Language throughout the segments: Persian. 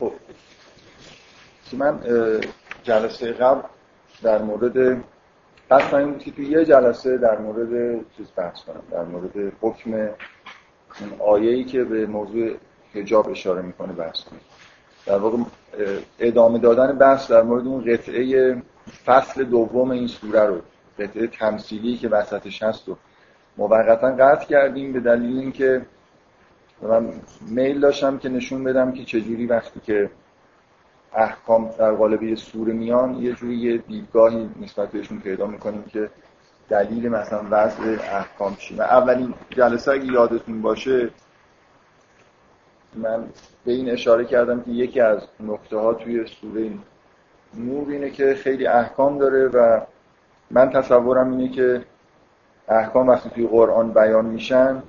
خب. من جلسه قبل در مورد قصد این بود که توی یه جلسه در مورد چیز بحث کنم در مورد حکم این آیه‌ای که به موضوع حجاب اشاره می‌کنه بحث کنم. در واقع ادامه دادن بحث در مورد اون قطعه فصل دوم این سوره رو قطعه تمثیلی که وسطش هست و موقتا قطع کردیم به دلیل اینکه من میل داشتم که نشون بدم که چجوری وقتی که احکام در قالب سوره میان یه جوری یه دیدگاهی نسبت بهشون پیدا می‌کنیم که دلیل مثلا وضع احکام چی. من اولین جلسه اگه یادتون باشه من به این اشاره کردم که یکی از نکته ها توی سوره نور اینه که خیلی احکام داره و من تصورم اینه که احکام وقتی توی قرآن بیان میشن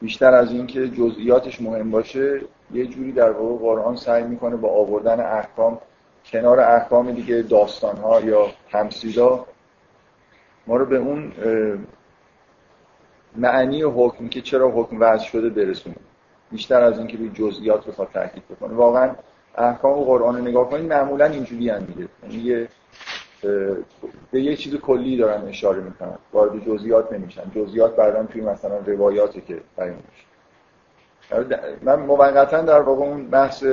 بیشتر از اینکه جزئیاتش مهم باشه یه جوری در واقع قرآن سعی می‌کنه با آوردن احکام کنار احکام دیگه داستان ها یا تمثیلا ما رو به اون معنی حکم که چرا حکم وضع شده برسونه. بیشتر از اینکه روی جزئیات بخواد تاکید بکنه. واقعا احکام قرآن رو نگاه کنید معمولا اینجوری هم میگه یعنی به یه چیز کلی دارن اشاره می‌کنن. وارد جزئیات نمیشن. جزئیات بعدا توی مثلا روایاتی که بیان میشه. من موقتا در واقع اون بحث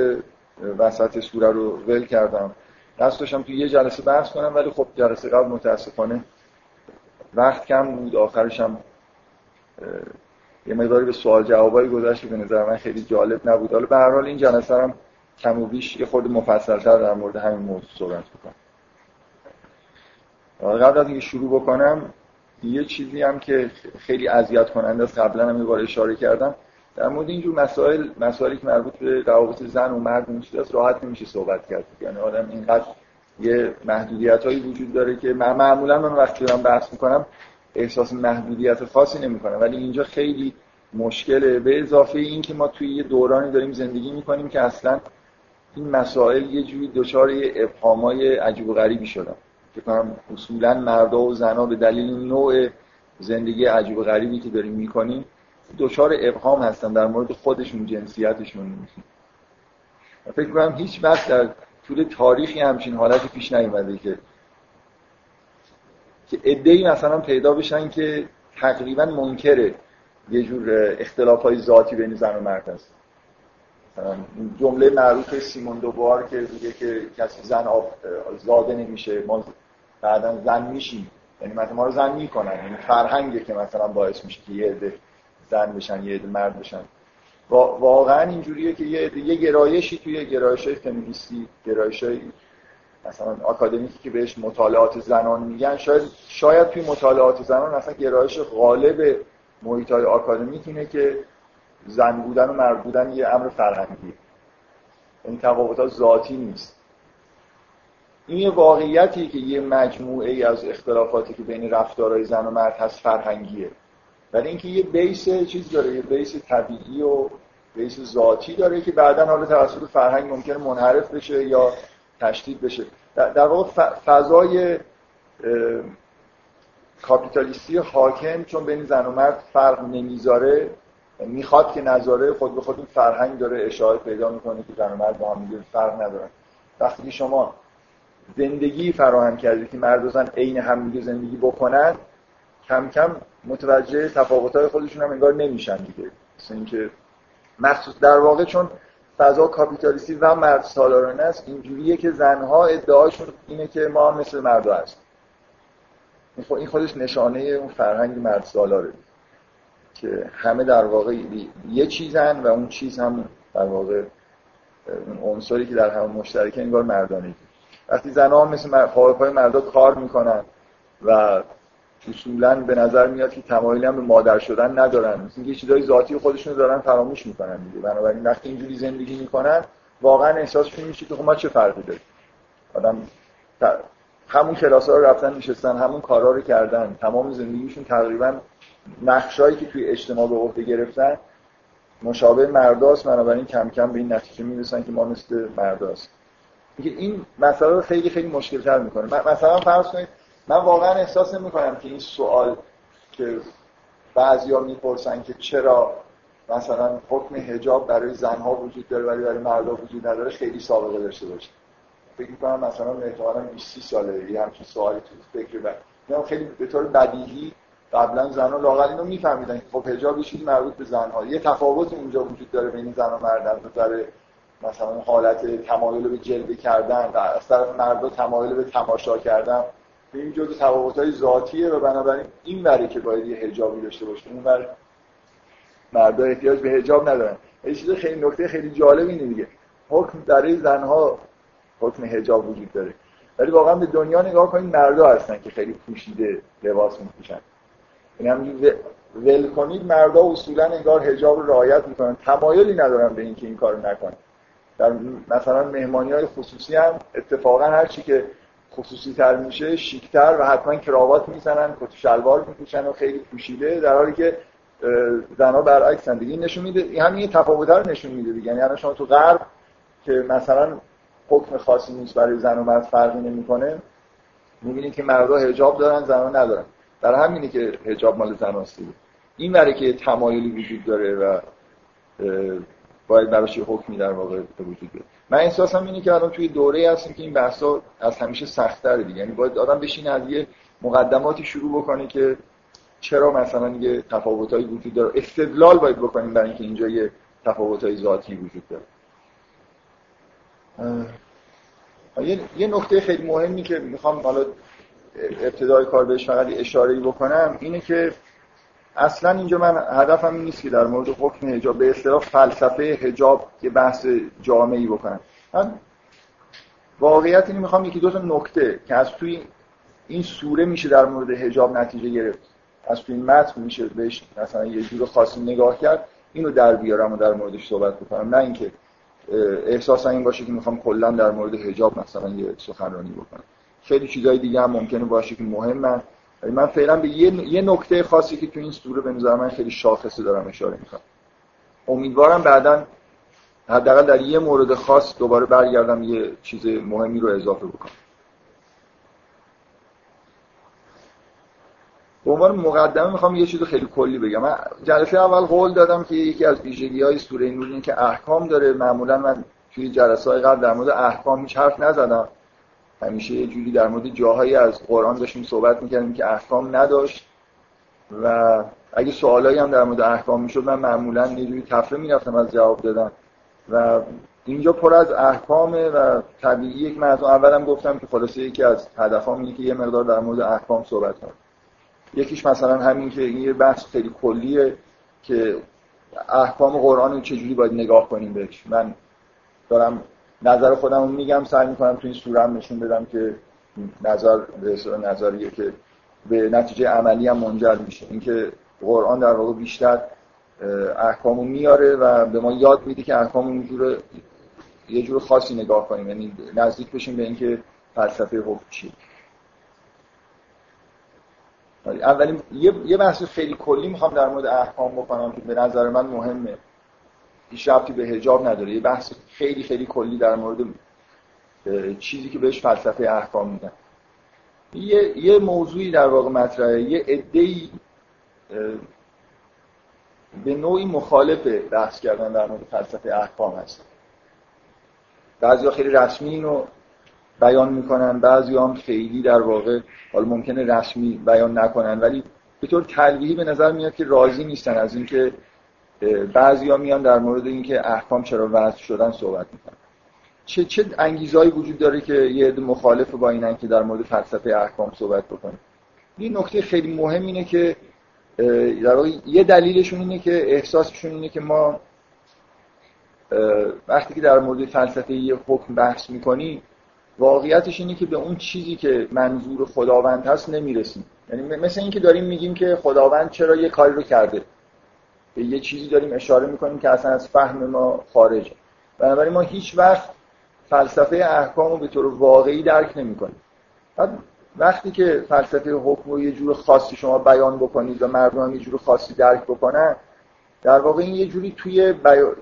وسط سوره رو ول کردم. دست داشتم توی یه جلسه بحث کنم ولی خب جلسه قبل متاسفانه وقت کم بود. آخرش هم یه مقداری به سوال جوابایی گذشت به نظر من خیلی جالب نبود. حالا به هر حال این جلسه هم کم و بیش یه خورده مفصلتر در مورد همین موضوع صحبت بکنم. قبل از اینکه شروع بکنم یه چیزی هم که خیلی اذیت کننده است قبلا هم یه اشاره کردم. در مورد اینجور مسائل مسائلی که مربوط به روابط زن و مرد میشه راحت نمیشه صحبت کرد. یعنی آدم اینقدر یه محدودیت هایی وجود داره که معمولا من وقتی دارم بحث می‌کنم احساس محدودیت خاصی نمی‌کنم. ولی اینجا خیلی مشکله. به اضافه این که ما توی یه دورانی داریم زندگی می‌کنیم که اصلا این مسائل یه جوری دچار یه ابهامای عجیب و غریبی شدن. که کنم اصولا مردا و زنا به دلیل نوع زندگی عجیب و غریبی که داریم می‌کنیم دچار ابهام هستن در مورد خودشون جنسیتشون. فکر کنم هیچ وقت در طول تاریخی همچین حالتی پیش نیومده که که ادعی مثلا پیدا بشن که تقریبا منکره. یه جور اختلاف های ذاتی بین زن و مرد هست. جمله معروف سیمون دوبار که میگه که کسی زن آب زاده نمیشه ما بعدا زن میشیم. یعنی مثلا ما رو زن می‌کنن. یعنی فرهنگه که مثلا باعث میشه که یه عده زن بشن یه عده مرد بشن. واقعا اینجوریه که یه یه گرایشی توی گرایش های فمینیستی گرایش های مثلا آکادمیکی که بهش مطالعات زنان میگن شاید شاید توی مطالعات زنان مثلا گرایش غالب محیط های آکادمیک اینه که زن بودن و مرد بودن یه امر فرهنگی. این تفاوتات ذاتی نیست. این یه واقعیتی که یه مجموعه ای از اختلافاتی که بین رفتارهای زن و مرد هست فرهنگیه. ولی اینکه یه بیس چیز داره یه بیس طبیعی و بیس ذاتی داره که بعدا حالا توسط فرهنگ ممکنه منحرف بشه یا تشدید بشه. در واقع فضای کاپیتالیستی حاکم چون بین زن و مرد فرق نمی‌ذاره می‌خواد که نظاره خود به خود این فرهنگ داره اشاره پیدا می‌کنه که زن و مرد با هم فرق ندارن. وقتی شما زندگی فراهم کردید که مرد و زن عین هم زندگی بکنن کم کم متوجه تفاوت‌های خودشون هم انگار نمیشن دیگه. مثل اینکه مخصوص در واقع چون فضا کاپیتالیستی و مرد سالارانه است اینجوریه که زنها ادعاشون اینه که ما مثل مردا هست این خودش نشانه اون فرهنگ مرد سالاره. که همه در واقع یه چیزن و اون چیز هم در واقع عنصری که در همه مشترکه انگار مردانه وقتی زنها مثل پای مردا کار می‌کنن و اصولا به نظر میاد که تمایلی هم به مادر شدن ندارن مثل اینکه چیزای ذاتی خودشون دارن فراموش می‌کنن دیگه. بنابراین وقتی اینجوری زندگی می‌کنن واقعا احساسشون میشه که خب ما چه فرقی داریم آدم همون کلاس ها رو رفتن نشستن همون کارا رو کردن تمام زندگیشون تقریبا نقشایی که توی اجتماع به عهده گرفتن مشابه مرداست بنابراین کم کم به این نتیجه می‌رسن که ما مثل مرداست. این مسئله رو خیلی خیلی مشکل تر می‌کنه مثلا فرض کنید من واقعا احساس نمی کنم که این سوال که بعضیا می‌پرسن که چرا مثلا حکم حجاب برای زنها وجود داره ولی برای مردا وجود نداره خیلی سابقه داشته باشه فکر می‌کنم مثلا احتمالاً 20 ساله یه همچین سوالی تو فکر من خیلی به طور بدیهی قبلا زنها لاقل اینو میفهمیدن خب حجاب یه مربوط به زنها یه تفاوت اونجا وجود داره بین زن و مرد از نظر مثلا حالت تمایل به جلوه کردن از طرف مردا تمایل به تماشا کردن. به این جزء تفاوت‌های ذاتیه و بنابراین این وری که باید یه حجابی داشته باشه. اون ور مردا احتیاج به حجاب ندارن. یه چیز خیلی نکته خیلی جالب اینه دیگه. حکم برای زنها حکم حجاب وجود داره. ولی واقعا به دنیا نگاه کنید مردا هستن که خیلی پوشیده لباس میپوشن. یعنی ول کنید مردا اصولا انگار حجاب رو رعایت می‌کنن. تمایلی ندارن به اینکه این کارو نکنن. در مثلا مهمانی های خصوصی هم اتفاقا هر چی که خصوصی تر میشه شیکتر و حتما کراوات می‌زنن کت شلوار میپوشن و خیلی پوشیده در حالی که زنا برعکس دیگه نشون میده همین تفاوت رو نشون میده دیگه. یعنی شما تو غرب که مثلا حکم خاصی نیست برای زن و مرد فرقی نمی‌کنه می‌بینید که مردا حجاب دارن زنا ندارن. در همینه که حجاب مال زناست این وره که تمایلی وجود داره و باید براش یه حکمی در واقع وجود بیاد. من احساسم اینه که الان توی دوره هستیم که این بحثا از همیشه سخت‌تر دیگه. یعنی باید آدم بشینه از یه مقدماتی شروع بکنه که چرا مثلا یه تفاوتایی وجود داره. استدلال باید بکنیم برای اینکه اینجا یه تفاوتای ذاتی وجود داره. یه نکته خیلی مهمی که می‌خوام حالا ابتدای کار بهش فقط اشاره بکنم اینه که اصلا اینجا من هدفم این نیست که در مورد حکم حجاب به اصطلاح فلسفه حجاب یه بحث جامعی بکنم. من واقعیت اینو می‌خوام یکی دو تا نکته که از توی این سوره میشه در مورد حجاب نتیجه گرفت از توی متن میشه بهش مثلا یه جور خاصی نگاه کرد اینو در بیارم و در موردش صحبت بکنم. نه اینکه احساسا این باشه که می‌خوام کلا در مورد حجاب مثلا یه سخنرانی بکنم. خیلی چیزای دیگه هم ممکنه باشه که مهمن. ولی من فعلا به یه, نکته خاصی که تو این سوره به نظر من خیلی شاخصه دارم اشاره می‌کنم. امیدوارم بعدا حداقل در یه مورد خاص دوباره برگردم یه چیز مهمی رو اضافه بکنم. به عنوان مقدمه می‌خوام یه چیز خیلی کلی بگم. من جلسه اول قول دادم که یکی از ویژگی های سوره نور که احکام داره. معمولا من توی جلسه های قبل در مورد احکام هیچ حرف نزدم. همیشه یه جوری در مورد جاهایی از قرآن داشتیم صحبت می‌کردیم که احکام نداشت. و اگه سوالایی هم در مورد احکام می‌شد من معمولا یه جوری تفره می‌رفتم از جواب دادن. و اینجا پر از احکامه و طبیعی یک من از اولم گفتم که خلاصه یکی از هدفام اینه که یه مقدار در مورد احکام صحبت کنم. یکیش مثلا همین که این یه بحث خیلی کلیه که احکام قرآن رو چجوری باید نگاه کنیم بهش. من دارم نظر خودم میگم سعی می‌کنم تو این سوره هم نشون بدم که نظر به نظریه که به نتیجه عملی هم منجر میشه. اینکه قرآن در واقع بیشتر احکامو میاره و به ما یاد میده که احکام اینجور یه جور خاصی نگاه کنیم. یعنی نزدیک بشیم به اینکه فلسفه حکم چیه. اولین یه بحث خیلی کلی می‌خوام در مورد احکام بکنم که به نظر من مهمه. هیچ ربطی به حجاب نداره. یه بحث خیلی خیلی کلی در مورد چیزی که بهش فلسفه احکام میدن یه, یه موضوعی در واقع مطرحه. یه عده‌ای به نوعی مخالف بحث کردن در مورد فلسفه احکام هست. بعضی خیلی رسمی اینو بیان می‌کنن بعضی هم خیلی در واقع حالا ممکنه رسمی بیان نکنن ولی به طور تلویحی به نظر میاد که راضی نیستن از اینکه بعضیا میان در مورد اینکه احکام چرا وضع شدن صحبت می‌کنن. چه چه انگیزهایی وجود داره که یه عده مخالف با اینن که در مورد فلسفه احکام صحبت بکنن این نکته خیلی مهم اینه که در واقع یه دلیلشون اینه که احساسشون اینه که ما وقتی که در مورد فلسفه یه حکم بحث می‌کنیم واقعیتش اینه که به اون چیزی که منظور خداوند هست نمی‌رسیم. یعنی مثل اینکه داریم میگیم که خداوند چرا یه کاری رو کرده. به یه چیزی داریم اشاره می‌کنیم که اصلا از فهم ما خارجه. بنابراین ما هیچ وقت فلسفه احکام رو به طور واقعی درک نمی‌کنیم. بعد وقتی که فلسفه حکم رو یه جور خاصی شما بیان بکنید و مردم هم یه جور خاصی درک بکنن در واقع این یه جوری توی,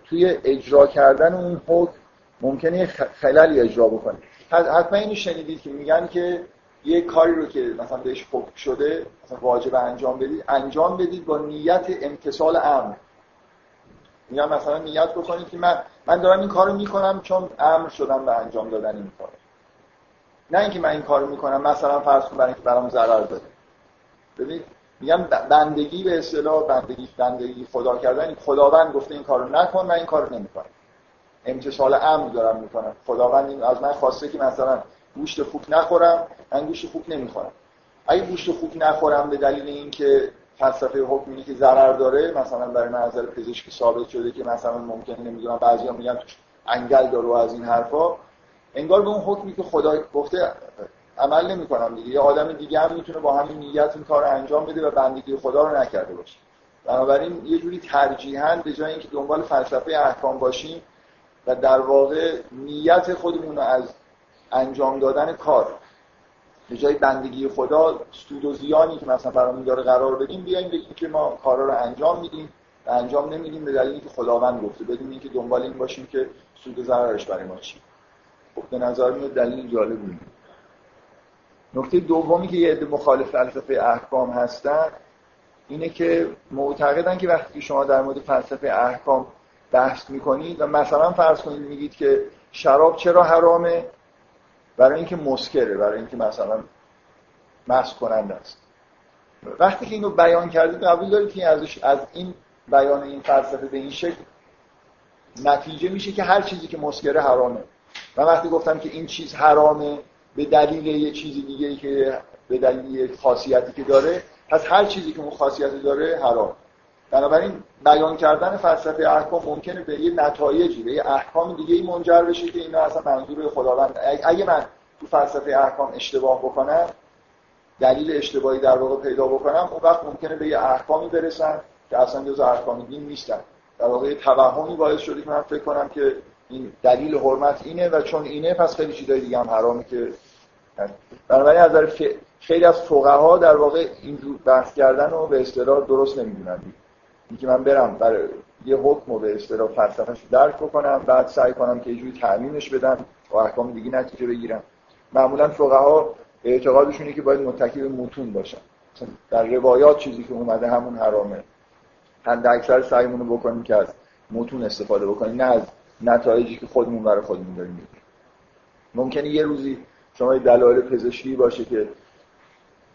توی اجرا کردن اون حکم ممکنه خلالی اجرا بکنه. حتما اینو شنیدید که میگن که یه کاری رو که مثلا بهش حکم شده مثلا واجب انجام بدید انجام بدید با نیت امتصال امر. میگن مثلا نیت بکنید که من من دارم این کارو می‌کنم چون امر شدم به انجام دادن این کار. نه اینکه من این کارو می‌کنم مثلا فرض کن برای اینکه برام ضرر داره ببینید میگم بندگی به اصطلاح بندگی بندگی خدا کردن خداوند گفته این کارو نکن من این کارو نمی‌کنم. امتصال امر دارم می‌کنم. خداوند از من خواسته که مثلا گوشت خوک نخورم من گوشت خوک نمی‌خورم. اگه گوشت خوک نخورم به دلیل اینکه فلسفه حکم اینه که ضرر داره مثلا برای نظر پزشکی ثابت شده که مثلا ممکنه نمی‌دونم بعضیا میگن توش انگل داره از این حرفا. انگار به اون حکمی که خدا گفته عمل نمی‌کنم دیگه. یه آدم دیگه هم می‌تونه با همین نیت این کار انجام بده و بندگی خدا رو نکرده باشه. بنابراین یه جوری ترجیحاً به جای اینکه دنبال فلسفه احکام باشیم و در واقع نیت خودمون رو از انجام دادن کار. به جای بندگی خدا سود و زیانی که مثلا برامون داره قرار بدیم بیایم بگیم که ما کارا رو انجام میدیم و انجام نمیدیم به دلیلی که خداوند گفته. بدون اینکه دنبال این باشیم که سود و ضررش برای ما چی. خب به نظر میاد دلیل جالب بود نکته دومی که یه عده مخالف فلسفه احکام هستن اینه که معتقدن که وقتی شما در مورد فلسفه احکام بحث می‌کنید و مثلا فرض کنید میگید که شراب چرا حرامه؟ برای اینکه مسکره برای اینکه مثلا مست کننده است. وقتی که اینو بیان کردید قبول دارید که ازش از این بیان این فلسفه به این شکل نتیجه میشه که هر چیزی که مسکره حرامه. من وقتی گفتم که این چیز حرامه به دلیل یه چیزی دیگه که به دلیل یه خاصیتی که داره پس هر چیزی که اون خاصیت داره حرام. بنابراین بیان کردن فلسفه احکام ممکنه به یه نتایجی به یه احکام دیگه ای منجر بشه که اینا اصلا منظور خداوند. اگه من تو فلسفه احکام اشتباه بکنم دلیل اشتباهی در واقع پیدا بکنم اون وقت ممکنه به یه احکامی برسن که اصلا جز احکام دین نیستن. در واقع توهمی باعث شده که من فکر کنم که این دلیل حرمت اینه و چون اینه پس خیلی چیزای دیگه هم حرامی که بنابراین از خیلی از فقها در واقع اینجور بحث کردن رو به اصطلاح درست نمی‌دونن. اینکه من برم برای یه حکم رو به اصطلاح فلسفه‌اش درک بکنم بعد سعی کنم که یه جوری تعمیمش بدم و احکام دیگه نتیجه بگیرم. معمولا فقها اعتقادشونه که باید متکی به متون باشن. در روایات چیزی که اومده همون حرامه. هم اکثر سعیمون رو بکنیم که از متون استفاده بکنیم نه از نتایجی که خودمون برای خودمون داریم. ممکنه یه روزی شما دلایل پزشکی باشه که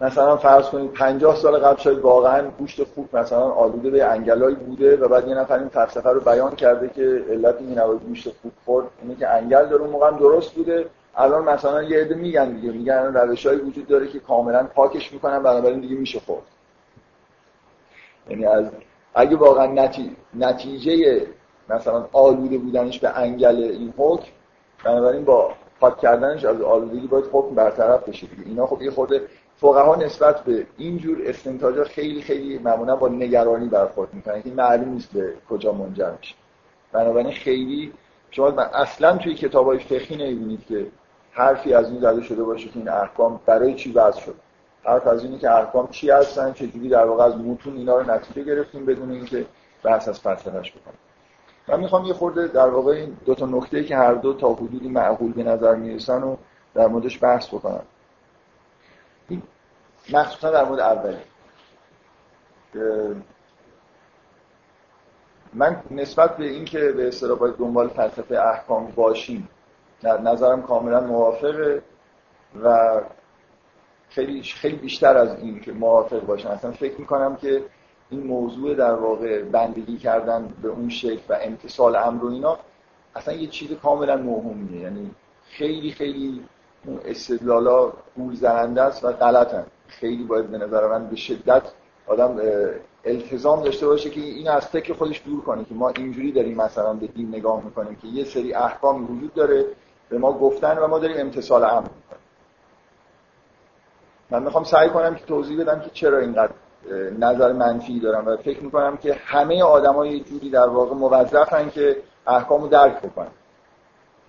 مثلا فرض کنید 50 سال قبل شاید واقعا گوشت خوب مثلا آلوده به انگلایی بوده و بعد یه نفر این فلسفه رو بیان کرده که علت این نوع گوشت خوب خورد. اینه که انگل داره اون موقع درست بوده. الان مثلا یه عده میگن دیگه. میگن روشایی وجود داره که کاملا پاکش می‌کنن بنابراین دیگه میشه خورد. یعنی از اگه واقعا نتیجه مثلا آلوده بودنش به انگل این حکم بنابراین با پاک کردنش از آلودگی باید حکم برطرف بشه اینا خب یه خورده فقها نسبت به اینجور استنتاجا خیلی خیلی معمولا با نگرانی برخورد می‌کنن که معلوم نیست به کجا منجر میشه. بنابراین خیلی شما اصلا توی کتاب های فقهی نمی‌بینید که حرفی از این زده شده باشه که این احکام برای چی وضع شد. حرف از اینه که احکام چی هستن چجوری در واقع از متون اینا رو نتیجه گرفتیم بدون اینکه بحث از فلسفهش بکنیم. من می‌خوام یه خورده در واقع این دو تا نکته که هر دو تا حدودی معقول به نظر می‌رسن و در موردش بحث بکنم. مخصوصا در مورد اولی من نسبت به اینکه به اصطلاح باید دنبال فلسفه احکام باشیم نظرم کاملا موافقه و خیلی خیلی بیشتر از این که موافق باشم. اصلا فکر می‌کنم که این موضوع در واقع بندگی کردن به اون شکل و امتصال امر و اینا اصلا یه چیز کاملا موهومیه یعنی خیلی خیلی استدلالا گول زننده است و غلطن. خیلی باید به نظر من به شدت آدم التزام داشته باشه که این از فکر خودش دور کنه که ما اینجوری داریم مثلا به دین نگاه می‌کنیم که یه سری احکام وجود داره به ما گفتن و ما داریم امتصال امر می‌کنیم. من می‌خوام سعی کنم که توضیح بدم که چرا اینقدر نظر منفی دارم و فکر می‌کنم که همه آدمای جوری در واقع موظفن که احکامو درک بکنن.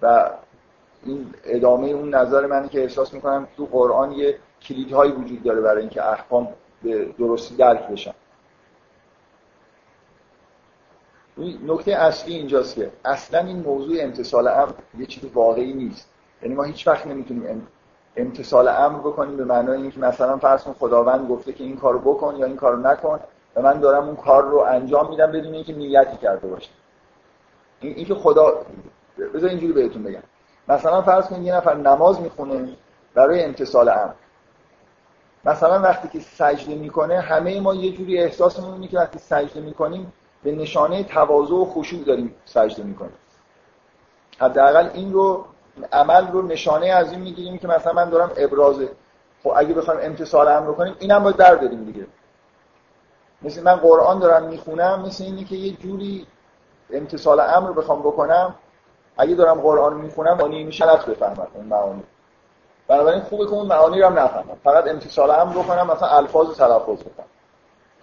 و این ادامه اون نظر منی که احساس می‌کنم تو قرآن یه کلیدهایی وجود داره برای اینکه احکام به درستی درک بشن. نکته اصلی اینجاست که اصلا این موضوع امتصال امر یه چیز واقعی نیست. یعنی ما هیچ وقت نمی‌تونیم امتصال امر بکنیم به معنای اینکه مثلا فرض کن خداوند گفته که این کارو بکن یا این کارو نکن و من دارم اون کار رو انجام میدم بدون اینکه نیتی کرده باشه. این اینکه خدا بذار اینجوری بهتون بگم. مثلا فرض کنید یه نفر نماز می‌خونه برای امتصال امر مثلا وقتی که سجده می‌کنه همه ما یه جوری احساس اینه که وقتی سجده می‌کنیم به نشانه تواضع و خشوع داریم سجده می‌کنیم. حداقل این رو عمل رو نشانه از این می‌گیریم که مثلا من دارم ابراز خب اگه بخوایم امتصال امر کنیم اینم باید برداریم دیگه. مثل من قرآن دارم می‌خونم مثل اینی که یه جوری امتصال امر رو بخوام بکنم اگه دارم قرآن می‌خونم معنی میشه غلط بفهمم این معانی بنابراین خوبه که اون معانی رو هم نفهمم. فقط امتصال امر بکنم مثلا الفاظ تلفظ بکنم.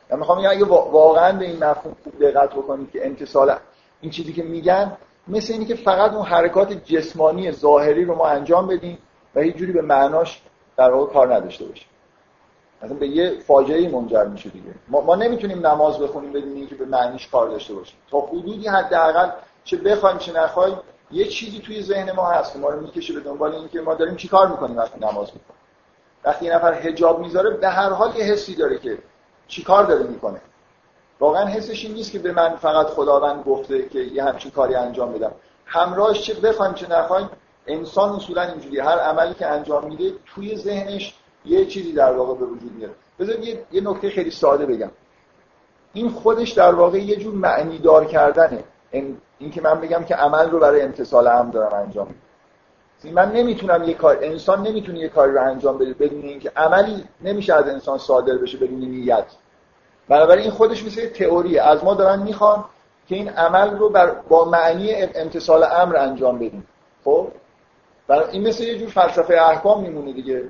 من می‌خوام اگه واقعا به این مفهوم خوب دقت بکنید که امتصال این چیزی که میگن مثل اینی که فقط اون حرکات جسمانی ظاهری رو ما انجام بدیم و هیچ جوری به معناش در واقع کار نداشته باشیم. مثلا به یه فاجعه منجر میشه دیگه. ما, ما نمی‌تونیم نماز بخونیم بدون اینکه به معنیش کار داشته باشیم. تا حدودی حداقل چه بخوایم چه نخوایم یه چیزی توی ذهن ما هست که ما رو می‌کشه به دنبال اینکه ما داریم چیکار می‌کنیم وقتی نماز می‌کنیم وقتی یه نفر حجاب می‌ذاره به هر حال یه حسی داره که چیکار داره می‌کنه. واقعا حسش این نیست که به من فقط خداوند گفته که یه همچین کاری انجام بدم. همراهش چه بخوایم چه نخوایم انسان اصولا اینجوری هر عملی که انجام میده توی ذهنش یه چیزی در واقع به وجود میاد بذارید یه،, یه نکته خیلی ساده بگم. این خودش در واقع یه جور معنی دار کردنه. این, این که من بگم که عمل رو برای امتصال هم دارم انجام میدم. من نمی‌تونم یه کار انسان نمی‌تونه یه کاری رو انجام بده بدون اینکه عملی نمیشه از انسان صادر بشه بدون نیت. بنابراین این خودش مثل تئوریه. از ما دارن می‌خوان که این عمل رو بر با معنی امتصال امر انجام بدیم. خب؟ برای این مثل یه جور فلسفه احکام میمونه دیگه.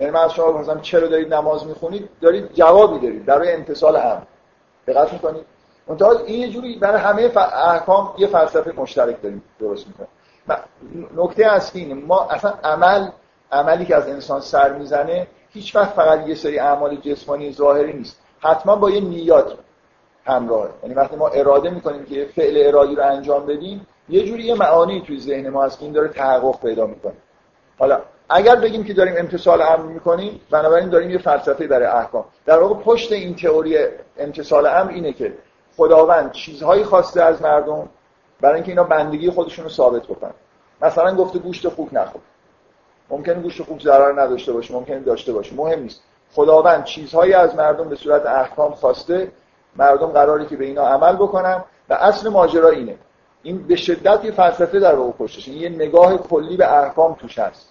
یعنی من از شما چرا دارید نماز می‌خونید؟ دارید جوابی دارید برای امتصال امر. دقت می‌کنید؟ منتها این یه جوری برای همه احکام یه فلسفه مشترک داریم درست می‌کنیم. نکته اصلی اینه ما اصلا عمل عملی که از انسان سر می‌زنه هیچ وقت فقط یه سری اعمال جسمانی ظاهری نیست. حتما با یه نیات همراه. یعنی وقتی ما اراده می‌کنیم که فعل ارادی رو انجام بدیم یه جوری یه معانی توی ذهن ما که این داره تحقق پیدا می‌کنه. حالا اگر بگیم که داریم امتصال امر می‌کنیم بنابراین داریم یه فلسفه برای احکام. در واقع پشت این تئوری امتصال امر اینه که خداوند چیزهایی خواسته از مردم برای اینکه اینا بندگی خودشون رو ثابت بکنن. مثلا گفته گوشت خوک نخور. ممکنه گوشت خوک ضرر نداشته باشه ممکنه داشته باشه مهم نیست. خداوند چیزهایی از مردم به صورت احکام خواسته مردم قراری که به اینا عمل بکنن و اصل ماجرا اینه. این به شدت یه فلسفه در واقع پشتش. این یه نگاه کلی به احکام توش هست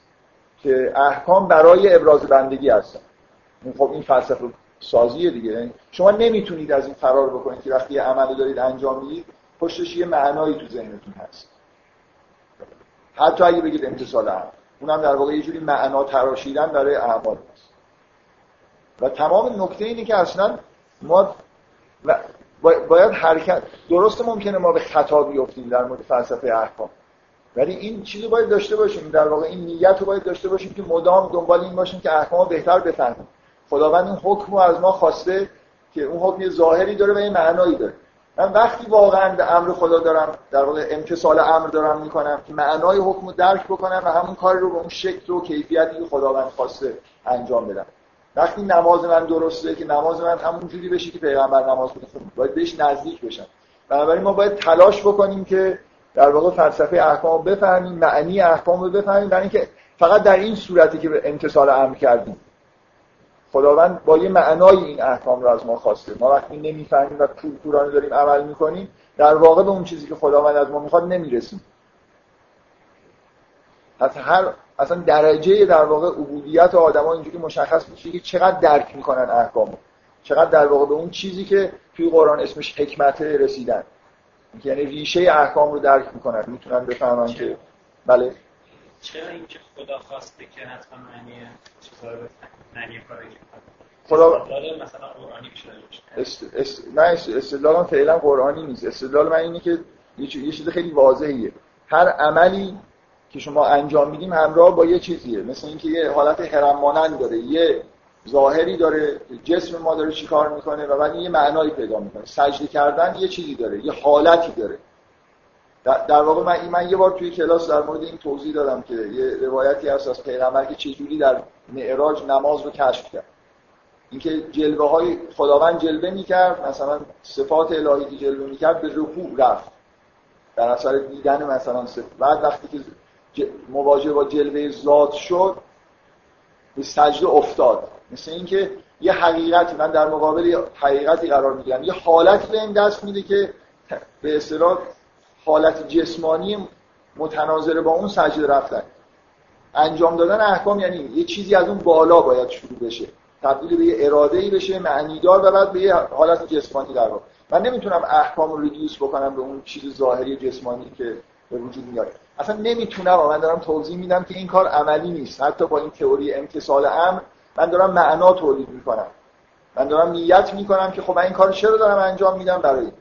که احکام برای ابراز بندگی هستن. خب این فلسفه سازیه دیگه. یعنی شما نمی‌تونید از این فرار بکنید که وقتی یه عملی دارید انجام می‌دید پشتش یه معنایی تو ذهنتون هست. حتی اگه بگید امتصال عمل اونم در واقع یه جوری معنا تراشیدن برای اعمال هست. و تمام نکته اینه که اصلا ما باید حرکت. درست ممکنه ما به خطا بیفتیم در مورد فلسفه احکام. ولی این چیزی باید داشته باشیم. در واقع این نیت رو باید داشته باشیم که مدام دنبال این باشیم که احکام بهتر بفهمیم. خداوند این حکم رو از ما خواسته که اون حکم ظاهری داره و یه معنایی داره. من وقتی واقعا به امر خدا دارم در واقع امتصال امر دارم می‌کنم که معنای حکم رو درک بکنم و همون کاری رو به اون شکل و کیفیتی که خداوند خواسته انجام بدم. وقتی نماز من درسته که نماز من همون جوری بشه که پیغمبر نماز خب باید بهش نزدیک بشم. بنابراین ما باید تلاش بکنیم که در واقع فلسفه احکام رو بفهمیم معنی احکام رو بفهمیم برای اینکه فقط در این صورتی که به امتصال امر کردیم. خداوند با یه معنای این احکام رو از ما خواسته. ما وقتی نمی‌فهمیم و کورکورانه داریم عمل می‌کنیم در واقع به اون چیزی که خداوند از ما می‌خواد نمی‌رسیم. حتی هر اصلا درجه در واقع عبودیت آدما اینجوری مشخص میشه که چقدر درک می‌کنن احکامو. چقدر در واقع به اون چیزی که توی قرآن اسمش حکمت رسیدن. یعنی ریشه احکام رو درک می‌کنن می‌تونن بفهمن که بله. چرا اینکه خدا خواسته که حتما معنی چیزا رو معنی کاری خدا مثلا قرآنی است... است... نه استدلال فعلا قرآنی نیست. استدلال من اینه که یه چیز خیلی واضحیه. هر عملی که شما انجام میدیم همراه با یه چیزیه. مثل اینکه یه حالت هرم مانند داره. یه ظاهری داره جسم ما داره چیکار می‌کنه و بعد یه معنایی پیدا می‌کنه. سجده کردن یه چیزی داره. یه حالتی داره. در واقع من, من یه بار توی کلاس در مورد این توضیح دادم که یه روایتی هست از پیغمبر که چجوری در معراج نماز رو کشف کرد. اینکه جلوه های خداوند جلوه می‌کرد مثلا صفات الهی که جلوه می‌کرد به رکوع رفت. در اثر دیدن مثلا صفات بعد وقتی که مواجه با جلوه ذات شد به سجده افتاد. مثل اینکه یه حقیقتی من در مقابل حقیقتی قرار می‌گیرم. یه حالتی به این دست میده که به اصطلاح حالت جسمانی متناظر با اون سجده رفتن. انجام دادن احکام یعنی یه چیزی از اون بالا باید شروع بشه. تبدیل به یه اراده ای بشه معنیدار و بعد به یه حالت جسمانی در واقع. من نمی‌تونم احکام رو ریدیوس بکنم به اون چیز ظاهری جسمانی که به وجود میاد. اصلا نمی‌تونم من دارم توضیح میدم که این کار عملی نیست. حتی با این تئوری امتصال امر من دارم معنا تولید می‌کنم. من دارم نیت می‌کنم که خب من این کار چرا دارم انجام میدم برای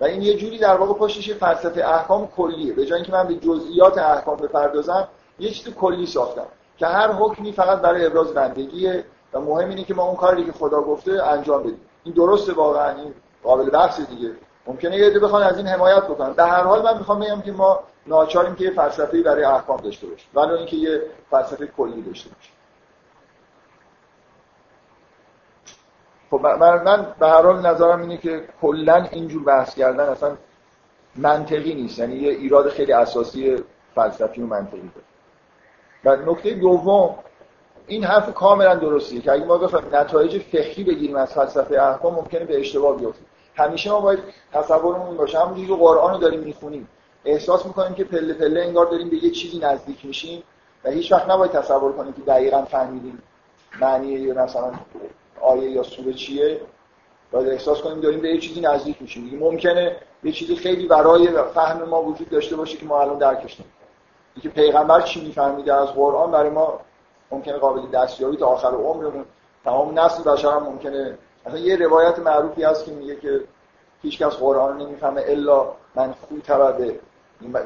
و این یه جوری در واقع پشتش فلسفه احکام کلیه. به جای اینکه من به جزئیات احکام بپردازم یه چیز کلی ساختم که هر حکمی فقط برای ابراز بندگیه و مهم اینه که ما اون کاری که خدا گفته انجام بدیم. این درسته واقعا این قابل بحث دیگه. ممکنه یه بخوان از این حمایت بکنن. در هر حال من می‌خوام بگم که ما ناچاریم که یه فلسفه‌ای برای احکام داشته باشیم. ولی اینکه یه فلسفه کلی داشته باشیم. خب من, به هر حال نظرم اینه که کلا اینجور بحث کردن اصلا منطقی نیست. یعنی یه ایراد خیلی اساسی فلسفی و منطقی داره. و نکته دوم این حرف کاملا درستیه که اگه ما بخوایم نتایج فقهی بگیریم از فلسفه احکام ممکنه به اشتباه بیفتیم. همیشه ما باید تصورمون باشه. همونجوری که قرآن رو داریم می‌خونیم احساس می‌کنیم که پله پله انگار داریم به یه چیزی نزدیک میشیم و هیچ وقت نباید تصور کنیم که دقیقا فهمیدیم معنی یا مثلا آیه یا سوره چیه؟ باید احساس کنیم داریم به یه چیزی نزدیک میشیم. دیگه ممکنه یه چیزی خیلی برای فهم ما وجود داشته باشه که ما الان درکش نمی‌کنیم. اینکه پیغمبر چی میفهمیده از قرآن برای ما ممکنه قابل دستیابی تا آخر عمرمون. تمام نسل بشر هم ممکنه. مثلا یه روایت معروفی هست که میگه که هیچ کس قرآن نمی‌فهمه الا من خوی تبده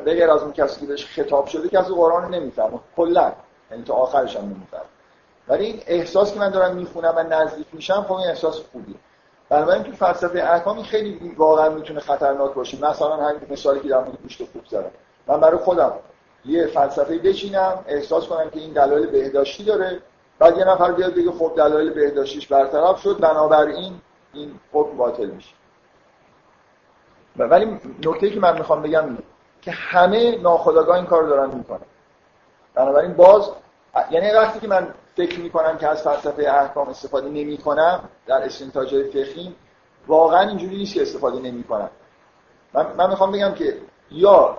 بغیر از اون کسی که بهش خطاب شده کسی قرآن نمی‌فهمه. کلا. یعنی تا آخرش هم نمی‌فهمه. ولی این احساس که من دارم می‌خونم و نزدیک میشم خب این احساس خوبیه. بنابراین تو فلسفه احکامی خیلی واقعا می‌تونه خطرناک باشه. مثلا همین مثالی که در مورد گوشت خوب زدم. من برای خودم یه فلسفه بچینم احساس کنم که این دلایل بهداشتی داره. بعد یه نفر بیاد بگه خب دلایل بهداشتیش برطرف شد بنابراین این حکم باطل میشه. ولی نکته که من می‌خوام بگم اینه که همه ناخداگاه این کار دارن می‌کنن. بنابراین باز یعنی وقتی که من فکر می‌کنم که از فلسفه احکام استفاده نمی‌کنم در استنتاج فقهی واقعا اینجوری نیست که استفاده نمی‌کنم. من, من می‌خوام بگم که یا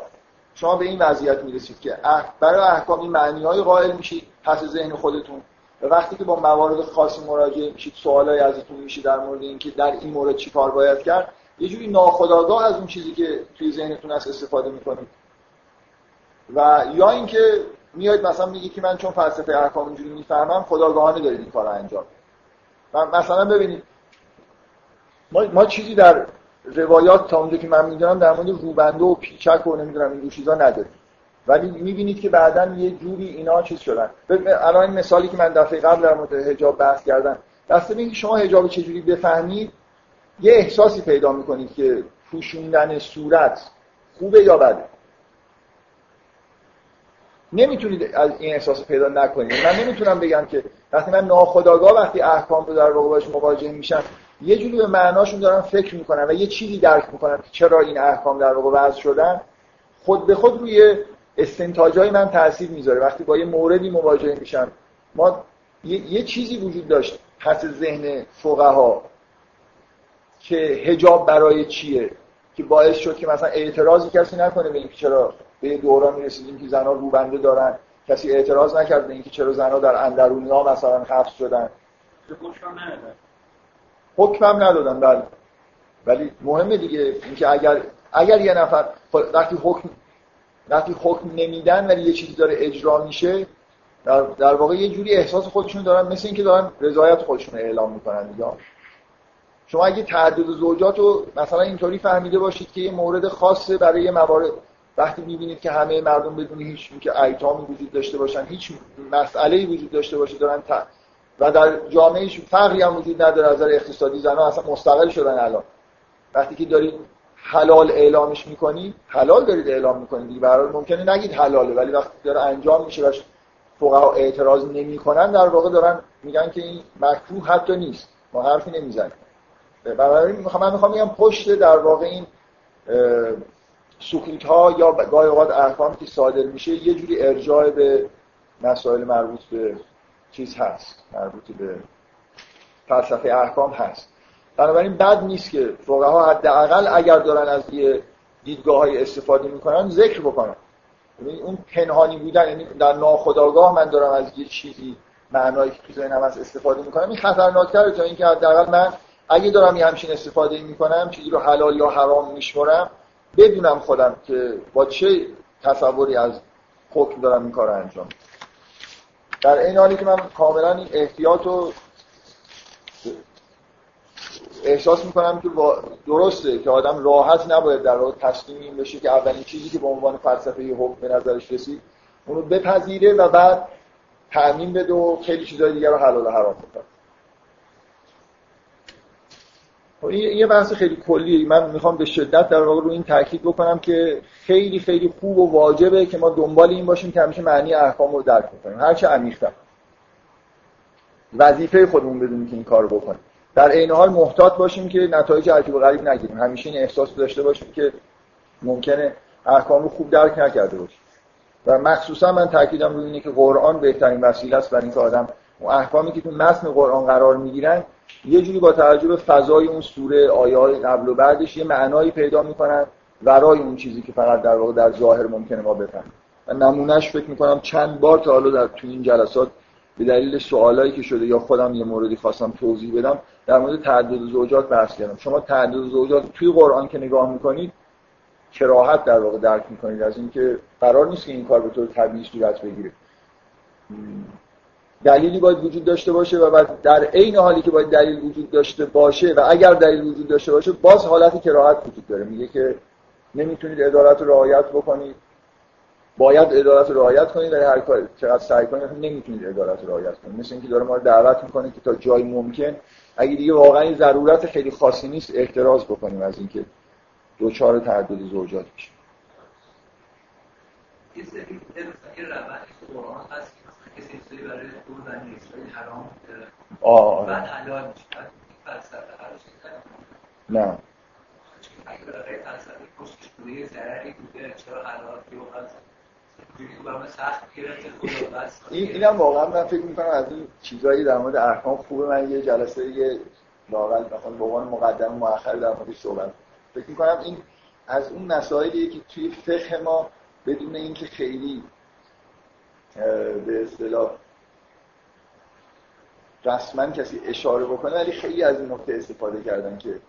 شما به این وضعیت می‌رسید که برای احکام این معنی های قائل میشید پس ذهن خودتون. و وقتی که با موارد خاصی مراجعه میشید سوالای ازتون میشه در مورد اینکه در این مورد چی کار باید کرد یه جوری ناخودآگاه از اون چیزی که توی ذهنتون هست استفاده می‌کنید. و یا اینکه میاد مثلا میگه که من چون فلسفه احکام اینجوری می‌فهمم خداگاهانه دارید این کار انجام مثلا ببینید ما, ما چیزی در روایات تا اونجا که من می‌دونم در مورد روبنده و پیچک و نمی‌دونم این چیزا نداریم. ولی می‌بینید که بعدا یه جوری اینا چیز شدن. الان این مثالی که من دفعه قبل در مورد حجاب بحث کردم دسته اینکه شما حجاب چجوری بفهمید؟ یه احساسی پیدا می‌کنید که پوشوندن صورت خوبه یا بده. نمی‌تونید از این احساس پیدا نکنید من نمی‌تونم بگم که وقتی من ناخداگاه وقتی احکام رو در باش مواجه میشم یه جوری به معناشون دارم فکر می‌کنم و یه چیزی درک می‌کنم که چرا این احکام در واقع وضع شدن. خود به خود روی استنتاجای من تاثیر می‌ذاره. وقتی با یه موردی مواجه میشم ما یه, چیزی وجود داشت پس ذهن فقها که هجاب برای چیه؟ که باعث شد که مثلا اعتراضی کسی نکنه به اینکه چرا به دوران می‌رسیدیم که زنها روبنده دارن. کسی اعتراض نکرد به اینکه چرا زنها در اندرونی ها مثلا حبس شدن. حکم هم ندادن. بله. ولی مهمه دیگه اینکه اگر اگر یه نفر وقتی حکم وقتی حکم نمیدن ولی یه چیزی داره اجرا میشه در, در واقع یه جوری احساس خودشون دارن مثل اینکه دارن رضایت خودشون اعلام می‌کنن دیگه. شما اگه تعدد زوجات رو مثلا اینطوری فهمیده باشید که یه مورد خاصه برای یه موارد وقتی می‌بینید که همه مردم بدون هیچ که ایتامی وجود داشته باشن هیچ مسئله وجود داشته باشه دارن و در جامعه فرقی هم وجود نداره از نظر اقتصادی زنها اصلا مستقل شدن الان. وقتی که دارید حلال اعلامش می‌کنید حلال دارید اعلام می‌کنید دیگه برای ممکنه نگید حلاله ولی وقتی داره انجام میشه و فقها اعتراض نمی‌کنن در واقع دارن میگن که این مکروه حتی نیست. ما حرفی نمی‌زنیم. بنابراین می‌خوام من می‌خوام پشت در واقع این سکوت ها یا گاهی اوقات احکامی که صادر میشه یه جوری ارجاع به مسائل مربوط به چیز هست مربوط به فلسفه احکام هست. بنابراین بد نیست که فقها حداقل اگر دارن از یه دیدگاه های استفاده می‌کنن ذکر بکنن. یعنی اون پنهانی بودن یعنی در ناخودآگاه من دارم از یه چیزی معنایی که تو ذهنم از استفاده می‌کنم این خطرناکتره تا اینکه حداقل من اگه دارم یه همچین استفاده می‌کنم چیزی رو حلال یا حرام میشمرم بدونم خودم که با چه تصوری از حکم دارم این کار رو انجام در این حالی که من کاملا این احتیاط رو احساس می‌کنم که درسته که آدم راحت نباید در واقع تسلیم این بشه که اولین چیزی که به عنوان فلسفه حکم به نظرش رسید اونو بپذیره و بعد تعمین بده و خیلی چیزای دیگر رو حلال و حرام بکنه خب، این یه بحث خیلی کلیه. من می‌خوام به شدت در واقع رو این تاکید بکنم که خیلی خیلی خوب و واجبه که ما دنبال این باشیم که همیشه معنی احکام رو درک بکنیم. هرچه عمیق‌تر. وظیفه خودمون بدونیم که این کارو بکنیم. در عین حال محتاط باشیم که نتایج عجیب و غریب نگیریم. همیشه این احساس داشته باشیم که ممکنه احکام رو خوب درک نکرده باشیم. و مخصوصا من تاکیدم روی اینه که قرآن بهترین وسیله است برای اینکه آدم اون احکامی که تو متن قرآن قرار می‌گیرن یه جوری با توجه به فضای اون سوره آیات قبل و بعدش یه معنایی پیدا می‌کنن ورای اون چیزی که فقط در واقع در ظاهر ممکنه ما بفهمیم. و نمونهش فکر می‌کنم چند بار تا حالا در تو این جلسات به دلیل سوالایی که شده یا خودم یه موردی خواستم توضیح بدم در مورد تعدد زوجات بحث کردم. شما تعدد زوجات توی قرآن که نگاه می‌کنید کراهت در واقع درک می‌کنید. از اینکه قرار نیست که این کار به طور طبیعی صورت بگیره. دلیلی باید وجود داشته باشه و بعد در عین حالی که باید دلیل وجود داشته باشه و اگر دلیل وجود داشته باشه باز حالت کراهت وجود داره میگه که نمی‌تونید عدالت رو رعایت بکنید باید عدالت رو رعایت کنید ولی هر کار چقدر سعی کنید نمی‌تونید عدالت رو رعایت کنید مثل اینکه داره ما رو دعوت می‌کنه که تا جای ممکن اگه دیگه واقعا ضرورت خیلی خاصی نیست احتراز بکنیم از اینکه دوچار تعدد زوجات بشیم حرام آه بعد حلال میشه فلسفه نه. اگه برای فلسفه پشتش بوده ضرری بوده چرا حلال این اینم واقعا من فکر می‌کنم از این چیزایی در مورد احکام خوبه. من یه جلسه یه لاقل مثلا به عنوان مقدم مؤخر در مورد صحبت فکر می‌کنم این از اون مسائلیه که توی فقه ما بدون اینکه خیلی به اصطلاح رسما کسی اشاره بکنه ولی خیلی از این نکته استفاده کردن که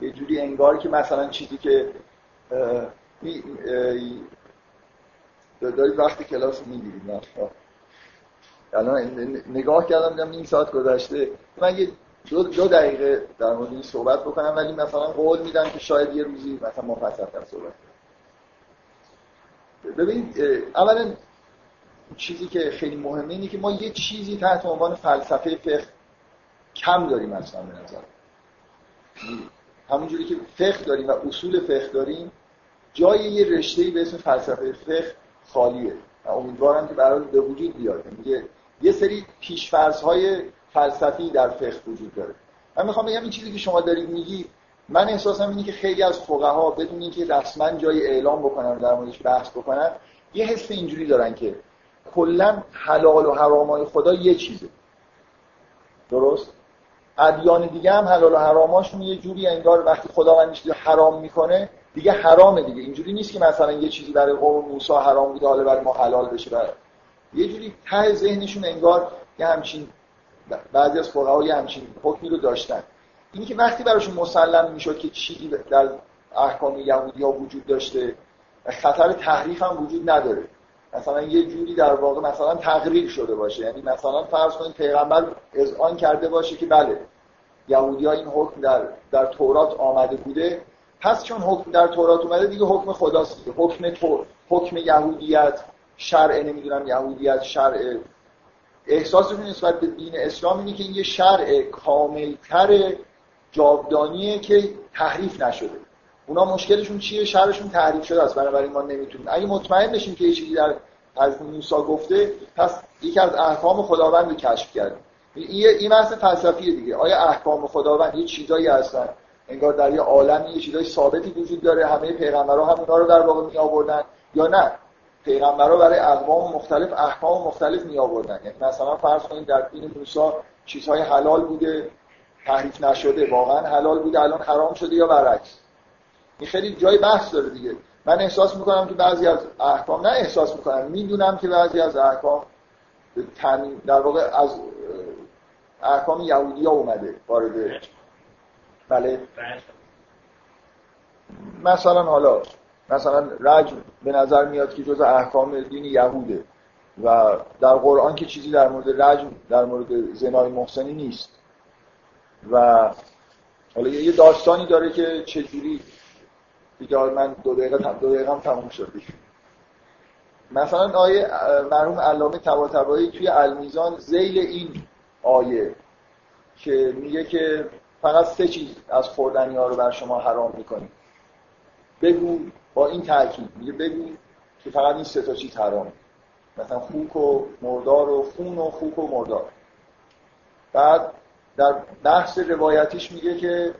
یه جوری انگار که مثلا چیزی که دارید وقت کلاس می‌گیرید الان نگاه کردم دیدم این ساعت گذشته. من یه دو, دو دقیقه در مورد این صحبت بکنم ولی مثلا قول میدم که شاید یه روزی مثلا مفصل‌تر صحبت ببینید اولا چیزی که خیلی مهمه اینه که ما یه چیزی تحت عنوان فلسفه فقه کم داریم اصلا به نظر. همونجوری که فقه داریم و اصول فقه داریم جای یه رشته‌ای به اسم فلسفه فقه خالیه. و امیدوارم که برای به وجود بیاد. میگه یه سری های فلسفی در فقه وجود داره. من می‌خوام بگم این چیزی که شما دارید میگی من احساسم اینه که خیلی از فقها بدون اینکه رسما جای اعلام بکنن در موردش بحث بکنن یه حس اینجوری دارن که کلا حلال و حرامای خدا یه چیزه. درست؟ ادیان دیگه هم حلال و حراماشون یه جوری انگار وقتی خداوند حرام می‌کنه دیگه حرامه دیگه. اینجوری نیست که مثلا یه چیزی برای قوم موسی حرام بوده حالا برای ما حلال بشه. برای یه جوری ته ذهنشون انگار یه همچین بعضی از فقها یه همچین حکمی رو داشتن. اینی که وقتی براشون مسلم می‌شد که چیزی در احکام یهودی وجود داشته خطر تحریف هم وجود نداره. مثلا یه جوری در واقع مثلا تقریر شده باشه. یعنی مثلا فرض کنید پیغمبر اذعان کرده باشه که بله یهودی این حکم در, در تورات آمده بوده. پس چون حکم در تورات اومده دیگه حکم خداست دیگه. حکم تو حکم یهودیت شرع نمی‌دونم یهودیت شرع احساسشون نسبت به دین اسلام اینه که این یه شرع کاملتر جاودانیه که تحریف نشده. اونا مشکلشون چیه؟ شرشون تحریف شده است. بنابراین ما نمی‌تونیم. اگه مطمئن بشیم که چیزی در از موسی گفته پس یکی از احکام خداوند کشف کردیم. این این بحث فلسفیه دیگه. آیا احکام خداوند یه چیزایی هستن؟ انگار در یه عالمی یه چیزای ثابتی وجود داره. همه پیغمبرها هم اونا رو در واقع می آوردن یا نه؟ پیغمبرها برای اقوام مختلف احکام مختلف می آوردن یعنی مثلا فرض کنید در دین موسی چیزهای حلال بوده تحریف نشده. واقعا حلال بوده الان حرام شده یا برعکس؟ این خیلی جای بحث داره دیگه. من احساس می‌کنم که بعضی از احکام نه احساس می‌کنم می‌دونم که بعضی از احکام در واقع از احکام یهودی ها اومده وارد بله. مثلا حالا مثلا رجم به نظر میاد که جز احکام دین یهوده و در قرآن که چیزی در مورد رجم در مورد زنای محسنی نیست. و حالا یه داستانی داره که چجوری دیگه من دو دقیقه دو دقیقه هم تموم شد مثلا آیه مرحوم علامه طباطبایی توی المیزان زیل این آیه که میگه که فقط سه چیز از خوردنی ها رو بر شما حرام می‌کنیم بگو با این تاکید. میگه بگو که فقط این سه تا چیز حرام. مثلا خوک و مردار و خون و خوک و مردار. بعد در بحث روایتیش میگه که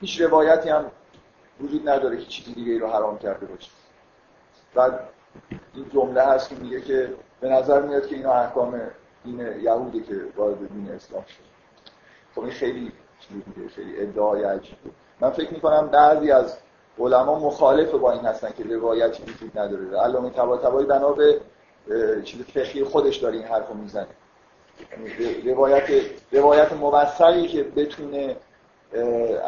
هیچ روایتی هم وجود نداره که چیزی دیگه ای رو حرام کرده باشه. بعد این جمله هست که میگه که به نظر میاد که اینا احکام دین یهودی که وارد دین اسلام شد. خب این خیلی خیلی ادعای عجیبه من فکر می‌کنم بعضی از علما مخالف با این هستن که روایتی وجود نداره. علامه طباطبایی بنا به چیز فقهی خودش داره این حرفو می‌زنه. یعنی روایت روایت موثقی که بتونه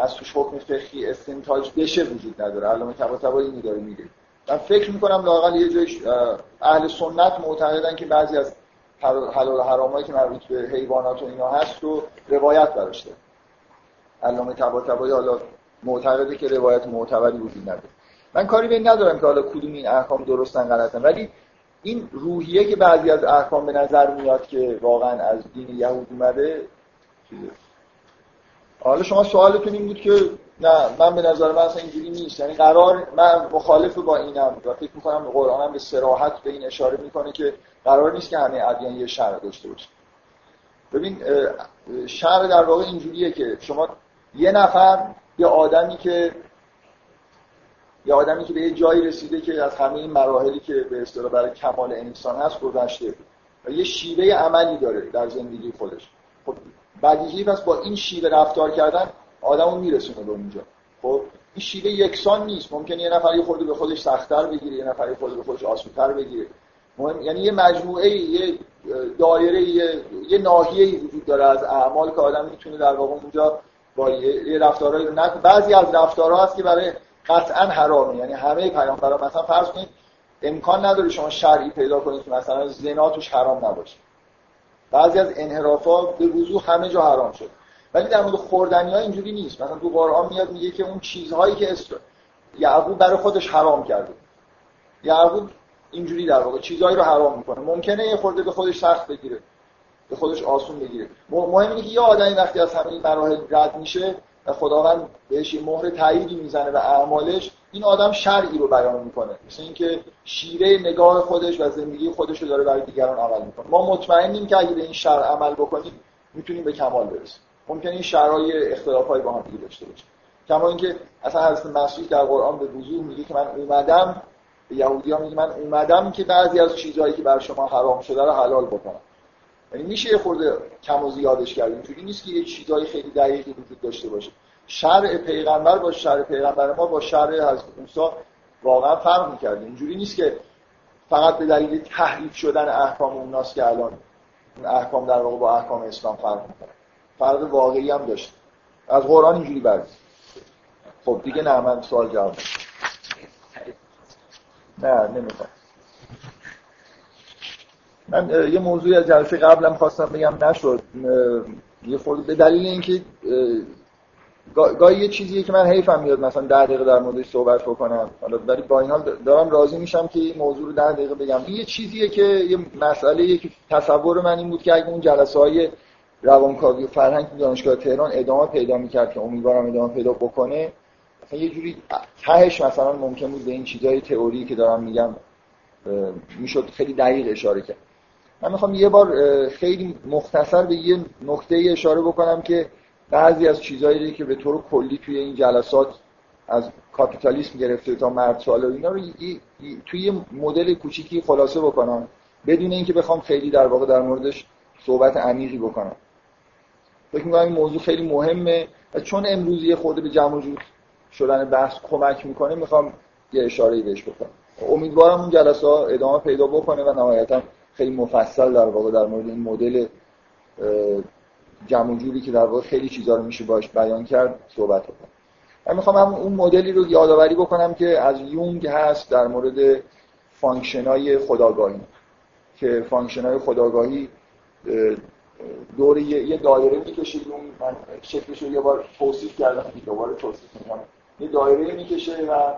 از توش حکم فقهی استنتاج بشه وجود نداره. علامه طباطبایی اینو داره میگه. من فکر می‌کنم لاقل یه جایش اهل سنت معتقدن که بعضی از حلال و حرامایی که مربوط به حیوانات و اینا هست رو روایت براش داره. علامه طباطبایی حالا معتقده که روایت معتبری وجود نداره. من کاری به ندارم که حالا کدوم این احکام درستن غلطن. ولی این روحیه که بعضی از احکام به نظر میاد که واقعا از دین یهود اومده حالا شما سوالتون این بود که نه من به نظر من اصلا اینجوری نیست. یعنی قرار من مخالف با اینم و فکر می‌کنم قرآن هم به سراحت به این اشاره می‌کنه که قرار نیست که همه ادیان یه شرع داشته باشه ببین شرع در واقع اینجوریه که شما یه نفر یه آدمی که یه آدمی که به یه جایی رسیده که از همه این مراحلی که به اصطلاح برای کمال انسان هست گذشته و یه شیوه عملی داره در زندگی خودش. بدیهی پس با این شیوه رفتار کردن آدمو میرسونه به اونجا. خب این شیوه یکسان نیست. ممکنه یه نفر یه خورده به خودش سختتر بگیره یه نفر یه خورده به خودش آسونتر بگیره. مهم یعنی یه مجموعه یه دایره یه, یه ناحیه وجود داره از اعمال که آدم می‌تونه در واقع اونجا با یه رفتارهایی رو نکنه بعضی از رفتارها هست که برای قطعا حرامه. یعنی همه پیامبران مثلا فرض کنید امکان نداره شما شرعی پیدا کنید که مثلا زنا توش حرام نباشه. بعضی از انحرافات به وضوح همه جا حرام شد. ولی در مورد خوردنی ها اینجوری نیست. مثلا تو قرآن میاد میگه که اون چیزهایی که اسر... یعقوب برای خودش حرام کرده. یعقوب اینجوری در واقع چیزهایی رو حرام می‌کنه. ممکنه یه خورده به خودش سخت بگیره. به خودش آسون بگیره. مهم اینه که یه آدمی وقتی از همه این مراحل رد میشه و خداوند بهش یه مهر تاییدی می‌زنه و اعمالش این آدم شرعی رو بیان می‌کنه. مثل اینکه شیوه نگاه خودش و زندگی خودش رو داره برای دیگران عمل می‌کنه. ما مطمئنیم که اگه به این شرع عمل بکنیم می‌تونیم به کمال برسیم. ممکنه این شرای اختلافایی با هم دیگه داشته باشه کما اینکه اصلا حضرت مسیح در قرآن به وضوح میگه که من اومدم به یهودی میگه من اومدم که بعضی از چیزهایی که بر شما حرام شده رو حلال بکنم. یعنی میشه یه خورده کم و زیادش کرد. اینجوری نیست که یه چیزای خیلی دقیقی وجود داشته باشه. شرع پیغمبر با شرع پیغمبر ما با شرع حضرت موسی واقعا فرق می‌کرد. اینجوری نیست که فقط به دلیل تحریف شدن احکام اوناست که الان احکام در واقع با احکام اسلام فرق می‌کنه. فرق واقعی هم داشت. از قرآن اینجوری برد خب دیگه نه من سوال جواب نه نمی‌خوام. من یه موضوعی از جلسه قبلم خواستم بگم نشد. یه خورده به دلیل اینکه گاهی یه چیزیه که من حیفم میاد مثلا ده دقیقه در موردش صحبت بکنم. حالا ولی با این حال دارم راضی میشم که این موضوع رو ده دقیقه بگم. یه چیزیه که یه مسئله که تصور من این بود که اگه اون جلسه های روانکاوی و فرهنگ دانشگاه تهران ادامه پیدا می‌کرد که امیدوارم ادامه پیدا بکنه مثلا یه جوری تهش مثلا ممکن بود به این چیزای تئوری که دارم میگم می‌شد خیلی دقیق اشاره کرد. من می‌خوام یه بار خیلی مختصر به یه نکته اشاره بکنم که بعضی از چیزهایی که به طور کلی توی این جلسات از کاپیتالیسم گرفته تا مرد سوال و اینا رو توی یه مدل کوچیکی خلاصه بکنم. بدون اینکه بخوام خیلی در واقع در موردش صحبت عمیقی بکنم. فکر می‌کنم این موضوع خیلی مهمه و چون امروز یه خورده به جمع وجود شدن بحث کمک می‌کنه می‌خوام یه اشاره بهش بکنم. امیدوارم اون جلسه ها ادامه پیدا بکنه و نهایتا خیلی مفصل در واقع در مورد این مدل جمع جوری که در واقع خیلی چیزا رو میشه باش بیان کرد صحبت بکنم. من می‌خوام هم اون مدلی رو یادآوری بکنم که از یونگ هست در مورد function های خودآگاهی. که function های خودآگاهی دور یه دایره می‌کشه یونگ. من شکلش رو یه بار توصیف کردم دوباره توصیف می‌کنم. یه دایره می‌کشه و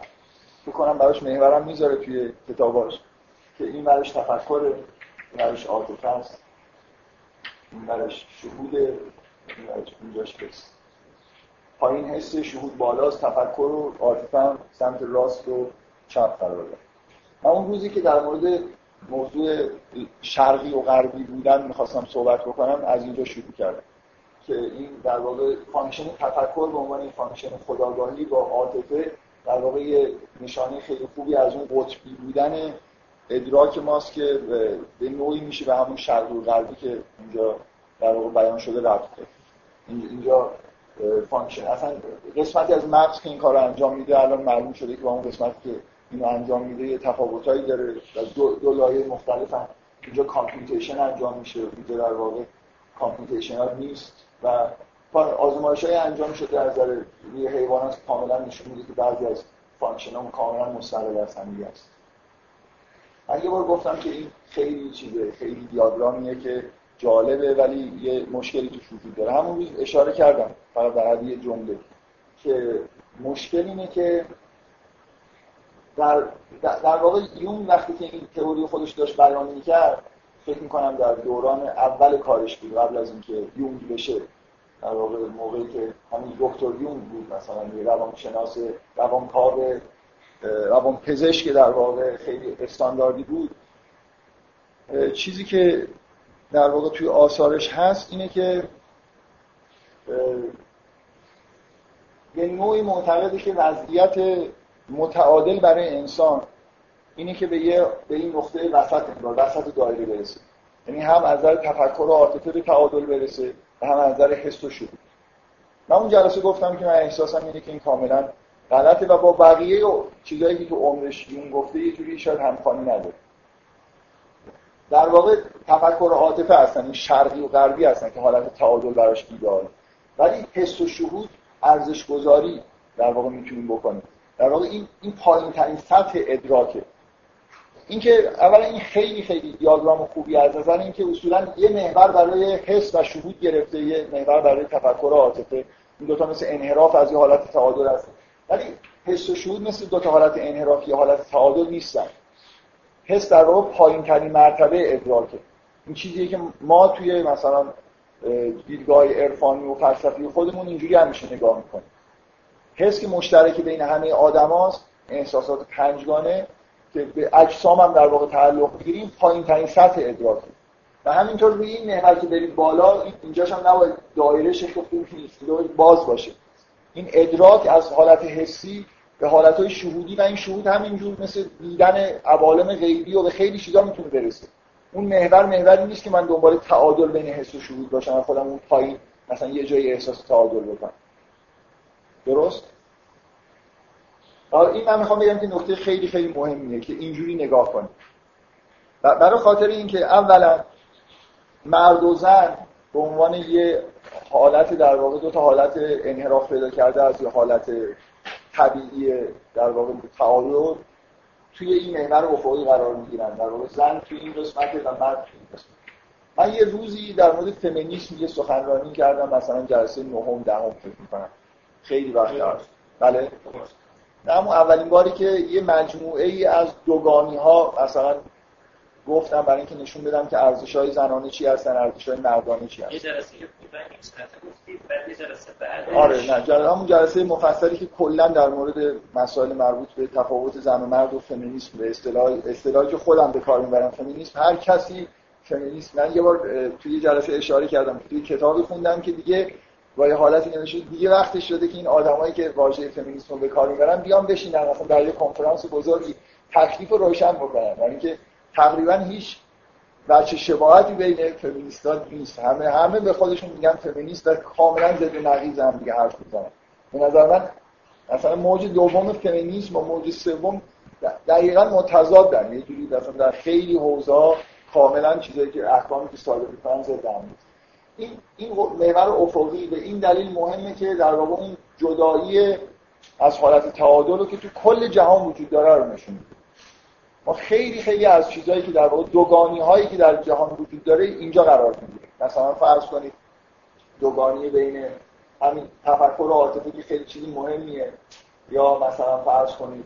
فکر کنم براش محورم می‌ذاره توی کتاباش که این براش تفکر براش عاطفه است. این براش شهود اینجاش حس پایین حس شهود بالاست تفکر و عاطفه سمت راست و چپ قرار داره. من اون روزی که در مورد موضوع شرقی و غربی بودن می‌خواستم صحبت بکنم از اینجا شروع کردم. که این در واقع function تفکر به عنوان این function خودآگاهی با عاطفه در واقع یه نشانه خیلی خوبی از اون قطبی بودن ادراک ماست که به نوعی میشه به همون شرقی و غربی که اینجا در واقع بیان شده رفت اینجا function. اصلا قسمتی از مغز که این کار رو انجام میده الان معلوم شده که با اون قسمتی که اینو انجام میده یه تفاوتایی داره دو, دو لایه مختلف هم. اینجا computation انجام میشه. اینجا در واقع computation ها نیست و آزمایش های انجام شده از نظر حیوانات کاملا نشون میده که بعضی از function ها کاملا مستقل از هم است. من یه بار گفتم که این خیلی چیزه خیلی دیاگرامیه که جالبه ولی یه مشکلی توش وجود داره. همون روز اشاره کردم فقط در یه جمله که مشکل اینه که در, در واقع یون وقتی که این تئوری خودش داشت بیان می‌کرد فکر می‌کنم در دوران اول کارش بود قبل از اینکه یونگ بشه. در واقع موقعی که همین دکتر یونگ بود مثلا یه روانشناس روانکاو روان پزشک در واقع خیلی استانداردی بود. چیزی که در واقع توی آثارش هست اینه که یه نوعی معتقده که وضعیت متعادل برای انسان اینه که به یه به این نقطه وسط انگار وسط دایره برسه. یعنی هم از نظر تفکر و عاطفه به تعادل برسه و هم از نظر حس و شعور. من اون جلسه گفتم که من احساسم اینه که این کاملا غلطه و با بقیه چیزایی که عمرش اون گفته یه جوری شاید همخوانی نداره. در واقع تفکر عاطفه هستن این شرقی و غربی هستن که حالت تعادل براش ایدئال ولی حس و شهود ارزش گذاری در واقع می‌تونیم بکنیم. در واقع این این پایین ترین سطح ادراکه. اینکه اولا این خیلی خیلی دیاگرام خوبی از نظر اینکه اصولا یه محور برای حس و شهود گرفته یه محور برای تفکر و عاطفه. این دو تا مثل انحراف از یه حالت تعادل هست. ولی حس و شهود مثل دو تا حالت انحرافی حالت تعادل نیستن. حس در واقع پایین ترین مرتبه ادراکه این چیزیه که ما توی مثلا دیدگاه عرفانی و فلسفی خودمون اینجوری همیشه نگاه می‌کنیم. حس که مشترک بین همه آدماست احساسات پنجگانه که به اجسام هم در واقع تعلق بگیریم پایین ترین سطح ادراکه و همینطور روی این محور که بریم بالا اینجاش هم نباید دایره شکل خوب نیست باز باشه. این ادراک از حالت حسی به حالتهای شهودی و این شهود همینجور مثل دیدن عوالم غیبی و به خیلی چیزا می‌تونه برسه. اون محور محوری نیست که من دنبال تعادل بین حس و شهود باشم و خودم اون پایین مثلا یه جایی احساس تعادل بکنم. درست؟ این من می‌خوام بگم که نکته خیلی خیلی مهمیه که اینجوری نگاه کنیم برای خاطر اینکه اولا مرد و زن به عنوان یه حالت در واقع دو تا حالت انحراف پیدا کرده از یه حالت طبیعی در واقع تعادل توی این محور افقی قرار می‌گیرن. در واقع زن توی این قسمت و مرد توی این قسمت. من یه روزی در مورد فمینیسم یه سخنرانی کردم مثلا جلسه نهم دهم فکر می‌کنم. خیلی وقت هست بله. اما اولین باری که یه مجموعه ای از دوگانی ها مثلا گفتم برای اینکه نشون بدم که ارزش های زنانه چی هستن ارزش های مردانه چی هستن. یه جلسه بعد آره نه جلسه همون جلسه مفصلی که کلا در مورد مسائل مربوط به تفاوت زن و مرد و فمینیسم به اصطلاح اصطلاحی که خودم به کار می‌برم فمینیسم. هر کسی فمینیسم من یه بار توی جلسه اشاره کردم توی کتابی خوندم که دیگه با یه حالتی نمیشه دیگه وقتی شده که این آدمایی که واژه فمینیسم رو به کار می‌برن بیان بشینن مثلا در یه کنفرانس بزرگی تکلیف رو روشن بکنن. یعنی که تقریبا هیچ بچه شباهتی بین فمینیستان نیست. همه همه به خودشون میگن فمینیست و کاملا ضد نقیض هم دیگه حرف می‌زنن. به نظر من مثلا موج دوم فمینیسم و موج سوم دقیقا متضادن. یه جوری مثلا در خیلی حوزه کاملا چیزایی که احکامی که صادر می‌کنن هم این این محور افقی به این دلیل مهمه که در واقع اون جدایی از حالت تعادل رو که تو کل جهان وجود داره رو نشون میده. ما خیلی خیلی از چیزهایی که در واقع دوگانی هایی که در جهان وجود داره اینجا قرار می‌گیره. مثلا فرض کنید دوگانی بین همین تفکر و که خیلی چیزی مهمیه. یا مثلا فرض کنید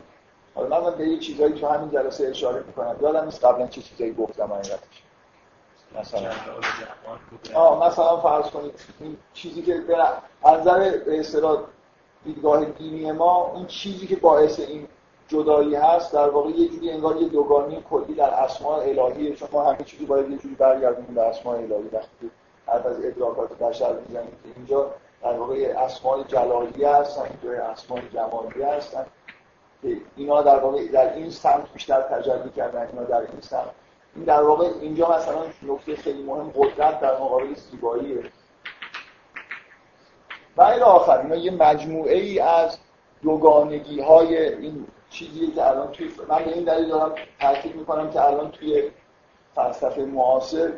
حالا من به یه چیزایی تو همین جلسه اشاره می‌کنم. یادم نیست قبلا چه چیزایی گفتم حقیقتش مثلا آه مثلا فرض کنید این چیزی که به نظر به دیدگاه دینی ما اون چیزی که باعث این جدایی هست در واقع یه جوری انگار یه دوگانی کلی در اسماء الهیه چون ما همه چیزی باید یه جوری برگردونیم به اسماء الهی. وقتی حرف از ادراکات بشر می‌زنیم اینجا در واقع اسماء جلالی هستن تو اسماء جمالی هستن که اینا در واقع در این سمت بیشتر تجلی کردن اینا در این سمت. این در واقع اینجا مثلا نکته خیلی مهم قدرت در مقابل زیباییه. و الی آخر اینا یه مجموعه ای از دوگانگی های این چیزی که الان توی من به این دلیل دارم تاکید می‌کنم که الان توی فلسفه معاصر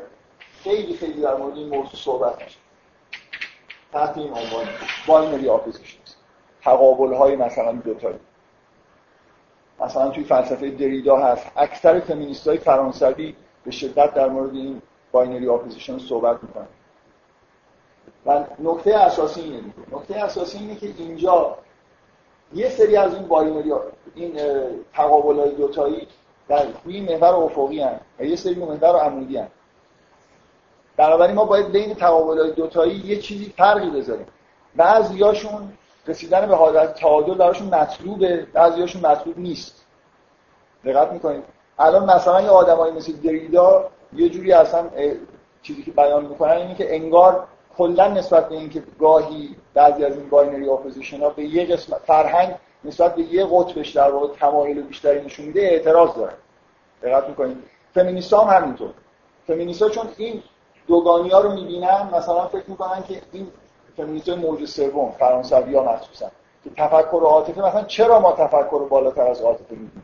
خیلی خیلی در مورد این موضوع صحبت میشه. تحت این عنوان binary oppositions تقابل های مثلا دوتایی مثلا توی فلسفه دریدا هست. اکثر فمینیست های فرانسوی به شدت در مورد این binary opposition صحبت می‌کنن. و نکته اساسی اینه نکته اساسی اینه که اینجا یه سری از این باینری این تقابل های دوتایی در روی محور افقی هن و یه سری محور عمودی هن بنابراین ما باید بین تقابل های دوتایی یه چیزی فرقی بذاریم بعضیاشون رسیدن به حالت تعادل براشون مطلوبه بعضیاشون مطلوب نیست. دقت می‌کنید؟ الان مثلا یه آدمایی مثل دریدا یه جوری اصلا چیزی که بیان می‌کنن اینه که انگار کلا نسبت به اینکه گاهی بعضی از این binary opposition ها به یه قسمت فرهنگ نسبت به یه قطبش در واقع تمایل بیشتری نشون میده اعتراض دارن دقت می‌کنید. فمینیست هم همینطور. فمینیست چون این دوگانی ها رو می‌بینن مثلا فکر می‌کنن که این فمینیست موج سوم فرانسوی ها مخصوصا که تفکر و عاطفه مثلا چرا ما تفکر رو بالاتر از عاطفه میدیم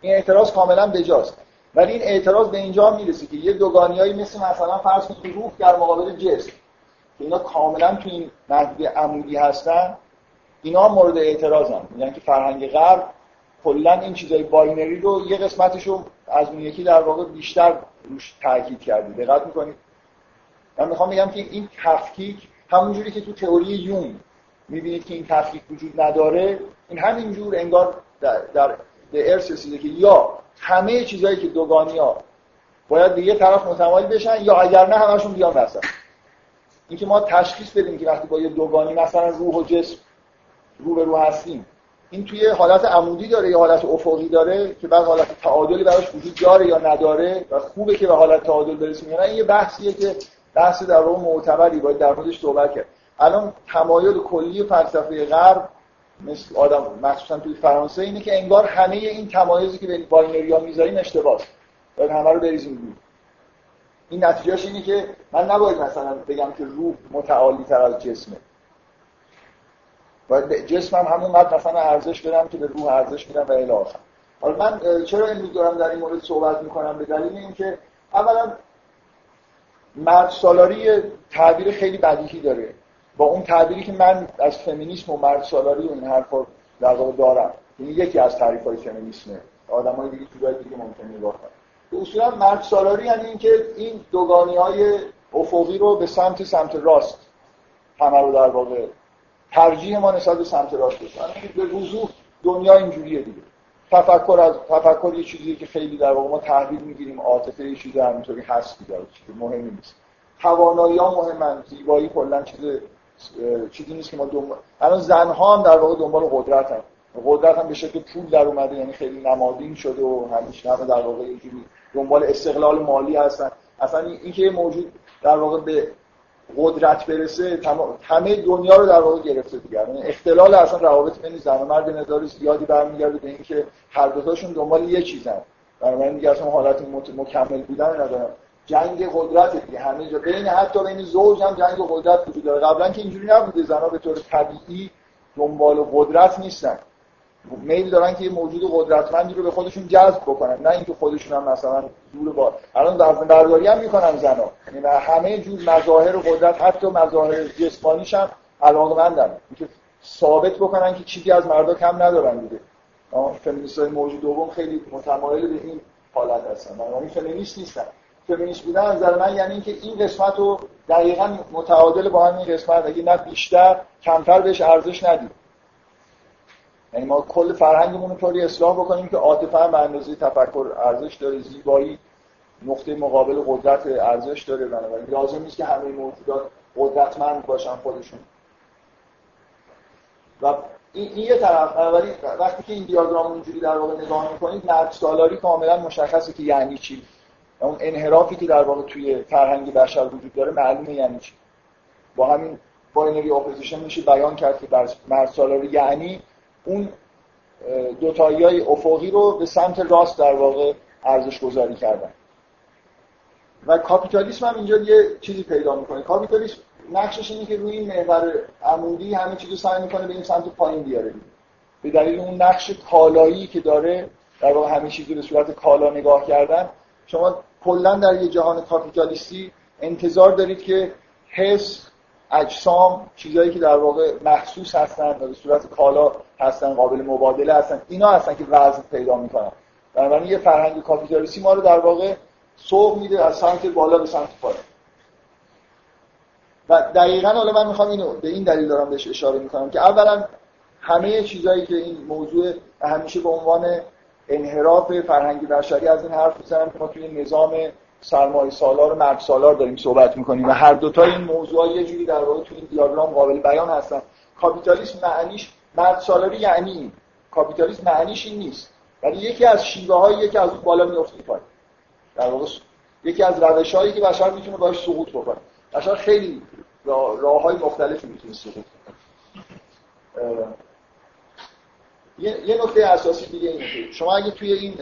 این اعتراض کاملا بجاست ولی این اعتراض به اینجا می‌رسه که یه دوگانیایی مثل مثلا فرض کنید روح در مقابل جسم اینا کاملا تو این محور عمودی هستن. اینا مورد اعتراض هم یعنی که فرهنگ غرب کلا این چیزای binary رو یه قسمتش رو از اون یکی در واقع بیشتر روش تاکید کرده. دقت می‌کنید؟ من می‌خوام بگم که این تفکیک همونجوری که تو تئوری یون می‌بینید که این تفکیک وجود نداره این همینجور انگار در, در به ارث رسیده که یا همه چیزهایی که دوگانی ها باید به یه طرف متمایل بشن یا اگر نه همشون بیان وسط. اینکه ما تشخیص بدیم که وقتی با یه دوگانی مثلا روح و جسم رو به رو هستیم این توی حالت عمودی داره یا حالت افقی داره که بعد حالت تعادلی براش وجود داره یا نداره و خوبه که به حالت تعادل برسیم؟ این یه بحثیه که بحث در واقع معتبری باید در موردش صحبت کرد. الان تمایل کلی فلسفه غرب مثل آدم مخصوصا توی فرانسه اینه که انگار همه این تمایزی که به binary می‌ذاریم اشتباهه. باید همه رو بریزیم این نتیجهش اینه که من نباید مثلا بگم که روح متعالی تر از جسمه. باید جسمم همون قدر مثلا ارزش بدم که به روح ارزش بدم و الی آخر. حالا من چرا امروز دارم در این مورد صحبت می‌کنم؟ به دلیل اینکه اولا مرد سالاری تعبیر خیلی بدیهی داره. با اون تعبیری که من از فمینیسم و مرد سالاری و این حرفا در دارم. این یعنی یکی از تعریف های فمینیسمه. آدمای دیگه جای دیگه ممکنه نگاه کنن. اصولا مرد سالاری یعنی اینکه این دوگانی های افقی رو به سمت سمت راست همه رو در واقع ترجیح ما نسبت به سمت راست بشه یعنی به وضوح دنیا اینجوریه دیگه. تفکر از تفکر یه چیزی که خیلی در واقع ما تحویل می‌گیریم. عاطفه یه چیزی همینطوری هست دیگه مهمی نیست. توانایی ها مهمن زیبایی کلا چیز چیزی نیست که ما دنبال الان زنها هم در واقع دنبال قدرت هم قدرت هم به شکل پول در اومده یعنی خیلی نمادین شده و همیشه همه در واقع اینجوری دنبال استقلال مالی هستن. اصلا اینکه موجود در واقع به قدرت برسه همه دنیا رو در واقع گرفته دیگه. یعنی اختلال اصلا روابط بین زن و مرد نظر زیادی برمیگرده به اینکه هر دو تاشون دنبال یه چیزن. بنابراین دیگه اصلا حالت مکمل بودن ندارن. جنگ قدرت دیگه. همه جا بین حتی بین زوج هم جنگ قدرت وجود داره. قبلا که اینجوری نبوده. زنها به طور طبیعی دنبال قدرت نیستن. میل دارن که یه موجود قدرتمندی رو به خودشون جذب بکنن نه اینکه خودشون هم مثلا دور با الان وزن برداری هم می‌کنن زنا یعنی همه جور مظاهر قدرت حتی مظاهر جسمانیش هم علاقمندن. اینکه ثابت بکنن که چیزی از مردا کم ندارن دیگه. فمینیست های موجود دوم خیلی متمایل به این حالت هستن. بنابراین فمینیست نیستن. فمینیست بودن از نظر من یعنی اینکه این قسمت رو دقیقا متعادل با همین قسمت اگه نه بیشتر کمتر بهش ارزش ندیم. یعنی ما کل فرهنگمون رو طوری اصلاح بکنیم که عاطفه به اندازه تفکر ارزش داره زیبایی نقطه مقابل قدرت ارزش داره بنابراین. لازم نیست که همه موجودات قدرتمند باشن خودشون. و این, یه طرف. بنابراین وقتی که این دیاگرام اونجوری در واقع نگاه می‌کنید مرد سالاری کاملا مشخصه که یعنی چی. اون انحرافی که در واقع توی فرهنگ بشر وجود داره معلومه یعنی چی. با همین binary opposition میشه بیان کرد که مرد سالاری یعنی اون دوتایی های افقی رو به سمت راست در واقع ارزش گذاری کردن. و کاپیتالیسم هم اینجا یه چیزی پیدا می‌کنه. کاپیتالیسم نقشش اینه که روی این محور عمودی همه چیزو سعی می‌کنه به این سمت پایین بیاره. به دلیل اون نقش کالایی که داره در واقع همه چیزی به صورت کالا نگاه کردن شما کلا در یه جهان کاپیتالیستی انتظار دارید که حس اجسام چیزهایی که در واقع محسوس هستن و به صورت کالا هستن قابل مبادله هستن اینا هستن که وزن پیدا می‌کنن. بنابراین یه فرهنگ کاپیتالیستی ما رو در واقع سوق میده از سمت بالا به سمت پایین. و دقیقا حالا من می‌خوام اینو به این دلیل دارم بهش اشاره می‌کنم که اولا همه چیزهایی که این موضوع همیشه به عنوان انحراف فرهنگی بشری از این حرف می‌زنم که ما توی نظام سرمایه سالار و مرد سالار داریم صحبت می‌کنیم و هر دوتا این موضوع یه جوری در واقع توی این دیاگرام قابل بیان هستن. کاپیتالیسم معنیش مرد سالاری یعنی کاپیتالیسم معنیش این نیست. ولی یکی از شیوه هایی یکی از اون بالا میفته پایین. در واقع یکی از روش هایی که بشر می‌تونه باش سقوط بکنه. بشر خیلی راه های مختلفی می‌تونه سقوط یه نکته اساسی دیگه اینه شما اگه توی این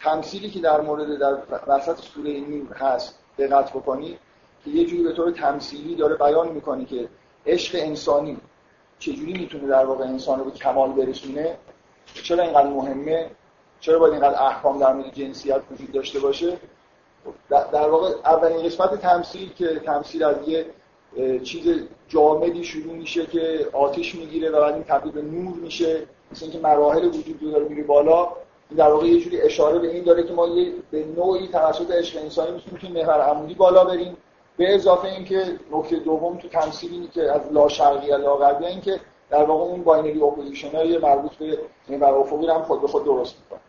تمثیلی که در مورد در وسط سوره این هست دقت بکنید که یه جوری به طور تمثیلی داره بیان می‌کنه که عشق انسانی چجوری می‌تونه در واقع انسان رو به کمال برسونه؟ چرا اینقدر مهمه؟ چرا باید اینقدر احکام در مورد جنسیت وجود داشته باشه؟ در واقع اولین قسمت تمثیل که تمثیل از یه چیز جامدی شروع میشه که آتش می‌گیره و بعد این تبدیل به نور میشه مثل اینکه مراحل وجود داره میره بالا. در واقع یه جوری اشاره به این داره که ما یه به نوعی توسط عشق انسانی می‌تونیم که محور عمودی بالا بریم. به اضافه اینکه نکته دوم تو تمثیل اینه که از لا شرقی لا غربی اینکه در واقع اون binary opposition های مربوط به محور افقی هم خود به خود درست می‌کنه.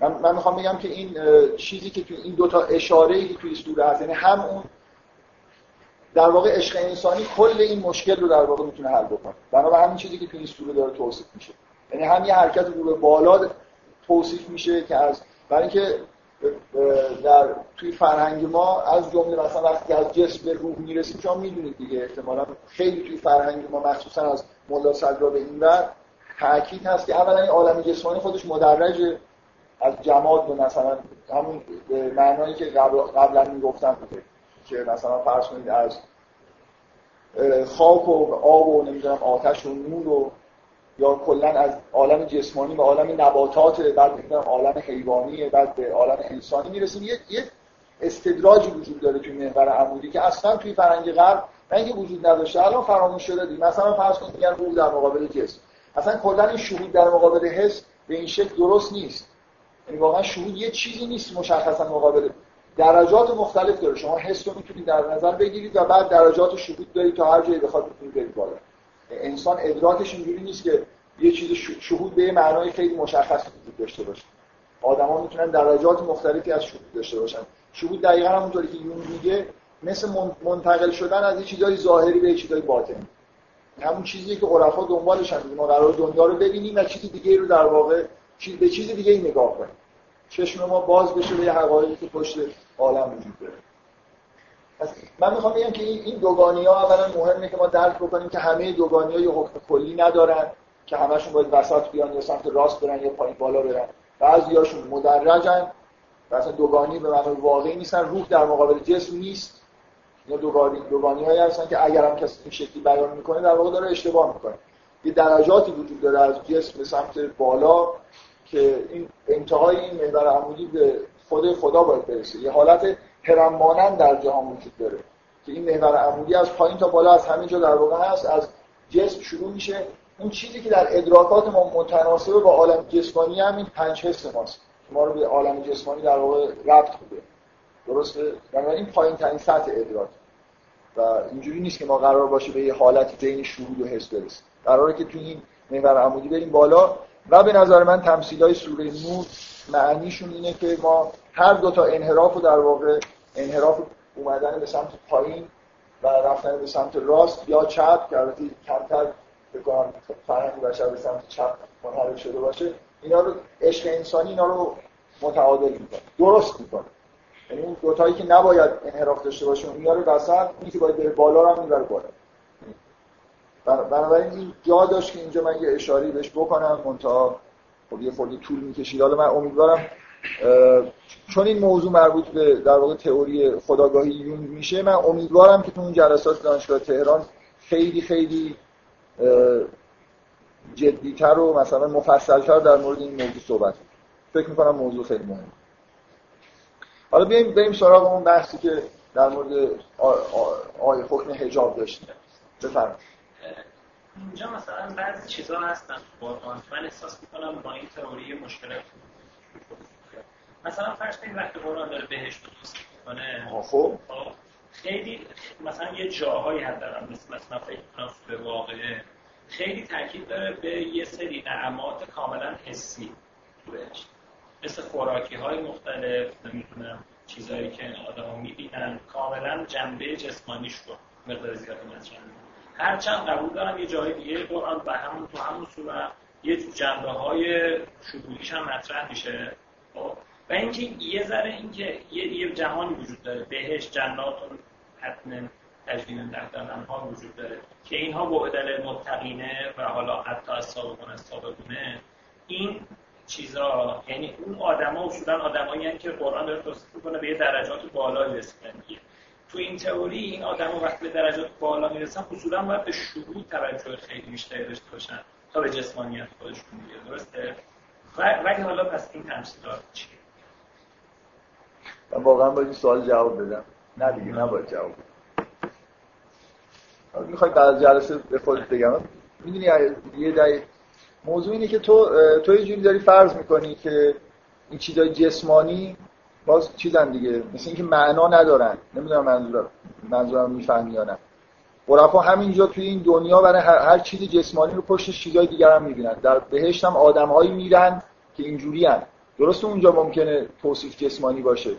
من, من می‌خوام بگم که این چیزی که تو این دوتا اشاره ای که توی سوره هست یعنی هم اون در واقع عشق انسانی کل این مشکل رو در واقع می‌تونه حل بکنه. بنابراین همین چیزی که توی این سوره داره توصیف میشه. یعنی هم یه حرکت رو به بالا توصیف میشه که از برای اینکه در توی فرهنگ ما از جمله مثلا وقتی از جسم به روح می‌رسیم شما می‌دونید دیگه احتمالا خیلی توی فرهنگ ما مخصوصا از ملا صدرا به این ور تاکید هست که اولا این عالم جسمانی خودش مدرج از جماد به مثلا همون معنایی که قبل قبلا می‌گفتم بوده که مثلا فرض کنید از خاک و آب و نمی‌دونم آتش و نور و یا کلا از عالم جسمانی به عالم نباتات بعد به عالم حیوانی بعد به عالم انسانی می‌رسیم. یه, یه استدراجی وجود داره توی محور عمودی که اصلا توی فرنگ غرب اینکه وجود نداشته الان فراموش شده دید مثلا فرض کنید میگن روح در مقابل جسم. اصلا کلا این شهود در مقابل حس به این شکل درست نیست. یعنی واقعا شهود یه چیزی نیست مشخصا مقابل درجات مختلف داره. شما حس رو می‌تونید در نظر بگیرید و بعد درجات شهود دارید تا هر جایی بخواد بتونید برید انسان ادراکش اینجوری نیست که یه چیز شهود به معنای خیلی مشخص وجود داشته باشه. آدما می‌تونن درجات مختلفی از شهود داشته باشن. شهود دقیقا همونطوری که یون میگه مثل منتقل شدن از یه چیزای ظاهری به چیزای باطنی. همون چیزی که عرفا دنبالش ما قرار دنیا رو ببینیم و چیز دیگه رو در واقع به چیز دیگه ای نگاه کنیم. چشم ما باز بشه به حقایقی که پشت عالم وجود داره. من می‌خوام بگم که این دوگانی ها اولا مهمه که ما درک بکنیم که همه دوگانی ها یه حکم کلی ندارن که همشون باید وسط بیان یا سمت راست برن یا پایین بالا برن. بعضیاشون مدرجن و اصلا دوگانی به معنای واقعی نیستن. روح در مقابل جسم نیست. یا دوگانی دوگانی هایی هستن که اگر هم کسی این شکلی بیان می‌کنه در واقع داره اشتباه می‌کنه. یه درجاتی وجود داره از جسم به سمت بالا که این انتهای این محور عمودی به خود خدا باید برسه. یه حالت هرم در جهان وجود داره. که این محور عمودی از پایین تا بالا از همه جا در واقع هست از جسم شروع میشه. اون چیزی که در ادراکات ما متناسبه با عالم جسمانی هم این پنج حس ماست. ما رو به عالم جسمانی در واقع ربط بوده درسته؟ این پایین ترین سطح ادراک. و اینجوری نیست که ما قرار باشه به یه حالتی بین شهود و حس برسیم. قراره که تو این محور عمودی بریم بالا و به نظر من تمثیل های سوره نور معنیشون اینه که ما هر دو تا انحراف رو در واقع انحراف اومدن به سمت پایین و رفتن به سمت راست یا چپ که البته کمتر بکنم فرهنگ بشر به سمت چپ منحرف شده باشه اینا رو عشق انسانی اینا رو متعادل می‌کنه درست می‌کنه. یعنی اون دوتایی که نباید انحراف داشته باشه اون میاره وسط اونی که باید بره بالا رو هم می‌بره بالا. بنابراین این جا داشت که اینجا من یه اشاری بهش بکنم منتها خب یه خورده طول می‌کشید. حالا من امیدوارم چون این موضوع مربوط به در واقع تئوری خداگاهی یونگ میشه من امیدوارم که تو اون جلسات دانشگاه تهران خیلی خیلی جدیتر و مثلا مفصلتر در مورد این موضوع صحبت فکر می‌کنم موضوع خیلی مهم حالا بیایم بریم سراغ اون بحثی که در مورد آی حکم حجاب داشتیم. بفرمایید. اینجا مثلا بعضی چیزها هستن. قرآن. من احساس می‌کنم با این تئوری مشکلات مثلا فرض کنید وقتی قرآن داره بهشت رو توصیف می‌کنه خب. خب خیلی مثلا یه جاهایی هست دارم مثل مثلا فکر کنم به واقعه خیلی تاکید داره به یه سری نعمات کاملا حسی بهشت مثل خوراکی های مختلف نمی‌دونم چیزهایی که آدم می‌بینن کاملا جنبه جسمانیش رو مقدار زیادی مطرح هرچند قبول دارم یه جای دیگه قرآن به همون تو همون صورت یه جنبه های شهودیش هم مطرح میشه خب؟ و اینکه یه ذره اینکه یه, یه جهانی وجود داره. بهش جنات حتما تجدید در ها وجود داره که اینها بعدل متقینه و حالا حتی از سابقون از سابقونه این چیزا یعنی اون آدما اصولا آدمایی که قرآن داره توصیف می‌کنه به یه درجات بالایی رسیدن تو این تئوری این آدم وقتی به درجات بالا می‌رسن اصولا باید به شروع توجه خیلی بیشتری داشته باشن تا به جسمانیت خودشون میگه درسته؟ ولی حالا پس این تمثیلات چیه؟ من واقعا باید این سوال جواب بدم. نه دیگه نباید جواب بدم. می‌خوای بعد جلسه به خودت بگم. می‌دونی یه دقیق. موضوع اینه که تو تو یه جوری داری فرض می‌کنی که این چیزای جسمانی باز چیزن دیگه. مثل اینکه معنا ندارن. نمی‌دونم منظور منظورم می‌فهمی یا نه. عرفا همینجا توی این دنیا برای هر, چیز جسمانی رو پشت چیزای دیگر هم می‌بینن. در بهشت هم آدمهایی میرن که اینجوری هن. درسته اونجا ممکنه توصیف جسمانی باشه.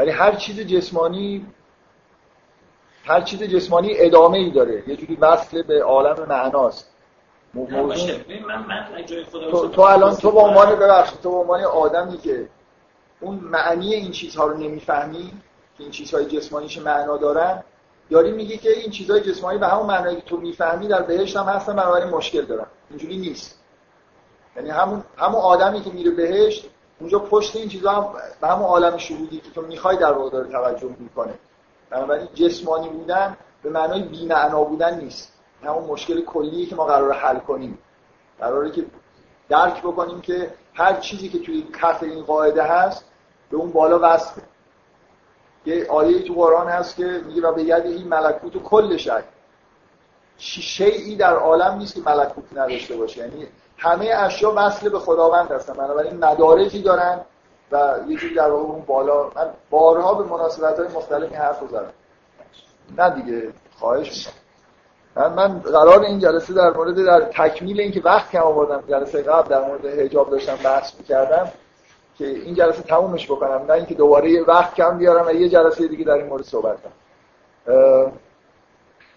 ولی هر چیز جسمانی هر چیز جسمانی ادامه ای داره. یه جوری وصل به عالم معناست. موضوع... تو, تو الان تو به عنوان ببخشید تو به عنوان آدمی که اون معنی این چیزها رو نمی‌فهمی که این چیزهای جسمانیش معنا دارن داری میگی که این چیزهای جسمانی به همون معنایی که تو می‌فهمی در بهشت هم هستن بنابراین مشکل دارن. اینجوری نیست. یعنی همون همون آدمی که میره بهشت اونجا پشت این چیزها هم به همون عالم شهودی که تو می‌خوای در واقع داره توجه می‌کنه. بنابراین جسمانی بودن به معنای بی معنا بودن نیست. همون مشکل کلی که ما قرار حل کنیم. قراره که درک بکنیم که هر چیزی که توی کف این قاعده هست به اون بالا وصله یه آیه تو قرآن هست که میگه و به ید این ملکوت و کل شد شیعی در عالم نیست که ملکوت نداشته باشه. یعنی همه اشیا وصل به خداوند هستن. بنابراین مدارجی دارن و یه جوری در واقع اون بالا من بارها به مناسبت های مختلف حرف زدم نه دیگه خواهش من, من قرار این جلسه در مورد در تکمیل اینکه وقت کم آوردم جلسه قبل در مورد حجاب داشتم بحث می‌کردم که این جلسه تمومش بکنم. نه اینکه دوباره وقت کم بیارم و یه جلسه دیگه در این مورد صحبت کنم.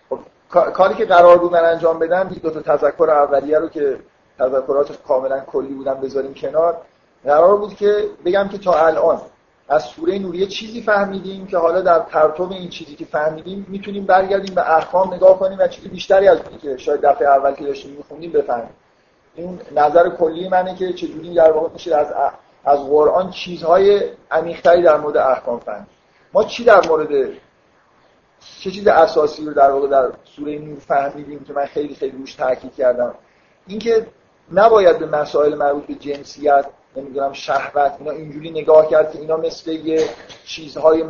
خب، کاری که قرار بود من انجام بدم دو تا تذکر اولیه رو که تذکرات کاملا کلی بودن بذاریم کنار. قرار بود که بگم که تا الان از سوره نوریه چیزی فهمیدیم که حالا در پرتو این چیزی که فهمیدیم می‌تونیم برگردیم به احکام نگاه کنیم و چیزی بیشتری از اونی که شاید دفعه اول که داشتیم میخوندیم بفهمیم. این نظر کلی منه که چجوری در واقع میشه از از قرآن چیزهای عمیق‌تری در مورد احکام فهمید ما چی در مورد چه چیز اساسی رو در واقع در سوره نور فهمیدیم که من خیلی خیلی روش تاکید کردم؟ اینکه نباید به مسائل مربوط به جنسیت نمی‌دونم شهوت اینا اینجوری نگاه کرد که اینا مثل یه چیزهای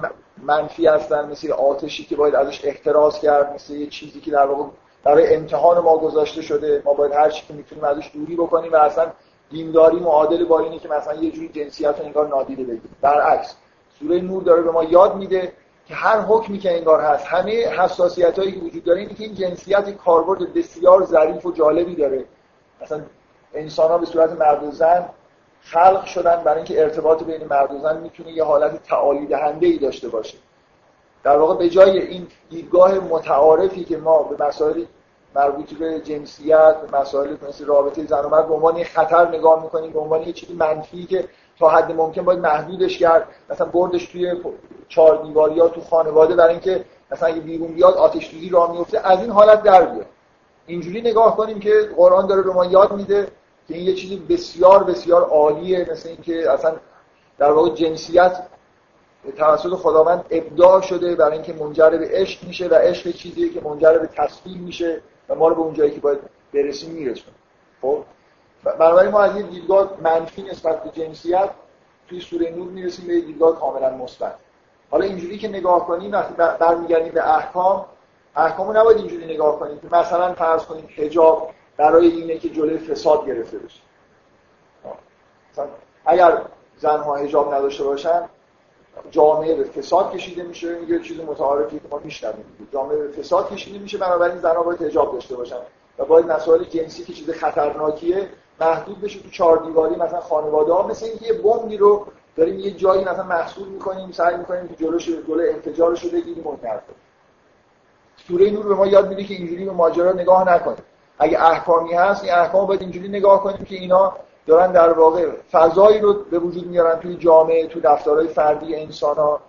منفی هستن مثل یه آتشی که باید ازش احتراز کرد مثل یه چیزی که در واقع برای امتحان ما گذاشته شده. ما باید هر چی که می‌تونیم ازش دوری بکنیم و اصلا دینداری معادل با اینه که مثلا یه جوری جنسیت رو انگار نادیده بگیریم. برعکس سوره نور داره به ما یاد میده که هر حکمی که انگار هست همه حساسیت هایی که وجود داره اینه که این جنسیت کاربرد بسیار ظریف و جالبی داره. مثلا انسان ها به صورت مرد و زن خلق شدن برای اینکه ارتباط بین مرد و زن می‌تونه یه حالت تعالی دهنده ای داشته باشه. در واقع به جای این دیدگاه متعارفی که ما به مسائل مربوط به جنسیت به مسائل مثل رابطه زن و مرد به عنوان خطر نگاه می‌کنیم به عنوان یه چیزی منفی که تا حد ممکن باید محدودش کرد مثلا بردش توی چهار دیواری یا تو خانواده برای اینکه مثلا اگه بیرون بیاد آتش سوزی راه میفته از این حالت در بیاد. اینجوری نگاه کنیم که قرآن داره به ما یاد میده که این یه چیزی بسیار بسیار عالیه مثل اینکه اصلا در واقع جنسیت توسط خداوند ابداع شده برای اینکه منجر به عشق میشه و عشق چیزیه که منجر به تصویر میشه و ما رو به اون جایی که باید برسیم میرسونه. خب؟ بنابراین ما از یه دیدگاه منفی نسبت به جنسیت توی سوره نور می‌رسیم به دیدگاه کاملا مثبت. حالا اینجوری که نگاه کنیم وقتی برمیگردیم به احکام احکامو نباید اینجوری نگاه کنیم که مثلا فرض کنیم حجاب برای اینه که جلوی فساد گرفته بشه. اگر زنها حجاب نداشته باشن جامعه به فساد کشیده میشه یه چیز متعارفی که ما میشنویم. جامعه به فساد کشیده میشه بنابراین زنها باید حجاب داشته باشن و باید مسائل جنسی که چیز خطرناکیه محدود بشه تو چهار دیواری مثلا خانواده ها مثل اینکه یه بمبی رو داریم یه جایی مثلا محصول می‌کنیم سعی می‌کنیم که جلوش جلو انفجارش رو بگیریم اون سوره نور به ما یاد میده که اینجوری به ماجرا نگاه نکنیم. اگه احکامی هست این احکام باید اینجوری نگاه کنیم که اینا دارن در واقع فضایی رو به وجود میارن توی جامعه تو دفترهای فردی انسان ها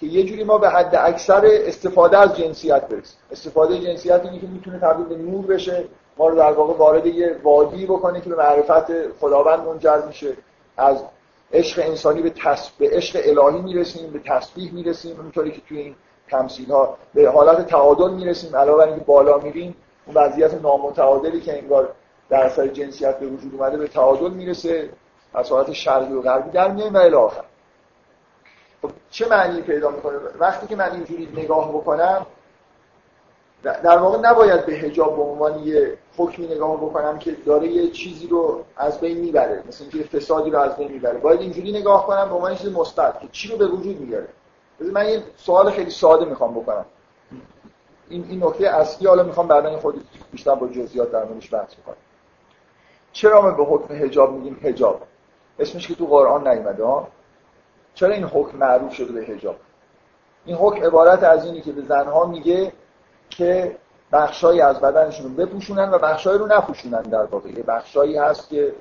که یه جوری ما به حد اکثر استفاده از جنسیت برسیم. استفاده جنسیت اینه که می‌تونه تبدیل به نور بشه ما رو در واقع وارد یه وادی بکنه که به معرفت خداوند منجر میشه. از عشق انسانی به, تص... به عشق الهی می‌رسیم به تسبیح می‌رسیم اونطوری که توی این تمثیل ها به حالت تعادل می‌رسیم علاوه بر اینکه بالا میریم اون وضعیت نامتعادلی که انگار در اثر جنسیت به وجود اومده به تعادل می‌رسه از حالت شرقی و غربی در میایم و الی آخر. خب چه معنی پیدا می‌کنه؟ وقتی که من اینجوری نگاه بکنم در واقع نباید به حجاب به عنوان یه حکمی نگاه بکنم که داره یه چیزی رو از بین می‌بره مثل اینکه فسادی رو از بین می‌بره. باید اینجوری نگاه کنم به عنوان چیز مثبت که چی رو به وجود میاره من یه سوال خیلی ساده می‌خوام بکنم. این این نکته اصلی حالا می‌خوام بعدا خود بیشتر با جزئیات در موردش بحث کنم چرا ما به حکم حجاب میگیم حجاب؟ اسمش که تو قرآن نیومده ها؟ چرا این حکم معروف شده به حجاب؟ این حکم عبارت از اینی که به زنها میگه که بخشایی از بدنشون رو بپوشونن و بخشایی رو نپوشونن در واقع. یه بخشایی هست که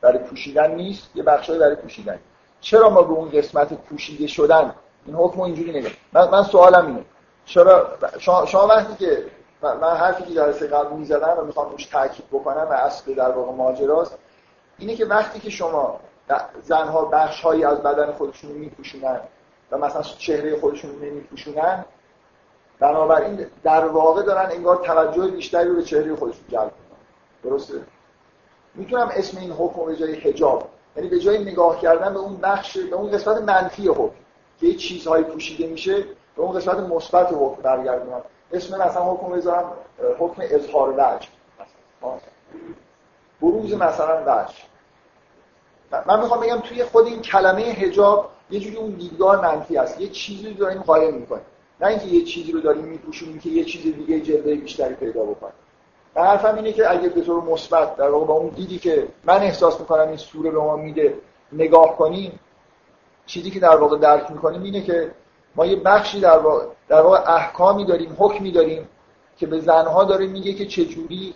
برای پوشیدن نیست یه بخشایی برای پوشیدن. چرا ما به اون قسمت پوشیده شدن؟ این حکم اینجوری نگه من, من سوالم اینه. چرا شما, وقتی که من حرفی که جلسه قبل می‌زدم و می‌خوام روش تاکید بکنم و اصل در واقع ماجراست اینه که وقتی که شما زنها بخشهایی از بدن خودشون رو میپوشونن و مثلا چهره خودشون رو نمیپوشونن بنابراین در واقع دارن انگار توجه بیشتری رو به چهره خودشون جلب می‌کنن. درسته؟ می‌تونم اسم این حکم به جای حجاب یعنی به جای نگاه کردن به اون بخش به اون قسمت منفی حکم که چیزهایی پوشیده میشه به اون قسمت مثبت حکم برگردونم. اسم مثلا حکم بذارم حکم اظهار وجه. بروز مثلا وجه. من می‌خوام بگم توی خود این کلمه حجاب یه جوری اون دیدگاه منفی است. یه چیزی رو داریم قایم می‌کنیم. نه اینکه یه چیزی رو داریم میپوشونیم که یه چیز دیگه جلوه بیشتری پیدا بکنه و حرفم اینه که اگه به طور مثبت در واقع با اون دیدی که من احساس می‌کنم این سوره به ما میده نگاه کنیم چیزی که در واقع درک می‌کنیم اینه که ما یه بخشی در واقع, در واقع احکامی داریم حکمی داریم که به زنها داره میگه که چجوری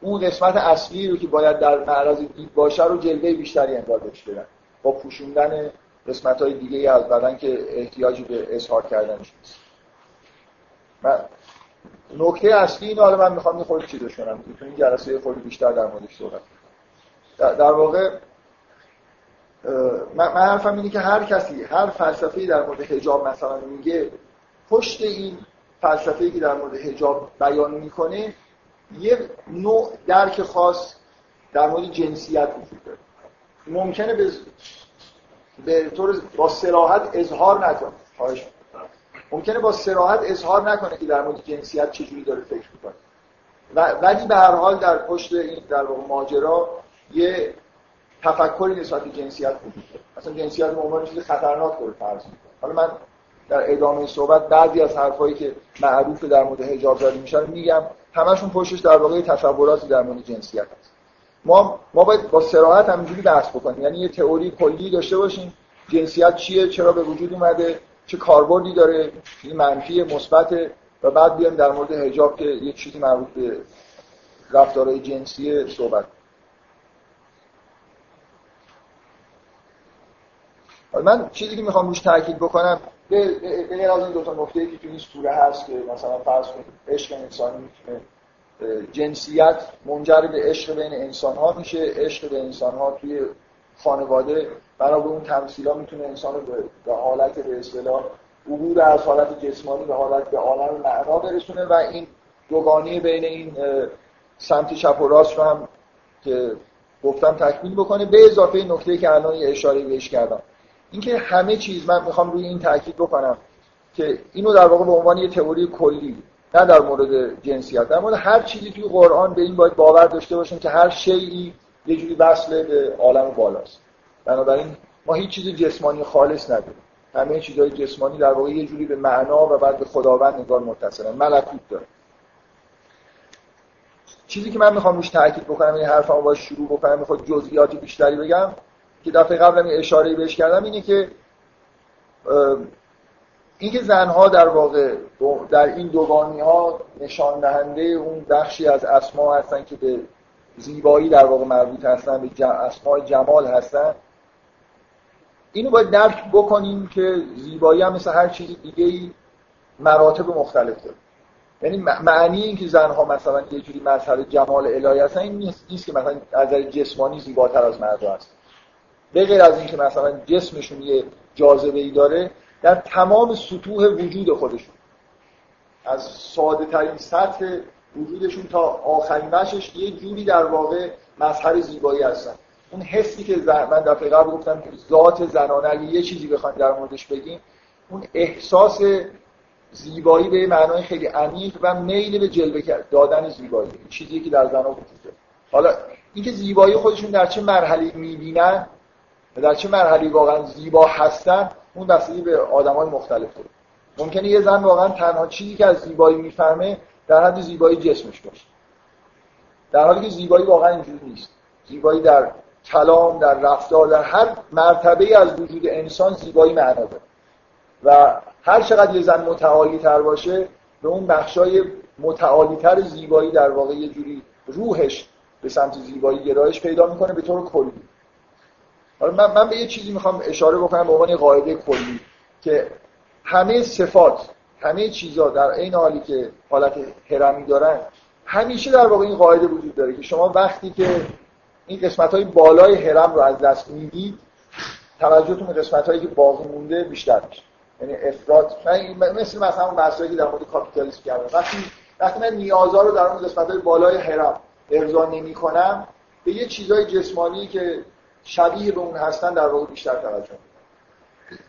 اون قسمت اصلی رو که باید در معرض دید باشه رو جلوه بیشتری انگار بهش بدن. با پوشوندن قسمت های دیگه از بدن که احتیاجی به اظهار کردنش نیست. نکته اصلی اینو حالا من می‌خوام یه خورده چیزش کنم. تو این جلسه خود بیشتر در موردش صحبت در, در واقع من, حرفم اینه که هر کسی هر فلسفه‌ای در مورد حجاب مثلا میگه پشت این فلسفه‌ای که در مورد حجاب بیان می‌کنه یه نوع درک خاص در مورد جنسیت وجود داره. ممکنه به به طور با سراحت اظهار نکنه. خواهش ممکنه با سراحت اظهار نکنه که در مورد جنسیت چجوری داره فکر می‌کنه. ولی به هر حال در پشت این در ماجرا یه تفکری نسبت به جنسیت وجود داره. مثلا جنسیت به عنوان چیز خطرناک رو فرض حالا من در ادامه صحبت بعضی از حرفایی که معروف در مورد حجاب داری میشن میگم. همشون پشتش در واقع تصوراتی در مورد جنسیت هست. ما ما باید با صراحت همینجوری بحث بکنیم. یعنی یه تئوری کلی داشته باشیم. جنسیت چیه؟ چرا به وجود اومده؟ چه کاربردی داره؟ این منفی مثبت؟ و بعد بیایم در مورد حجاب که یه چیزی مربوط به رفتارهای جنسی صحبت من چیزی که می‌خوام روش تاکید بکنم به غیر از این دو تا نکته که تو این سوره هست که مثلا فرض کنید عشق انسانی می‌تونه جنسیت منجر به عشق بین انسان ها میشه. عشق به انسان ها توی خانواده برای اون تمثیلا می‌تونه انسان رو به حالت به اصطلاح عبور از حالت جسمانی به حالت به عالم معنا برسونه و این دوگانی بین این سمت چپ و راست رو هم که گفتم تکمیل بکنه. به اضافه نکته که الان یه اشاره بهش کردم. اینکه همه چیز من می‌خوام روی این تاکید بکنم که اینو در واقع به عنوان یه تئوری کلی نه در مورد جنسیت در مورد هر چیزی توی قرآن به این باید باور داشته باشیم که هر شیعی یه جوری وصله به عالم بالاست. بنابراین ما هیچ چیز جسمانی خالص نداریم. همه چیزهای جسمانی در واقع یه جوری به معنا و بعد به خداوند نگار متصلن. ملکوت داره. چیزی که من می‌خوام روش تاکید بکنم این حرفمو باش شروع بکنم می‌خواد جزئیات بیشتری بگم. که دفعه قبلم اشاره بهش کردم اینه که اینکه زنها در واقع در این دوگانی ها نشان دهنده اون بخشی از اسما هستن که به زیبایی در واقع مربوط هستن به اسماء جمال هستن. اینو باید درک بکنیم که زیبایی هم مثل هر چیز دیگه مراتب مختلف داره. یعنی معنی این که زنها مثلا یه جوری مظهر جمال الهی هستن این نیست, که مثلا از جسمانی زیباتر از مردا هست به غیر از اینکه مثلا جسمشون یه جاذبه ای داره در تمام سطوح وجود خودشون از ساده ترین سطح وجودشون تا آخرین بخشش یه جوری در واقع مظهر زیبایی هستن. اون حسی که من دفعه قبل گفتم که ذات زنانه اگه یه چیزی بخوایم در موردش بگیم اون احساس زیبایی به معنای خیلی عمیق و میل به جلوه دادن زیبایی چیزی که در زنان وجود حالا اینکه زیبایی خودشون در چه مرحله می‌بینن در چه مرحله واقعا زیبا هستن اون بستگی به آدمای مختلف داره. ممکنه یه زن واقعا تنها چیزی که از زیبایی می‌فهمه در حد زیبایی جسمش باشه. در حالی که زیبایی واقعا اینجوری نیست. زیبایی در کلام در رفتار در هر مرتبه از وجود انسان زیبایی معنا داره. و هر چقدر یه زن متعالی تر باشه به اون بخشای متعالی تر زیبایی در واقع یه جوری روحش به سمت زیبایی گرایش پیدا می‌کنه به طور کلی. حالا من, من به یه چیزی می‌خوام اشاره بکنم به عنوان قاعده کلی که همه صفات همه چیزا در این حالی که حالت هرمی دارن همیشه در واقع این قاعده وجود داره که شما وقتی که این قسمت های بالای هرم رو از دست می‌دید توجهتون به قسمت هایی که باقی مونده بیشتر میشه. یعنی افراد مثل مثلا اون بحثایی که در مورد کاپیتالیسم کردم. وقتی وقتی من نیازها رو در اون قسمت های بالای هرم ارضا نمی کنم به یه چیزای جسمانی که شبیه به اون هستن در واقع بیشتر توجه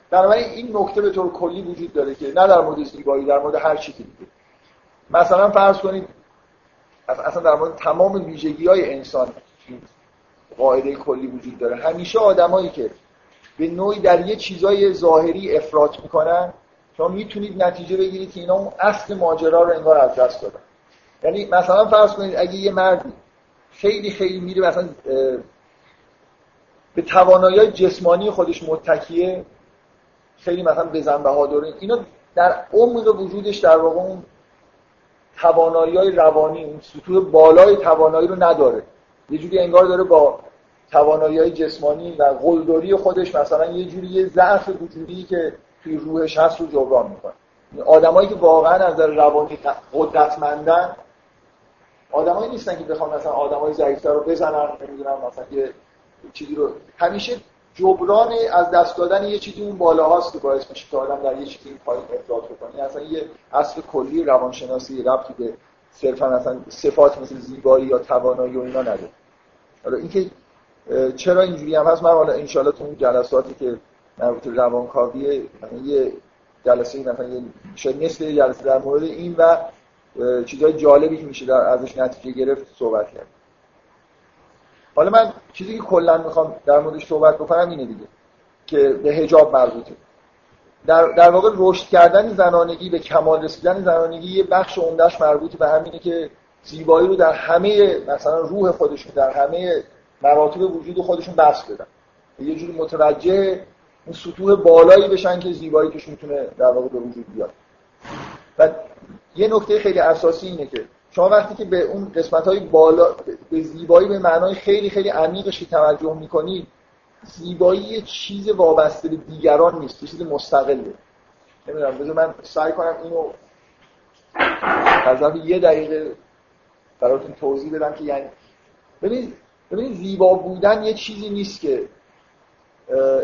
بنابراین این نکته به طور کلی وجود داره که نه در مورد زیبایی در مورد هر چیزی دیگه. مثلا فرض کنید اصلا در مورد تمام ویژگی های انسان قاعده کلی وجود داره. همیشه آدمایی که به نوعی در یه چیزای ظاهری افراط می‌کنن شما می‌تونید نتیجه بگیرید که اینا اون اصل ماجرا رو انگار از دست دادن. یعنی مثلا فرض کنید اگه یه مردی خیلی خیلی میره مثلا به توانایی جسمانی خودش متکیه خیلی مثلا بزن بهادر اینا در عمق وجودش در واقع اون توانایی روانی اون سطوح بالای توانایی رو نداره. یه جوری انگار داره با توانایی جسمانی و قلدری خودش مثلا یه جوری یه ضعف وجودی که توی روحش هست رو جبران می‌کنه. آدمایی که واقعا از نظر روانی قدرتمندن آدمایی نیستن که بخوان مثلا آدمای ضعیفتر رو بزنن نمی‌دونم مثلا یه چیزی رو همیشه جبران از دست دادن یه چیزی اون بالا هاست که باعث میشه که آدم در یه چیزی این پایین افراط بکنه. اصلا یه اصل کلی روانشناسی ربطی به صرفا مثلا صفات مثل زیبایی یا توانایی و اینا نداره. حالا اینکه چرا اینجوری هم هست؟ من حالا انشالله تو اون جلساتی که مربوط روانکاوی یه جلسه مثلا یه شاید جلسه در مورد این و چیزهای جالبی که میشه در ازش نتیجه گرفت صحبت کرد. حالا من چیزی که کلا می‌خوام در موردش صحبت بکنم اینه دیگه که به حجاب مربوطه. در, در واقع رشد کردن زنانگی به کمال رسیدن زنانگی یه بخش عمدهش مربوط به همینه که زیبایی رو در همه مثلا روح خودشون در همه مراتب وجود خودشون بس بدن. یه جوری متوجه اون سطوح بالایی بشن که زیبایی توش می‌تونه در واقع به وجود بیاد. و یه نکته خیلی اساسی اینه که شما وقتی که به اون قسمت های بالا به زیبایی به معنای خیلی خیلی عمیقشی توجه می‌کنید زیبایی یه چیز وابسته به دیگران نیست یه چیز مستقله. نمی‌دونم بذار من سعی کنم اینو از یه دقیقه براتون توضیح بدم که یعنی ببینید ببینید زیبا بودن یه چیزی نیست که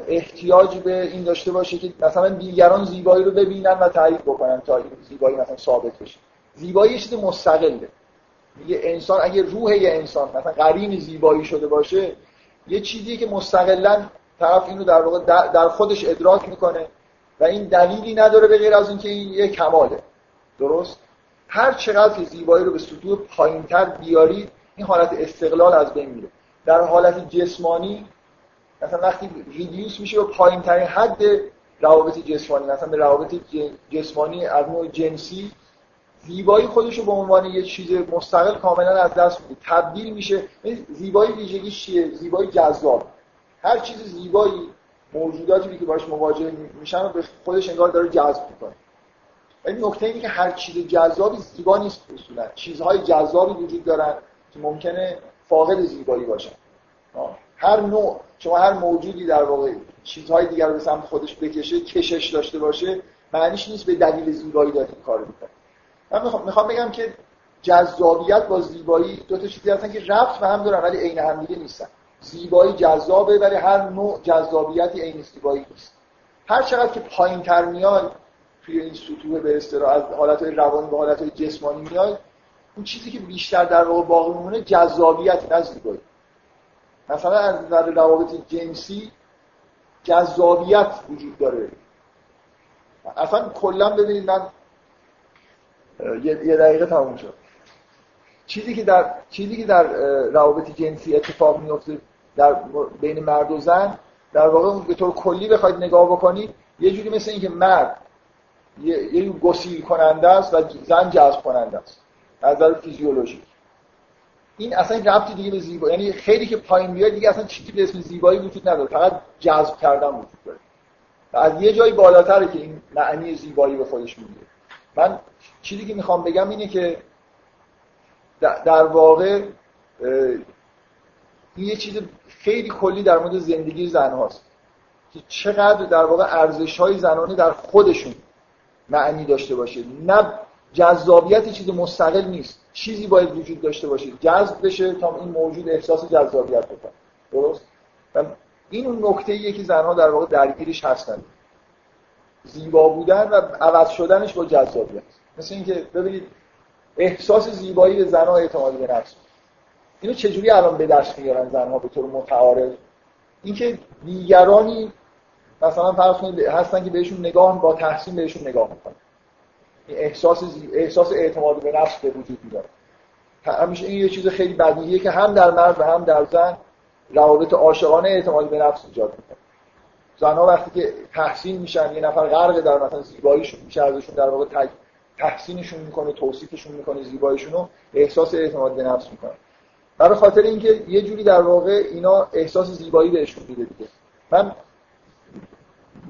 احتیاج به این داشته باشه که مثلا دیگران زیبایی رو ببینن و تعریف بکنن تا زیبایی مثلا ثابت بشه. زیبایی چیز مستقله. یه انسان اگه روح یه انسان مثلا قرین زیبایی شده باشه یه چیزی که مستقلا طرف اینو در واقع در خودش ادراک می‌کنه و این دلیلی نداره به غیر از اینکه این یه کماله. درست؟ هر چقدر که زیبایی رو به سطوح پایینتر بیارید این حالت استقلال از بین میره. در حالت جسمانی مثلا وقتی ریدیوس میشه به پایین ترین حد روابط جسمانی مثلا به روابط جسمانی از نوع جنسی زیبایی خودش رو به عنوان یه چیز مستقل کاملا از دست میده. تبدیل میشه. زیبایی ویژگیش چیه؟ زیبایی جذاب. هر چیز زیبایی موجوداتی که باش مواجه میشن به خودش انگار داره جذب می‌کنه. این نکته اینه که هر چیز جذابی زیبا نیست اصولا چیزهای جذابی وجود دارن که ممکنه فاقد زیبایی باشن. هر نوع. شما هر موجودی در واقع چیزهای دیگر رو به سمت خودش بکشه کشش داشته باشه معنیش نیست به دلیل زیبایی داره کارو می‌کنه. من می‌خوام بگم که جذابیت با زیبایی دو تا چیزی هستن که رفت به هم دارن ولی عین هم دیگه نیستن. زیبایی جذابه ولی هر نوع جذابیتی عین زیبایی نیست. هر چقدر که پایین تر میاد توی این سطوح به اصطلاح از حالت روانی به حالت جسمانی میاد اون چیزی که بیشتر در واقع باقی میمونه جذابیت نه زیبایی. مثلا از نظر روابط جنسی جذابیت وجود داره. اصلا کلا ببینید من یه دقیقه تموم شد. چیزی که در چیزی که در روابط جنسی اتفاق میفته در بین مرد و زن در واقع به طور کلی بخواید نگاه بکنید یه جوری مثل اینکه مرد یه, یه گسیل کننده است و زن جذب کننده است از نظر فیزیولوژی این اصلا ربطی دیگه به زیبایی یعنی خیلی که پایین بیاد دیگه اصلا چیزی به اسم زیبایی وجود نداره فقط جذب کردن وجود داره. و از یه جایی بالاتره که این معنی زیبایی به خودش می‌گیره. من چیزی که می‌خوام بگم اینه که در واقع این یه چیز خیلی کلی در مورد زندگی زن هاست که چقدر در واقع ارزش های زنانه در خودشون معنی داشته باشه. نه جذابیت چیز مستقل نیست. چیزی باید وجود داشته باشه. جذب بشه تا این موجود احساس جذابیت بکنه. درست؟ این اون نکته که زنها در واقع درگیرش هستن. زیبا بودن و عوض شدنش با جذابیت. مثل اینکه ببینید احساس زیبایی به زنها اعتمادی به نفس. اینو چجوری الان به دست میارن زنها به طور متعارف اینکه دیگرانی مثلا فرض کنید هستن که بهشون نگاه با تحسین بهشون نگاه می‌کنن. احساس احساس اعتماد به نفس به وجود میاد همیشه این یه چیز خیلی بدیهیه که هم در مرد و هم در زن روابط عاشقانه اعتماد به نفس ایجاد می‌کنه. زنها وقتی که تحسین میشن یه نفر غرق در مثلا زیباییشون میشه ازشون در واقع تحسینشون می‌کنه توصیفشون می‌کنه زیباییشون رو احساس اعتماد به نفس می‌کنه. برای خاطر اینکه یه جوری در واقع اینا احساس زیبایی بهشون میده دیگه. من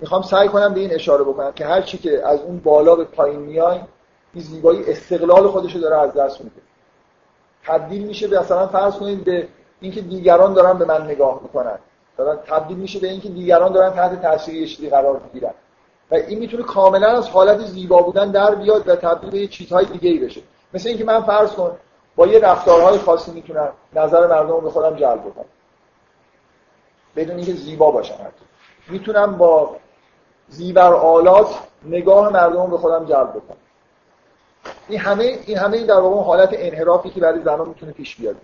می‌خوام سعی کنم به این اشاره بکنم که هر چی که از اون بالا به پایین میای این زیبایی استقلال خودش رو داره از دست میده. تبدیل میشه به مثلا فرض کنید به اینکه دیگران دارن به من نگاه می‌کنن. دارن تبدیل میشه به اینکه دیگران دارن تحت تاثیر چیزی قرار می‌گیرن. و این می‌تونه کاملا از حالت زیبا بودن در بیاد و تبدیل به چیزهای دیگه ای بشه. مثل اینکه من فرض کن با یه رفتارهای خاصی می‌تونم نظر مردم رو به خودم جلب بکنم. بدون اینکه زیبا باشم می‌تونم با زیور آلات نگاه مردم رو به خودم جلب بکنم. این همه این همه در واقع حالت انحرافی که برای زنان می‌تونه پیش بیاد.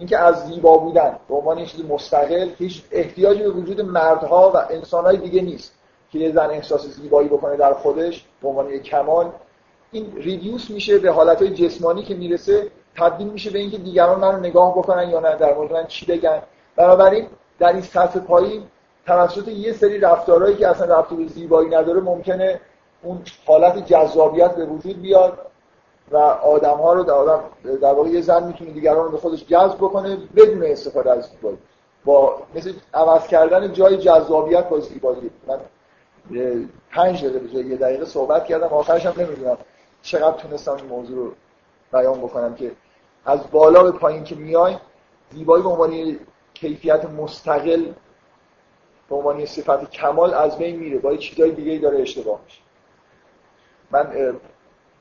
اینکه از زیبا بودن به عنوان یه چیز مستقل هیچ احتیاجی به وجود مردها و انسانهای دیگه نیست که یه زن احساس زیبایی بکنه در خودش به عنوان یک کمال. این ریدیوس میشه به حالتهای جسمانی که می‌رسه تبدیل میشه به اینکه دیگران من رو نگاه بکنن یا نه در مورد من چی بگن. بنابراین در این سطح پایین توسط یه سری رفتارهایی که اصلا به زیبایی نداره ممکنه اون حالت جذابیت به وجود بیاد. و آدم ها رو در, آدم در واقع یه زن می‌تونه دیگران رو به خودش جذب بکنه بدون استفاده از زیبایی. با مثل عوض کردن جای جذابیت با زیبایی. من پنج دقیقه به جای یه دقیقه صحبت کردم آخرش هم نمی‌دونم چقدر تونستم این موضوع رو بیان بکنم که از بالا به پایین که میای زیبایی به عنوان کیفیت مستقل به عنوان صفت کمال از بین میره. با چیزای دیگه داره اشتباه میشه. من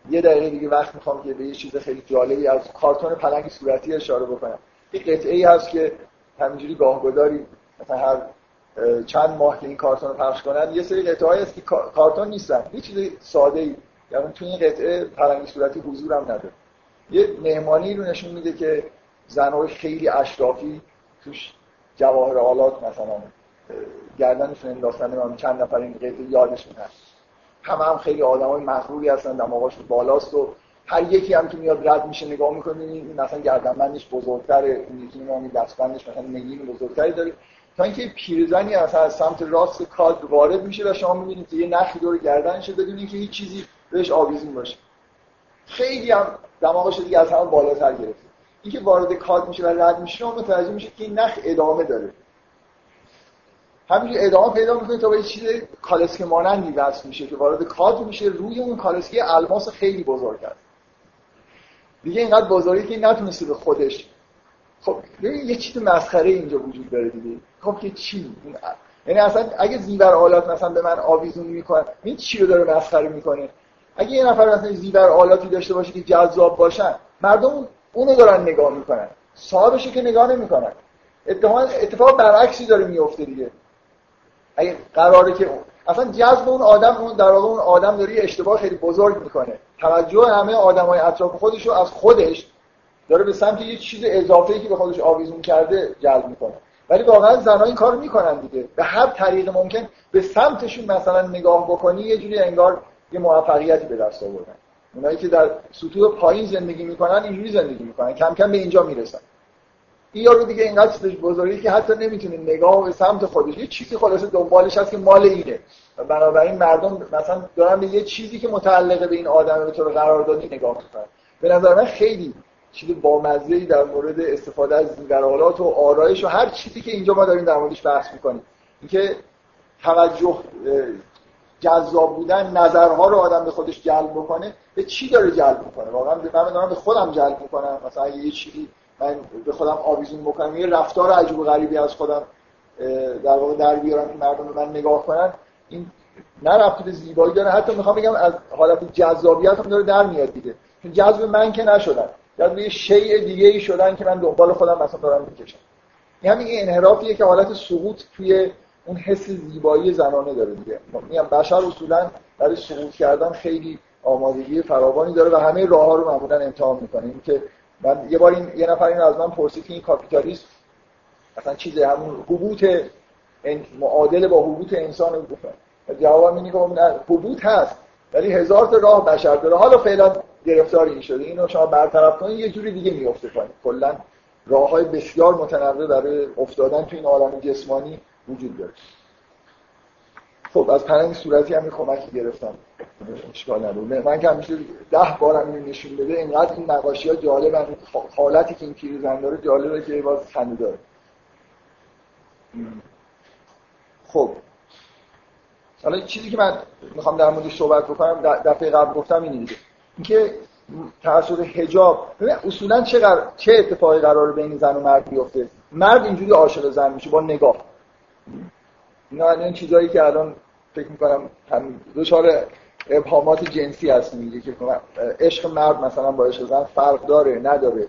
یه دقیقه دیگه وقت می‌خوام که به یه چیز خیلی جالبی از کارتون پلنگ صورتی اشاره بکنم. یه قطعه ای هست که همینجوری گاهگداری مثلا هر چند ماه که این کارتون رو پخش کنن یه سری قطعه هست که کارتون نیستن. یه چیز ساده ای یعنی تو این قطعه پلنگ صورتی حضور هم نداره. یه مهمانی رو نشون میده که زنهای خیلی اشرافی توش جواهر آلات مثلا گردنشون انداختن چند نفر این قطعه یادشون هست. همه هم خیلی آدمای مغروری هستن دماغاشون بالاست و هر یکی هم که میاد رد میشه نگاه می‌کنه این مثلا گردنبندش بزرگتره اون یکی نگاه دستبندش مثلا نگین بزرگتری داره. تا اینکه پیرزنی از سمت راست کاد وارد میشه و شما می‌بینید که یه نخی دور گردنشه بدون اینکه هیچ چیزی بهش آویزون باشه. خیلی هم دماغش دیگه از همون بالاتر گرفته. اینکه وارد کاد میشه و رد میشه شما متوجه میشه که این نخ ادامه داره. همینجور ادامه پیدا می‌کنه تا به یه چیز کالسکه مانندی وصل میشه که وارد کادر میشه روی اون کالسکه الماس خیلی بزرگ است دیگه اینقدر بزرگی که نتونسته به خودش خب یه چیز مسخره اینجا وجود داره دیگه. خب که چی؟ یعنی اصلا اگه زیور آلات مثلا به من آویزون می‌کنه این چی رو داره مسخره می‌کنه؟ اگه یه نفر مثلا زیور آلاتی داشته باشه که جذاب باشن مردم اونو دارن نگاه می‌کنن. صاحبش که نگاه نمی‌کنن. اتفاق برعکسی داره میفته دیگه. اگه قراره که اصلا جذب اون آدم اون در واقع اون آدم داره اشتباه خیلی بزرگ می‌کنه. توجه همه آدمای اطراف خودش رو از خودش داره به سمت یه چیز اضافه که به خودش آویزون کرده جلب می‌کنه. ولی واقعا زنها این کارو می‌کنن دیگه. به هر طریق ممکن به سمتشون مثلا نگاه بکنی یه جوری انگار یه موفقیتی به دست آوردن. اونایی که در سطوح پایین زندگی می‌کنن اینجوری زندگی می‌کنن. کم کم به اینجا می‌رسن. این یارو دیگه اینقدر بزرگی که حتی نمی‌تونه نگاه به سمت خودش. یه چیزی خلاصه دنبالش هست که مال اینه. و بنابراین مردم مثلا دارن به یه چیزی که متعلقه به این آدم به طور قراردادی نگاه می‌کنن. به نظر من خیلی چیز بامزه‌ای در مورد استفاده از زیورآلات و آرایش و هر چیزی که اینجا ما داریم در موردش بحث می‌کنیم. اینکه توجه جذاب بودن نظرها رو آدم به خودش جلب بکنه به چی داره جلب می‌کنه؟ واقعا من دارم به خودم جلب می‌کنم. مثلا یه چیزی من به خودم آویزون بکنم. یه رفتار عجیب و غریبی از خودم در واقع در بیارم که مردم به من نگاه کنن. این نه رفتی به زیبایی داره حتی می‌خوام بگم از حالت جذابیت هم داره در میاد دیگه. چون جذب من که نشدن جذب یه شیء دیگه ای شدن که من دنبال خودم مثلا دارم می‌کشم. این همین انحرافیه که حالت سقوط توی اون حس زیبایی زنانه داره دیگه. میگم بشر اصولا برای سقوط کردن خیلی آمادگی فراوانی داره و همه راه ها رو معمولا امتحان می‌کنه. که من یه بار این یه نفر این از من پرسید که این کاپیتالیسم اصلا چیز همون حبوط معادل با حبوط انسان رو گفتن جواب اینه که حبوط هست ولی هزار تا راه بشر داره. حالا فعلا گرفتار این شده. اینو شما برطرف کنید یه جوری دیگه میفته کنید. کلا راه های بسیار متنوع برای افتادن تو این عالم جسمانی وجود داره. خب از پرنگ صورتی هم کمکی گرفتم. اشکال نداره. من که همیشه ده بارم اینو نشون بده اینقدر این نقاشی ها جالب حالتی که این پیرزن داره جالبه که باز خنده داره. خب. حالا چیزی که من می‌خوام در موردش صحبت بکنم دفعه قبل گفتم اینه دیگه. اینکه توسط حجاب اصولا چه, چه اتفاقی قرار بین زن و مرد بیفته؟ مرد اینجوری عاشق زن میشه با نگاه. اینا این چیزایی که الان فکر می‌کنم هم دچار ابهامات جنسی هست میگه که عشق مرد مثلا با عشق زن فرق داره نداره.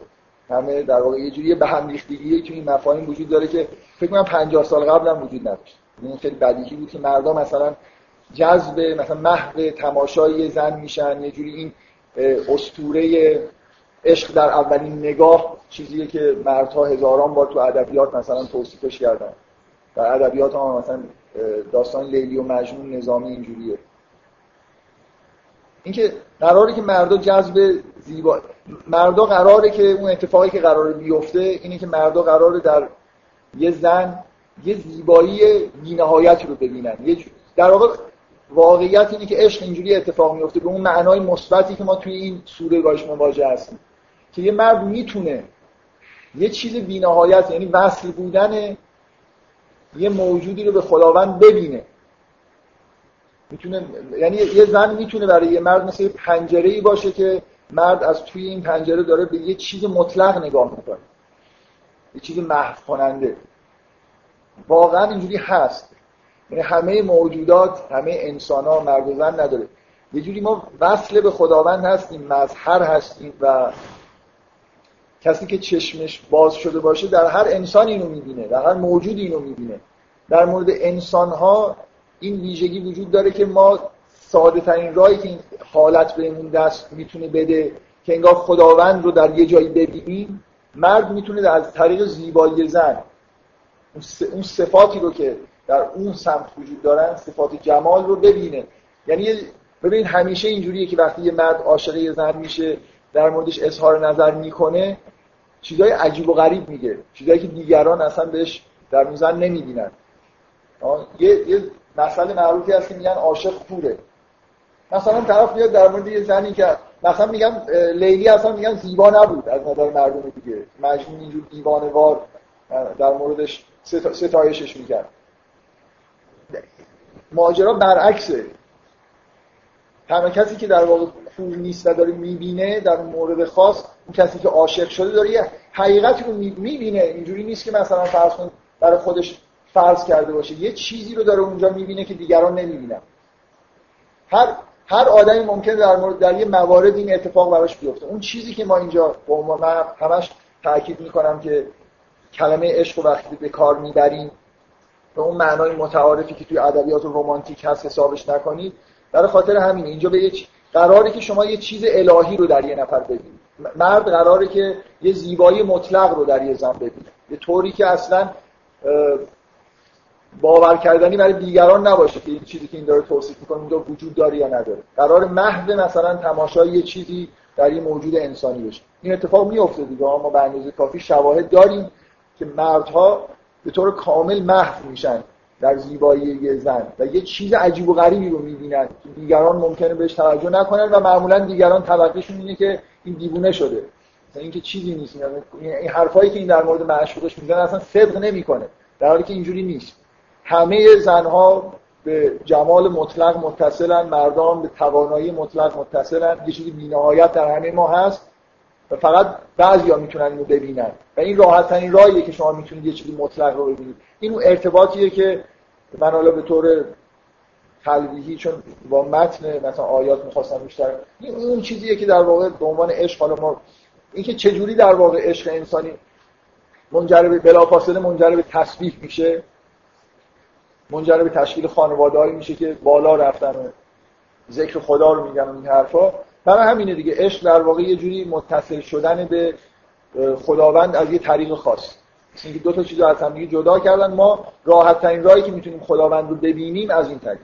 همه در واقع یه جوری به هم ریختگیه که این مفاهیم وجود داره که فکر کنم 50 سال قبل هم وجود نداشت. این خیلی بدیهی بود که مردا مثلا جذب مثلا محو تماشای زن میشن یه جوری این اسطوره عشق در اولین نگاه چیزیه که مردها هزاران بار تو ادبیات مثلا توصیفش کردن. در ادبیات هم مثلا داستان لیلی و مجنون نظامی اینجوریه. اینکه قراره که مردا جذب زیبا مردا قراره که اون اتفاقی که قراره بیفته اینه که مردا قراره در یه زن یه زیبایی بی‌نهایتی رو ببینن. یه در واقع واقعیت اینه که عشق اینجوری اتفاق میفته به اون معنای مثبتی که ما توی این سوره باش مواجه هستیم. که یه مرد می‌تونه یه چیز بی‌نهایت یعنی وصل بودن یه موجودی رو به خداوند ببینه. می‌تونه یعنی یه زن می‌تونه برای یه مرد مثل پنجره ای باشه که مرد از توی این پنجره داره به یه چیز مطلق نگاه می‌کنه. یه چیز محو کننده واقعا اینجوری هست. یعنی همه موجودات همه انسان ها مرد و زن نداره. یه جوری ما وصل به خداوند هستیم مظهر هستیم و کسی که چشمش باز شده باشه در هر انسان اینو می‌بینه در هر موجود اینو می‌بینه. در مورد انسان ها این ویژگی وجود داره که ما ساده ترین راهی که این حالت بهمون دست می‌تونه بده که انگار خداوند رو در یه جایی ببینیم مرد می‌تونه از طریق زیبایی زن اون صفاتی رو که در اون سمت وجود دارن صفات جمال رو ببینه. یعنی ببین همیشه اینجوریه که وقتی یه مرد عاشق یه زن میشه در موردش اظهار نظر می‌کنه چیزای عجیب و غریب میگه. چیزایی که دیگران اصلا بهش در اون زن نمی‌بینن یه, یه مسئله معروفی هست که میگن عاشق کوره. مثلا طرف میاد در مورد یه زنی که مثلا میگن لیلی اصلا میگن زیبا نبود از نظر مردم دیگه. مجنون اینجور دیوانوار در موردش ستایشش می‌کرد. ماجرا برعکسه. تنها کسی که در واقع کور نیست و داره می‌بینه در مورد خاص اون کسی که عاشق شده داره یه حقیقتی رو می‌بینه. اینجوری نیست که مثلا فرض کن برای خودش فرض کرده باشه. یه چیزی رو داره اونجا می‌بینه که دیگران نمی‌بینن. هر هر آدمی ممکنه در مورد در یه موارد این اتفاق براش بیفته. اون چیزی که ما اینجا با عنوان همش تاکید می‌کنم که کلمه عشق و وقتی به کار می‌بریم به اون معنای متعارفی که توی ادبیات رمانتیک هست حسابش نکنید. برای خاطر همین اینجا به یه قراره که شما یه چیز الهی رو در یه نفر ببینید مرد قراره که یه زیبایی مطلق رو در یه زن ببینه. یه طوری که اصلا باور کردنی برای دیگران نباشه که این چیزی که این داره توصیف می‌کنه اونجا وجود داره یا نداره. قرار محض مثلا تماشای یه چیزی در یه موجود انسانی بشه. این اتفاق میفته دیگه. ما به اندازه کافی شواهد داریم که مردها به طور کامل محو میشن. در زیبایی زن. و یه چیز عجیب و غریبی رو می‌بینن. که دیگران ممکنه بهش توجه نکنن و معمولا دیگران طبقهشون اینه که این دیوونه شده. مثلا اینکه چیزی نیست. این حرفایی که این در مورد معشوقش می‌زنه اصلا صدق نمی‌کنه. در حالی که اینجوری نیست. همه زنها به جمال مطلق متصلن مردان به توانایی مطلق متصلن. یه چیزی بی‌نهایت در همه ما هست. و فقط بعضیا می‌تونن اینو ببینن. و این راحت ترین راهیه که شما می‌تونید یه چیزی مطلق رو ببینید. این ارتباطیه که من حالا به طور تلویحی چون با متن مثلا آیات می‌خواستم بیشتر این اون چیزیه که در واقع به عنوان عشق حالا ما اینکه چجوری در واقع عشق انسانی منجر به بلافاصله منجر به تسبیح میشه منجر به تشکیل خانواده‌ای میشه که بالا رفتن ذکر خدا رو میگن این حرفا. برای همینه دیگه عشق در واقع یه جوری متصل شدن به خداوند از یه طریق خاص. اینکه دو تا چیز از هم دیگه جدا کردن ما راحت ترین راهی که می‌تونیم خداوند رو ببینیم از این طریق.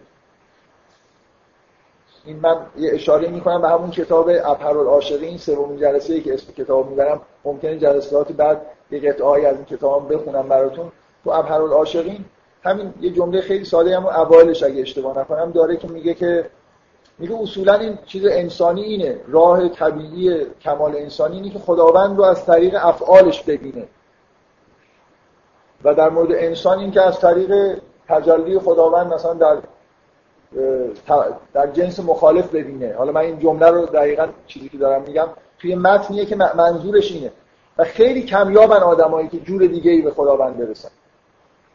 این من یه اشاره می‌کنم به همون کتاب ابهر العاشقین سومین جلسه ای که اسم کتاب می‌برم. ممکنه جلساتی بعد یه قطعه از این کتاب بخونم براتون. تو ابهر العاشقین همین یه جمله خیلی ساده هم اوایلش اگه اشتباه نکنم داره که میگه که میگه اصولا این چیز انسانی اینه راه طبیعی کمال انسانی اینه که خداوند رو از طریق افعالش ببینه. و در مورد انسان این که از طریق تجلی خداوند مثلا در در جنس مخالف ببینه. حالا من این جمله رو دقیقا چیزی که دارم میگم توی متنیه که منظورش اینه. و خیلی کمیابن آدمایی که جور دیگه ای به خداوند برسن.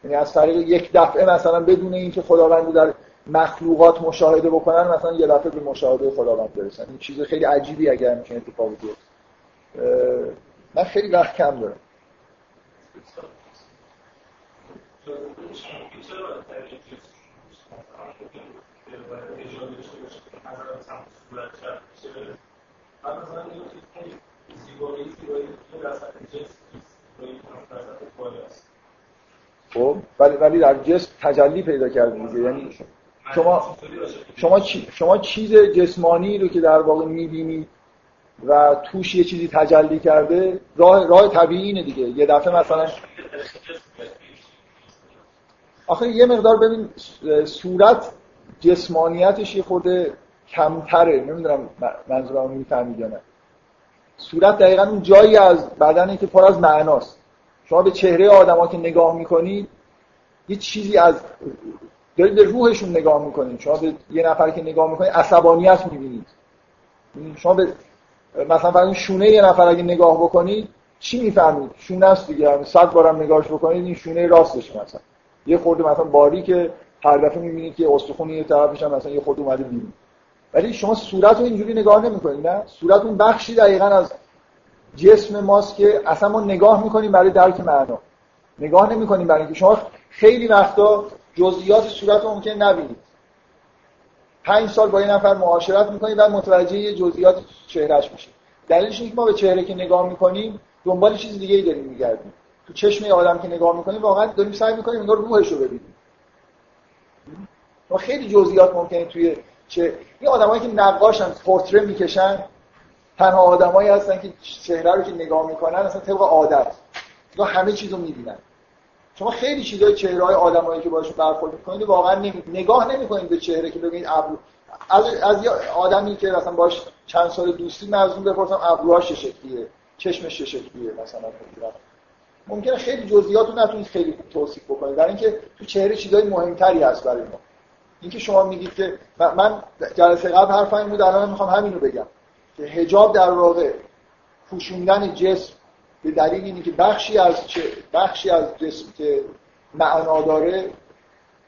یعنی از طریق یک دفعه مثلا بدون اینکه خداوند رو در مخلوقات مشاهده بکنن مثلا یه دفعه به مشاهده خداوند برسن. این چیز خیلی عجیبی اگر همچین اتفاقی بیفته. من خیلی وقت کم دارم. خب ولی ولی در جسم تجلی پیدا کرده دیگه. یعنی شما شما شما چیز جسمانی رو که در واقع می‌بینید و توش یه چیزی تجلی کرده راه راه طبیعی اینه دیگه. یه دفعه مثلا آخه یه مقدار ببین صورت جسمانیتش یه خورده کمتره. نمی‌دونم منظورم می‌فهمید یا نه. صورت دقیقا اون جایی از بدنی که پر از معناست. شما به چهره آدما که نگاه می‌کنید یه چیزی از دارید به روحشون نگاه می‌کنید. شما به یه نفر که نگاه می‌کنید عصبانیت می‌بینید. شما به مثلا برای شونه یه نفر اگه نگاه بکنید چی می‌فهمید؟ شونه است دیگه. صد بارم نگاهش بکنید این شونه راستش مثلا. یه خورده مثلا باری که هر دفعه می‌بینید که استخون یه طرفش هم مثلا یه خود اومده بیرون. ولی شما صورت رو اینجوری نگاه نمی‌کنید نه؟ صورت اون بخشی دقیقا از جسم ماست که اصلا ما نگاه می‌کنیم برای درک معنا. نگاه نمی‌کنیم برای اینکه شما خیلی وقتا جزئیات صورت رو ممکن نبینید. پنج سال با یه نفر معاشرت می‌کنید و متوجه جزئیات چهرهش میشه دلیلش اینه که ما به چهره که نگاه می‌کنیم دنبال چیز دیگه ای داریم میگردیم. تو چشم آدم که نگاه می‌کنیم واقعا داریم سعی می‌کنیم انگار روحش رو ببینیم. ما خیلی جزئیات ممکنه توی چه این آدمایی که نقاشن پورتره می‌کشن تنها آدمایی هستن که چهره رو که نگاه می‌کنن اصلا طبق عادت. یا همه چیزو می‌بینن. شما خیلی چیزای چهره های آدمایی که باشون برخورد می‌کنید واقعا. نگاه نمی‌کنید به چهره که ببینید ابرو از از یه آدمی که مثلا باش چند سال دوستی مزون بپرسم ابروهاش چه شکلیه؟ چشمش چه شکلیه؟ مثلا ممکنه خیلی جزئیات رو نتونید خیلی توصیف بکنید. در اینکه تو چهره چیزای مهمتری هست برای ما. اینکه شما میگید که من جلسه قبل حرف این بود الان می‌خوام همین رو بگم. که حجاب در واقع پوشوندن جسم به دلیل اینه که بخشی از چه بخشی از جسم که معنا داره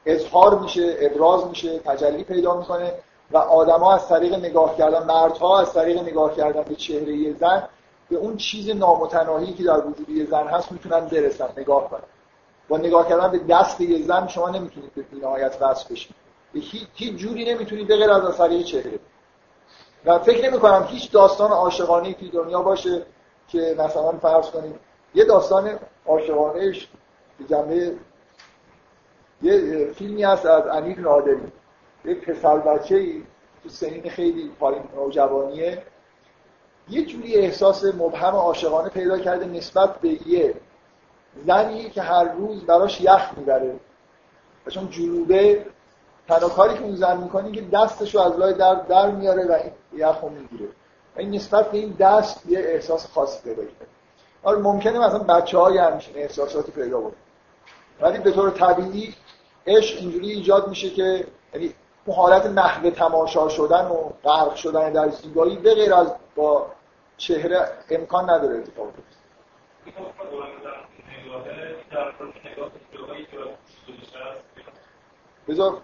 اظهار میشه ابراز میشه تجلی پیدا می‌کنه و آدما از طریق نگاه کردن مردها از طریق نگاه کردن به چهره زن به اون چیز نامتناهی که در وجود یه زن هست می‌تونن برسن نگاه کنن. با نگاه کردن به دست یه زن شما نمی‌تونید به بینهایت وصل بشید. هیچ جوری نمی‌تونید به غیر از اثر چهره. و فکر نمی کنم هیچ داستان عاشقانه توی دنیا باشه که مثلا فرض کنیم یه داستان عاشقانهش به جنبه یه فیلمی هست از امیر نادری. یه پسر بچه ای تو سنین خیلی پایین نوجوانیه یه جوری احساس مبهم عاشقانه پیدا کرده نسبت به یه زنی که هر روز براش یخ می‌بره. و چون جنوبه تنها که اون زن می‌کنه که دستشو از لای در در میاره و یخو می‌گیره. و این نسبت به این دست یه احساس خاصی پیدا کرده. آره ممکنه مثلا بچه های همچین احساساتی پیدا بود ولی به طور طبیعی عشق اینجوری ایجاد میشه که یعنی اون حالت محو تماشا شدن و غرق شدن در زیبایی به غیر از با چهره امکان نداره اتفاق بیفته. بذار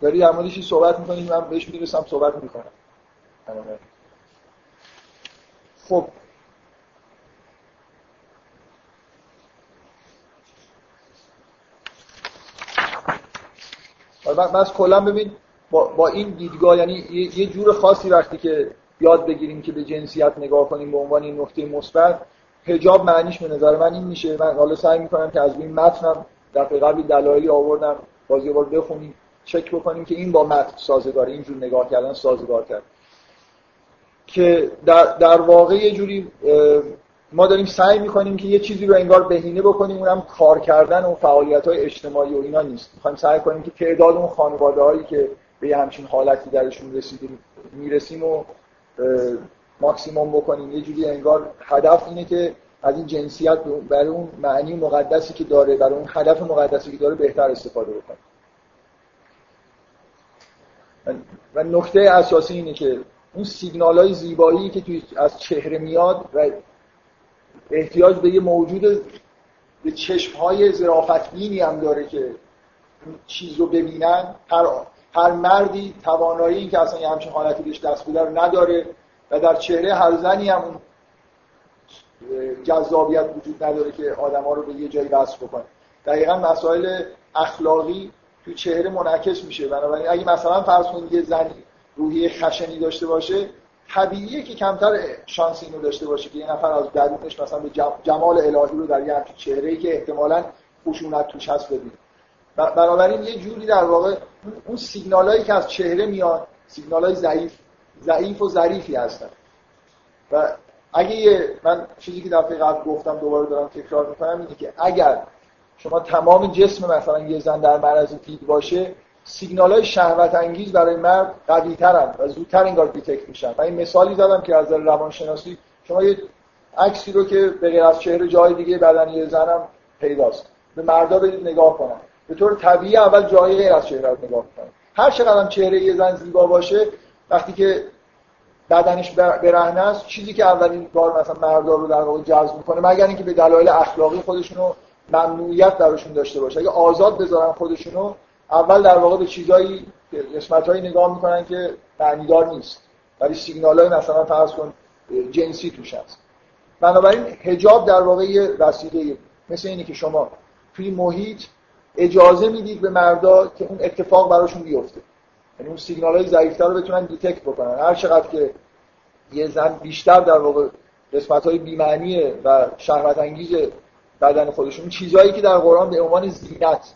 داری در موردش صحبت می‌کنی من بهش می‌رسم صحبت می‌کنم. خب. من از کلا ببین با, با این دیدگاه یعنی یه جور خاصی وقتی که یاد بگیریم که به جنسیت نگاه کنیم به عنوان این نقطه مثبت حجاب معنیش به نظر من این میشه. من حالا سعی می‌کنم که از این متنم دفعه قبلی دلایلی آوردم بازی بار بخونیم چک بکنیم که این با متن سازگاره اینجور نگاه کردن سازگار کرد. که در, در واقع یه جوری ما داریم سعی می‌کنیم که یه چیزی رو انگار بهینه بکنیم اونم کار کردن و فعالیت های اجتماعی و اینا نیست. می‌خوایم سعی کنیم که تعداد اون خانواده هایی که به یه همچین حالتی درشون رسیدیم می‌رسیم و ماکسیموم بکنیم. یه جوری انگار هدف اینه که از این جنسیت برای اون معنی مقدسی که داره برای اون هدف مقدسی که داره بهتر استفاده بکنیم. و نکته اساسی اینه که اون سیگنال های زیبایی که توی از چهره میاد و احتیاج به یه موجود به چشم های زرافت بینی هم داره که چیز رو ببینن هر, هر مردی توانایی که اصلا یه همچین حالتی بهش دست بده رو نداره و در چهره هر زنی هم اون جذابیت وجود نداره که آدما رو به یه جایی وصل بکنه. دقیقا مسائل اخلاقی تو چهره منعکس میشه. بنابراین اگه مثلا فرض کنید یه زنی روحی خشنی داشته باشه طبیعیه که کمتر شانس اینو داشته باشه که یه نفر از درونش مثلا به جمال الهی رو در یه همچین چهره که احتمالاً خشونت توش هست ببینه. بنابراین یه جوری در واقع اون سیگنالایی که از چهره میاد سیگنالای ضعیف ضعیف و ظریفی هستن. و اگه یه من چیزی که دفعه قبل گفتم دوباره دارم تکرار می‌کنم اینه که اگر شما تمام جسم مثلا یه زن در معرض دید باشه سیگنال های شهوت انگیز برای مرد قوی ترن و زودتر انگار detect میشن. و این مثالی زدم که از روانشناسی شما یه عکسی رو که به غیر از چهره جای دیگه بدنی زنم پیداست. به مردا برید نگاه کنن. به طور طبیعی اول جای غیر از چهره رو نگاه کنن هر چقدر چهره یه زن زیبا باشه وقتی که بدنش برهنه است چیزی که اولین بار مثلا مردا رو در واقع جذب می‌کنه مگر اینکه به دلایل اخلاقی خودشونو ممنوعیت درشون داشته باشه. اگه آزاد بذارن خودشونو اول در واقع به چیزایی قسمت‌هایی نگاه می‌کنن که معنیدار نیست. ولی سیگنال های مثلا فرض کن جنسی توش هست. بنابراین حجاب در واقع یه وسیله مثل اینه که شما توی محیط اجازه می‌دید به مردا که اون اتفاق براشون بیفته. یعنی اون سیگنال های ضعیفتر رو بتونن detect بکنن. هر چقدر که یه زن بیشتر در واقع قسمت های بی‌معنی و شهوت انگیز بدن خودشون چیزهایی که در قرآن به عنوان زینت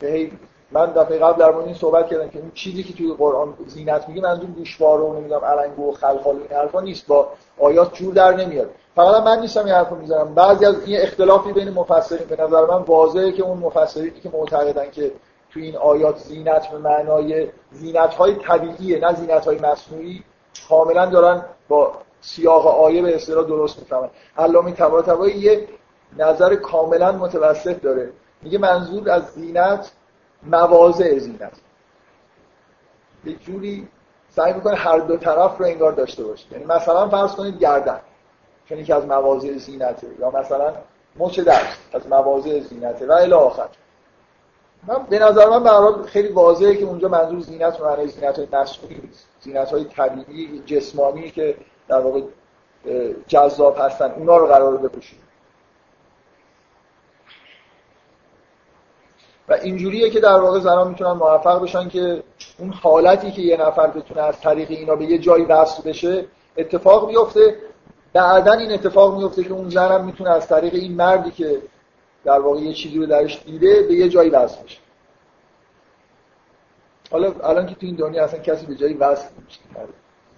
که من دفعه قبل در مورد این صحبت کردم که اون چیزی که توی قرآن زینت میگه منظور گوشواره و نمی‌دونم النگو و خلخال این حرفا نیست با آیات جور در نمیاد. فقط من نیستم این حرفو می‌زنم. بعضی از این اختلافی بین مفسرین به نظر من واضحه که اون مفسرینی که معتقدن که تو این آیات زینت به معنای زینت های طبیعیه نه زینت های مصنوعی کاملا دارن با سیاق آیه به اصطلاح درست می‌فهمن. علامه طباطبایی یه نظر کاملا متوسط داره. میگه منظور از زینت مواضع زینت به جوری سعی می‌کنه هر دو طرف رو انگار داشته باشه. یعنی مثلا فرض کنید گردن چون یکی از مواضع زینته یا مثلا مچ دست از مواضع زینته و الی آخر. من به نظر من به خیلی واضحه که اونجا منظور زینت معنی زینت های مصنوعی نیست. زینت های طبیعی جسمانی که در واقع جذاب هستن اونا رو قرار بپوشید و اینجوریه که در واقع زنان می‌تونن موفق بشن که اون حالتی که یه نفر بتونه از طریق اینا به یه جایی وصل بشه اتفاق بیفته. بعدا این اتفاق میفته که اون زنم می‌تونه از طریق این مردی که در واقع یه چیزی رو درش دیده به یه جایی وصل بشه. حالا الان که تو این دنیا اصلا کسی به جایی وصل نمیشه.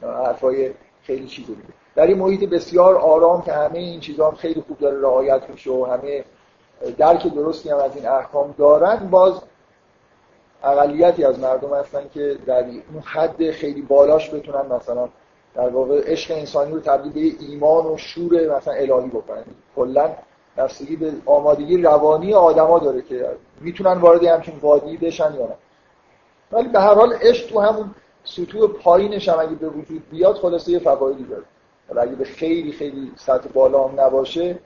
حرفای خیلی دیگه در این محیط بسیار آرام که همه این چیزها هم خیلی خوب داره رعایت میشه و همه درک درستی هم از این احکام دارن باز اقلیتی از مردم هستن که در اون حد خیلی بالاش بتونن مثلا در واقع عشق انسانی رو تبدیل به ایمان و شور مثلا الهی بکنن. کلا بستگی به آمادگی روانی آدما داره که می‌تونن وارد همچین وادی بشن یا نه. ولی به هر حال عشق تو همون سطوح پایینش هم اگه به وجود بیاد خلاصه یه فوایدی داره. اگه به خیلی خیلی سطح بالا هم نباشه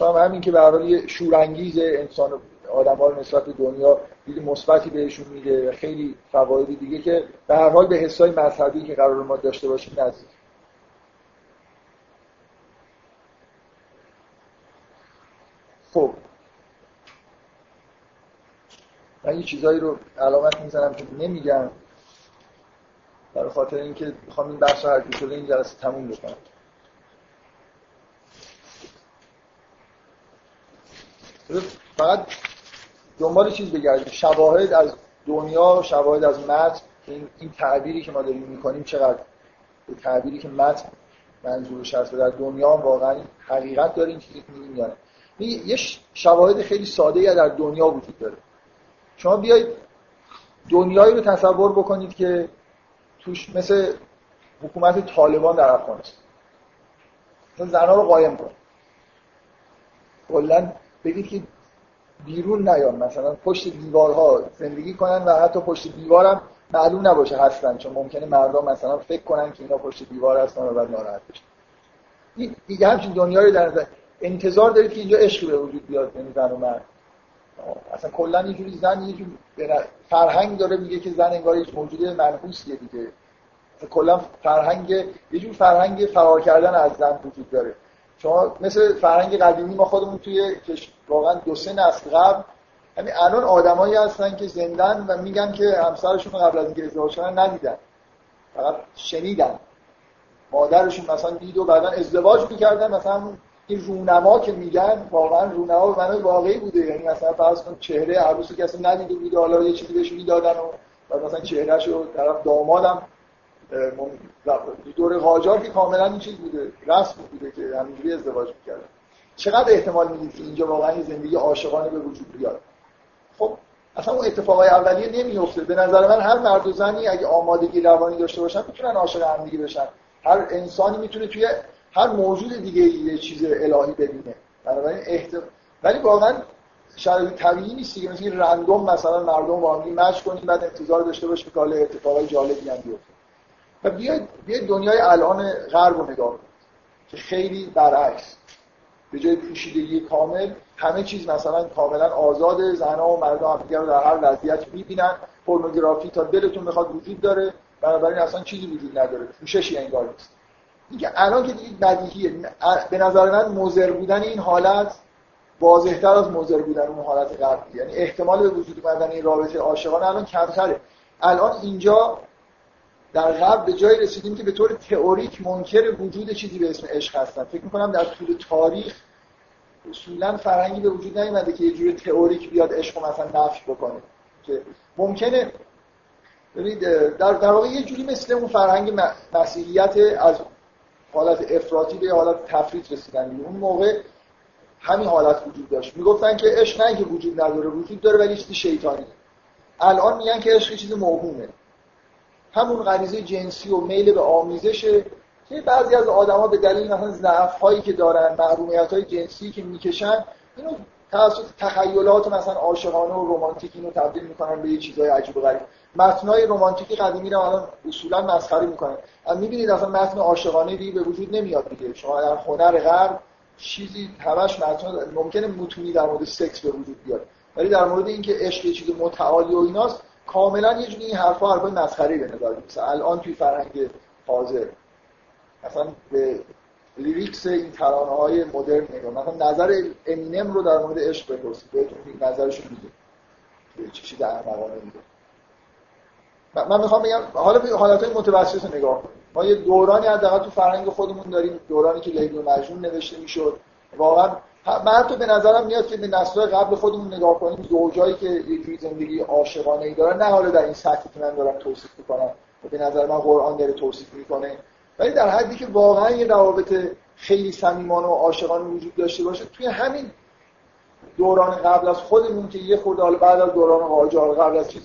هم همین که به حال یه شورانگیز انسان آدم ها رو نسبت به دنیا دید مثبتی بهشون میده خیلی فواید دیگه که به هر حال به حسای مذهبی که قرار ما داشته باشیم نزدیک. خب. من یه چیزایی رو علامت می‌زنم که نمیگم. برای خاطر اینکه می‌خوام این بحث هر شده این جلسه تموم بکنم. فقط دنبال چیز بگردیم. شواهد از دنیا شواهد از متن این, این تعبیری که ما داریم می‌کنیم چقدر؟ به تعبیری که متن منظورش هست در دنیا واقعا حقیقت داره این چیزی که میگیم یه شواهد خیلی ساده در دنیا وجود داره. شما بیایید دنیایی رو تصور بکنید که توش مثل حکومت طالبان در افغانستان. زنها رو قایم کن. کلا بگید که بیرون نیان مثلا پشت دیوارها زندگی کنن و حتی پشت دیوارم معلوم نباشه هستن چون ممکنه مردم مثلا فکر کنن که اینا پشت دیوار هستن و بعد ناراحت بشن. این دیگه همچین دنیای در نظر انتظار دارید که اینجا عشقی به وجود بیاد بین زن و مرد. اصلا کلا اینجوری زن یه جور فرهنگ داره میگه که زن انگار هیچ موجود منحوسیه دیگه. کلا فرهنگ یه جور فرهنگ فرار کردن از زن وجود داره. شما مثل فرهنگ قدیمی ما خودمون توی واقعا دو سه نسل قبل همین الان آدمایی هستن که زندن و میگن که همسرشون قبل از اینکه ازدواج کنن ندیدن. فقط شنیدن. مادرشون مثلا دید و بعدا ازدواج می‌کردن. مثلا این رونما که میگن واقعا رونما به معنای واقعی بوده. یعنی مثلا فرض کن چهره عروسی که اصلا ندیده بود حالا یه چیزی بهش می‌دادن و بعد مثلا چهرهشو طرف دامادم دور قاجار که کاملا این چیز بوده رسم بوده که همینجوری ازدواج می‌کردن. چقدر احتمال می‌دید که اینجا واقعا زندگی عاشقانه به وجود بیاد؟ خب اصلا اون اتفاقای اولیه نمیفته به نظر من هر مرد و زنی اگه آمادگی روانی داشته باشن می‌تونن عاشق همدیگه بشن. هر انسانی می‌تونه توی هر موجود دیگه یه چیز الهی ببینه. بنابراین احتمال ولی واقعا شرایط طبیعی نیست که مثل رندوم مثلا مردم با هم مچ کنیم بعد انتظار داشته باشه که اتفاقای جالبی هم بیفته. و بیاید بیاید دنیای الان غرب رو نگاه کنید که خیلی برعکس. به جای پوشیدگی کامل همه چیز مثلا کاملا آزاد زنها و مردم همدیگه رو در هر وضعیت می‌بینن. پورنوگرافی تا دلتون می‌خواد وجود داره بنابراین اصلا چیزی وجود نداره. پوششی انگار نیست. اینکه الان که دیگه بدیهیه. به نظر من مضر بودن این حالت واضحتر از مضر بودن اون حالت قبلی یعنی احتمال به وجود اومدن این رابطه عاشقانه الان کمتره. الان اینجا در غرب به جای رسیدیم که به طور تئوریک منکر وجود چیزی به اسم عشق هستن. فکر می‌کنم در طول تاریخ اصولا فرهنگی به وجود نیومده که یه جور تئوریک بیاد عشق مثلا نفی بکنه. که ممکنه ببینید در, در واقع یه جوری مثل اون فرهنگ مسیحیت از حالت افراطی به حالت تفریط رسیدن. اون موقع همین حالت وجود داشت. می‌گفتن که عشق نه که وجود نداره وجود داره ولی چیزی شیطانی. الان میگن که عشق چیز موهومه. همون غریزه جنسی و میل به آمیزشه که بعضی از آدما به دلیل مثلا ضعف هایی که دارن محرومیت های جنسی که می‌کشن اینو توسط تخیلات مثلا عاشقانه و رمانتیک اینو تبدیل می‌کنن به یه چیزای عجیب و غریب. متنای رمانتیک قدیمی رو الان اصولا مسخره می‌کنن. می‌بینید اصلا متن عاشقانه دیگه به وجود نمیاد دیگه. شما در هنر غرب چیزی همش متن ممکنه متونی در مورد سکس به وجود بیاد. ولی در مورد اینکه عشق چیز متعالی و ایناست کاملا یه جوری این حرفا حرفای مسخره به نظر میاد الان توی فرهنگ حاضر. مثلا به لیریکس این ترانه های مدرن نگاه مثلا نظر امینم رو در مورد عشق بپرسید. بهتون نظرش رو میگه. چه چیز احمقانه میگه. من می‌خوام بگم حالا به حالت های متوسط رو نگاه کنیم. ما یه دورانی حداقل تو فرهنگ خودمون داریم. دورانی که لیلی مجنون نوشته می‌شد. واقعا من حتی به نظرم میاد که به نسل قبل خودمون نگاه کنیم زوجایی که یه زندگی عاشقانه ای دارن نه حالا در این سطحی که من دارم توصیف می‌کنم. به نظر من قرآن داره توصیف می‌کنه. ولی در حدی که واقعا یه روابط خیلی صمیمانه و عاشقانه وجود داشته باشه توی همین دوران قبل از خودمون که یه خورده بعد از دوران قاجار قبل از چیز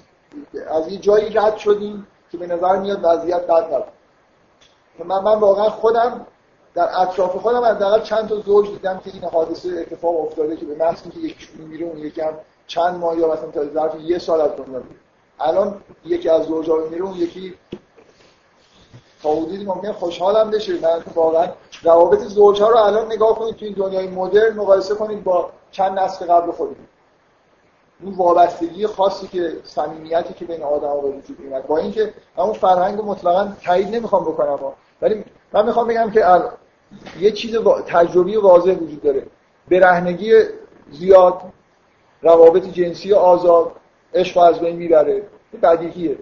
از یه جایی رد شدیم که به نظر میاد وضعیت بد نبود. من من واقعا خودم در اطراف خودم حداقل چند تا زوج دیدم که این حادثه اتفاق افتاده که به محض که یکیشون میره اون یکی هم چند ماه یا مثلا تا ظرف یه سال از دنیا میره الان یکی از زوجا میره اون یکی تا حدودی ممکن خوشحالم بشه. من واقعا روابط زوجها رو الان نگاه کنید تو این دنیای مدرن مقایسه کنید با چند نسل قبل خودمون اون وابستگی خاصی که صمیمیتی که بین آدم ها به وجود میاد با اینکه همون فرهنگ مطلقا تایید نمی‌خوام بکنم ولی من می‌خوام بگم که یه چیز تجربی واضح وجود داره. برهنگی زیاد روابط جنسی آزاد عشق از بین می‌بره. بدیهیه.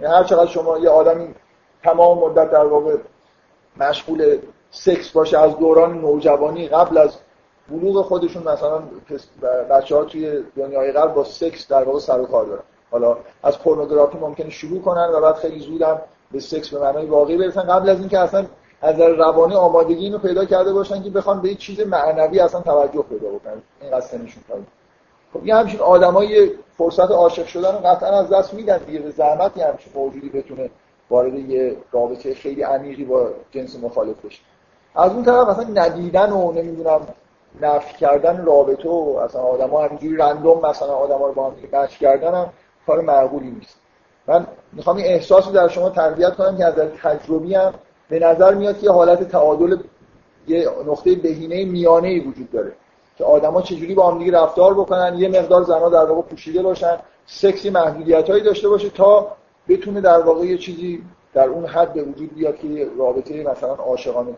یعنی هر چقدر شما یه آدمی تمام مدت در واقع مشغول سکس باشه از دوران نوجوانی قبل از بلوغ خودشون مثلا بچه ها توی دنیای غرب با سکس در واقع سر و کار دارن. حالا از پورنوگرافی ممکنه شروع کنن و بعد خیلی زودم به سکس به معنای واقعی برسن. قبل از اینکه اصلا از نظر روانی آمادگی اینو پیدا کرده باشن که بخوان به چیز معنوی اصلا توجه پیدا بکنن. این سنشون پایین خب یه همچین آدمای فرصت عاشق شدن رو قطعا از دست میدن دیگه. به زحمتی همچین موجودی بتونه وارد یه رابطه خیلی عمیقی با جنس مخالف بشه. از اون طرف مثلا ندیدن و نمی‌دونم نفی کردن رابطه و اصلا آدما همینجوری رندوم مثلا آدما رو با هم هم کار معقولی نیست. من می‌خوام این احساس رو در شما تربیت کنم که از تجربی هم به نظر میاد که حالت تعادل یه نقطه بهینه میانه ای وجود داره که آدما چجوری با هم دیگه رفتار بکنن یه مقدار زنها در واقع پوشیده باشن سکسی محدودیت هایی داشته باشه تا بتونه در واقع یه چیزی در اون حد به وجود بیاد که رابطه مثلا عاشقانه.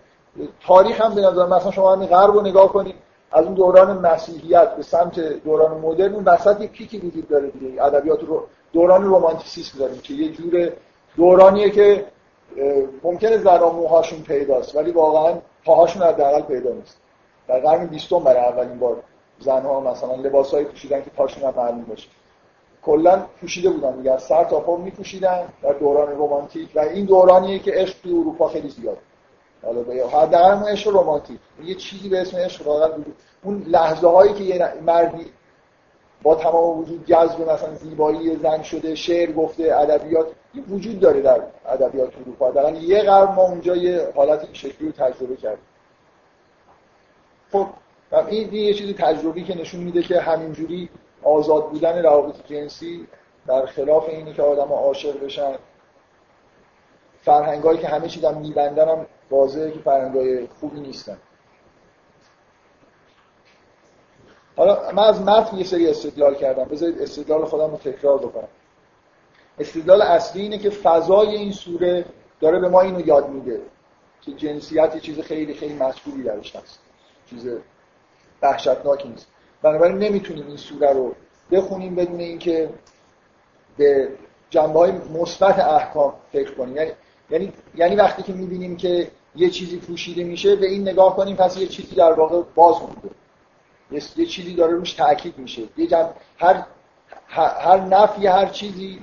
تاریخ هم به نظر مثلا شما همین غرب رو نگاه کنید از اون دوران مسیحیت به سمت دوران مدرن اون وسط یه پیکی وجود داره دیگه. ادبیات رو دوران رمانتیسیسم داریم که یه جور دورانیه که ممکنه زرا موهاشون پیداست ولی واقعا پاهاشون حداقل پیدا نیست. در قرن بیستم برای اولین بار زنها مثلا لباسایی پوشیدن که پاشون هم معلوم باشه. کلا پوشیده بودن دیگه سر تا پا میپوشیدن در دوران رمانتیک و این دورانیه که عشق تو اروپا خیلی زیاد حالا به حداقل اون عشق رمانتیک. یه چیزی به اسم عشق واقعا اون لحظه هایی که یه مردی با تمام وجود جذب مثلا زیبایی زن شده شعر گفته ادبیات وجود داره در ادبیات اروپا. در یه قرن ما اونجا یه حالت شکلی رو تجربه کردیم. خب این یه چیزی تجربی که نشون میده که همینجوری آزاد بودن روابط جنسی در خلاف اینی که آدم عاشق بشن فرهنگایی که همه چیزم میبندن هم واضحه که فرهنگای خوبی نیستن. حالا من از متن یه سری استدلال کردم. بذارید استدلال خودم رو تکرار بکنم. استدلال اصلی اینه که فضای این سوره داره به ما اینو یاد میده که جنسیت یه چیز خیلی خیلی مطلوبی درش هست. چیز وحشتناکی نیست. بنابراین نمی‌تونیم این سوره رو بخونیم بدون اینکه به جنبه های مثبت احکام فکر کنیم. یعنی یعنی یعنی وقتی که می‌بینیم که یه چیزی پوشیده میشه به این نگاه کنیم پس یه چیزی در واقع باز مونده. یه چیزی داره روش تاکید میشه. یه هر هر نفی هر چیزی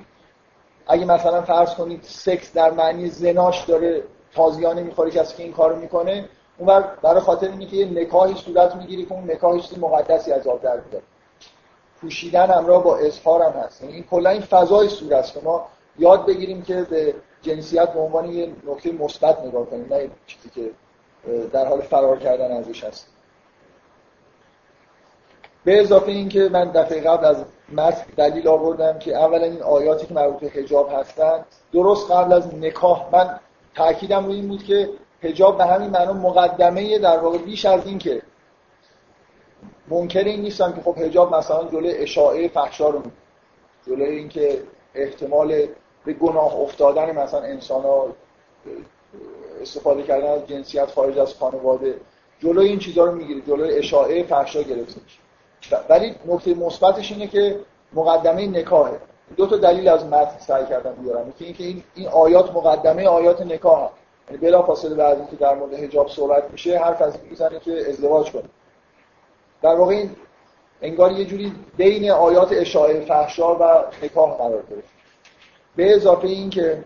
اگه مثلا فرض کنید سکس در معنی زناش داره تازیانه می‌خوره کسی که این کارو می‌کنه اون برای خاطر اینه که یه نکاهی صورت می‌گیری که اون نکاهی چیز مقدسی از آب در بیاد. پوشیدن همراه با اظهار هم هست. یعنی این کلا این فضای سوره است. ما یاد بگیریم که به جنسیت به عنوان یه نکته مثبت نگاه کنیم نه چیزی که در حال فرار کردن ازش هست. به اضافه اینکه من دفعه قبل از متن دلیل آوردم که اولا این آیاتی که مربوط به حجاب هستن درست قبل از نکاح من تاکیدم روی این بود که حجاب به همین معنا مقدمه در واقع بیش از این که منکر این نیستم که خب حجاب مثلا جلوی اشاعه فحشا رو جلوی اینکه احتمال به گناه افتادن مثلا انسان ها استفاده کردن از جنسیت خارج از خانواده. جلوی این چیزها رو می‌گیره جلوی اشاعه فحشا گرفته ولی نکته مثبتش اینه که مقدمه نکاهه. دو تا دلیل از متن سعی کردم بیارم. که اینکه این این آیات مقدمه آیات نکاح یعنی بلا فاصله بعد که در مورد حجاب صحبت میشه حرف از می‌زنه که ازدواج کنه. در واقع این انگار یه جوری بین آیات اشاعه فحشا و نکاح قرار گرفت. به اضافه این که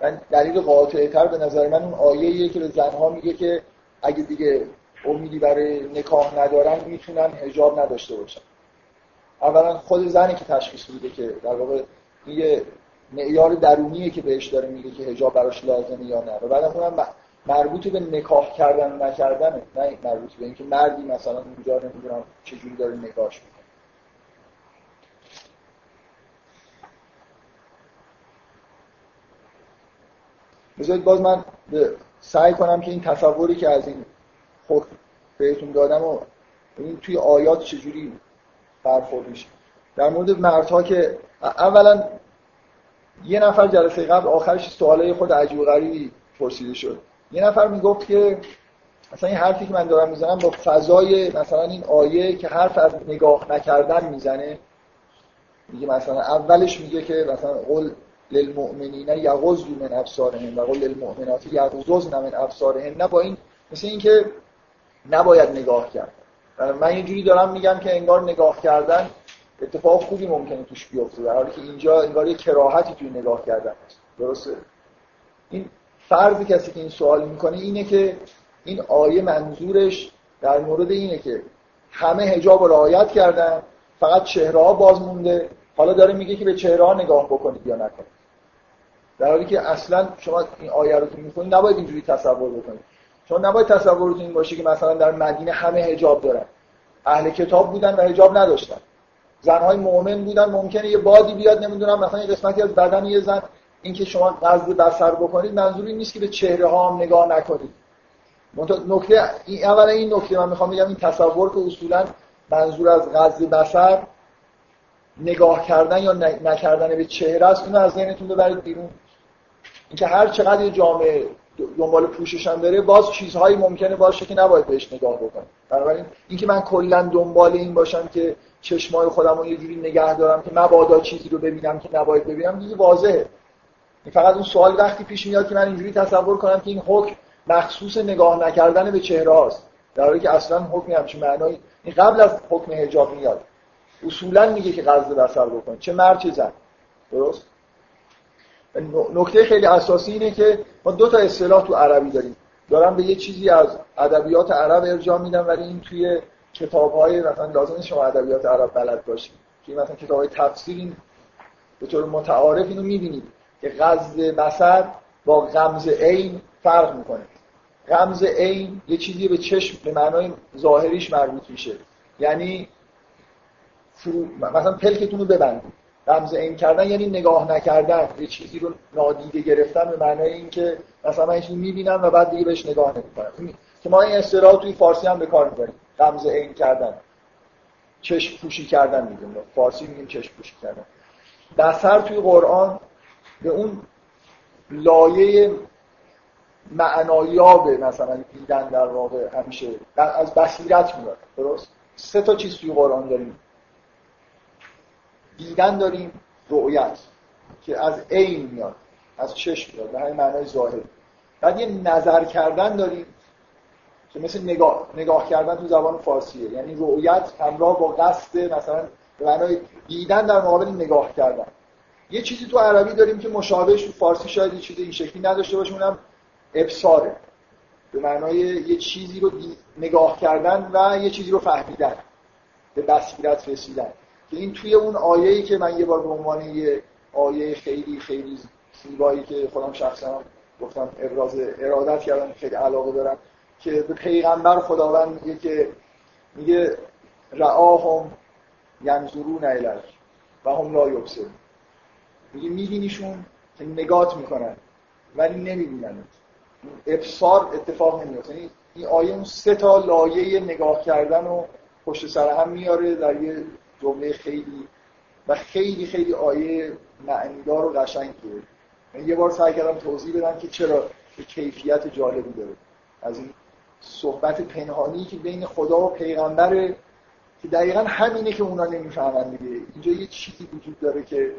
من دلیل قاطع تر به نظر من اون آیه که به زنها میگه که اگه دیگه امیدی برای نکاح ندارن می‌تونن هجاب نداشته باشن. اولا خود زنی که تشخیص میده که در واقع یه معیار درونیه که بهش داره میگه که هجاب براش لازمه یا نه. و بعد اونم مربوط به نکاح کردن و نکردنه نه مربوط به اینکه مردی مثلا اونجا نمی‌دونم چجوری داره نگاهش می‌کنه. بذارید باز من سعی کنم که این تصوری که از این خود بهتون دادم و این توی آیات چجوری برخورد میشه. در مورد مردها که اولا یه نفر جلسه قبل آخرش سوالای خود عجیب غریبی پرسیده شد. یه نفر می‌گفت که مثلا این حرفی که من دارم می‌زنم با فضای مثلا این آیه که حرف از نگاه نکردن می‌زنه. میگه مثلا اولش میگه که مثلا قول للمؤمنین یغضوا من ابصارهم و قول للمؤمنات یغضضن من ابصارهن نه با این مثل اینکه نباید نگاه کرد. من یه جوری دارم میگم که انگار نگاه کردن اتفاق خوبی ممکنه توش بیفته در حالی که اینجا انگار یه کراهتی توی نگاه کردن هست. درسته؟ این فرض کسی که این سوال می‌کنه اینه که این آیه منظورش در مورد اینه که همه هجاب رو رعایت کردن فقط چهره ها باز مونده حالا داره میگه که به چهره ها نگاه بکنید یا نکنید. در حالی که اصلا شما این آیه رو که می‌خونید نباید اینجوری تصور بکنید. چون نباید تصورتون این باشه که مثلا در مدینه همه هجاب دارن. اهل کتاب بودن و هجاب نداشتن. زنهای مؤمن بودن ممکنه یه بادی بیاد نمی‌دونم مثلا یه قسمتی از بدن یه زن. اینکه شما قصد بسر بکنید منظوری نیست که به چهره ها هم نگاه نکنید. نکته این اولا این نکته من می‌خوام بگم این تصور که اصولا منظور از قصد بسر نگاه کردن یا نکردن به چهره است اینو از ذهنتون ببرید بیرون. اینکه هر چقدر یه جامعه دنبال پوشش هم بره باز چیزهایی ممکنه باشه که نباید بهش نگاه بکنم. بنابراین اینکه من کلا دنبال این باشم که چشمای خودم رو یه جوری نگه دارم که مبادا چیزی رو ببینم که نباید ببینم دیگه واضحه. فقط اون سوال وقتی پیش میاد که من اینجوری تصور کنم که این حکم مخصوص نگاه نکردن به چهره هاست. در حالی که اصلا حکم همچین معنایی این قبل از حکم حجاب میاد. اصولا میگه که قصد بصر بکن. چه مرد چه زن. درست؟ نکته خیلی اساسی اینه که ما دو تا اصطلاح تو عربی داریم. دارم به یه چیزی از ادبیات عرب ارجاع میدم ولی این توی کتاب‌های مثلا لازم شما ادبیات عرب بلد باشید. که مثلا کتاب‌های تفسیر این به طور متعارف اینو می‌بینید که قصد بصر با غمز عین فرق می‌کنه. غمز عین یه چیزی به چشم به معنای ظاهریش مربوط میشه. یعنی فرو... مثلا پلکتون رو ببندید. رمز این کردن یعنی نگاه نکردن. یه چیزی رو نادیده گرفتن به معنای اینکه مثلا من چیزی می‌بینم و بعد دیگه بهش نگاه نمی‌کنم. که ما این اصطلاح توی فارسی هم به کار می‌بریم. رمز این کردن. چشم پوشی کردن میگیم. فارسی میگیم چشم پوشی کردن. بسر توی قرآن به اون لایه معنایاب مثلا دیدن در واقع همیشه از بصیرت میاد. درست؟ سه تا چیز توی قرآن داریم. دیدن داریم رؤیت که از عین میاد از چشم میاد به همین معنای ظاهر. بعد یه نظر کردن داریم که مثل نگاه, نگاه کردن تو زبان فارسیه. یعنی رؤیت همراه با قصد مثلا به معنای دیدن در مقابل نگاه کردن. یه چیزی تو عربی داریم که مشابهش تو فارسی شاید یه چیز این شکلی نداشته باشه اونم ابصاره. به معنای یه چیزی رو نگاه کردن و یه چیزی رو فهمیدن. به بصیرت رسیدن. این توی اون آیه‌ای که من یه بار به عنوان یه آیه خیلی خیلی زیبایی که خودم شخصا گفتم ابراز ارادت کردم خیلی علاقه دارم که به پیغمبر خداوند میگه که میگه رعاهم ینظرون الیک و هم لا یبصرون. میگه میبینیشون که نگات می‌کنن ولی نمی‌بینن. ابصار اتفاق نمیفته یعنی این آیه اون سه تا لایه نگاه کردن و پشت سر هم میاره در یه جمله خیلی و خیلی خیلی آیه معنیدار و قشنگ من یه بار سعی کردم توضیح بدم که چرا کیفیت جالبی داره. از این صحبت پنهانی که بین خدا و پیغمبره که دقیقا همینه که اونا نمی‌فهمن دیگه. اینجا یه چیزی وجود داره که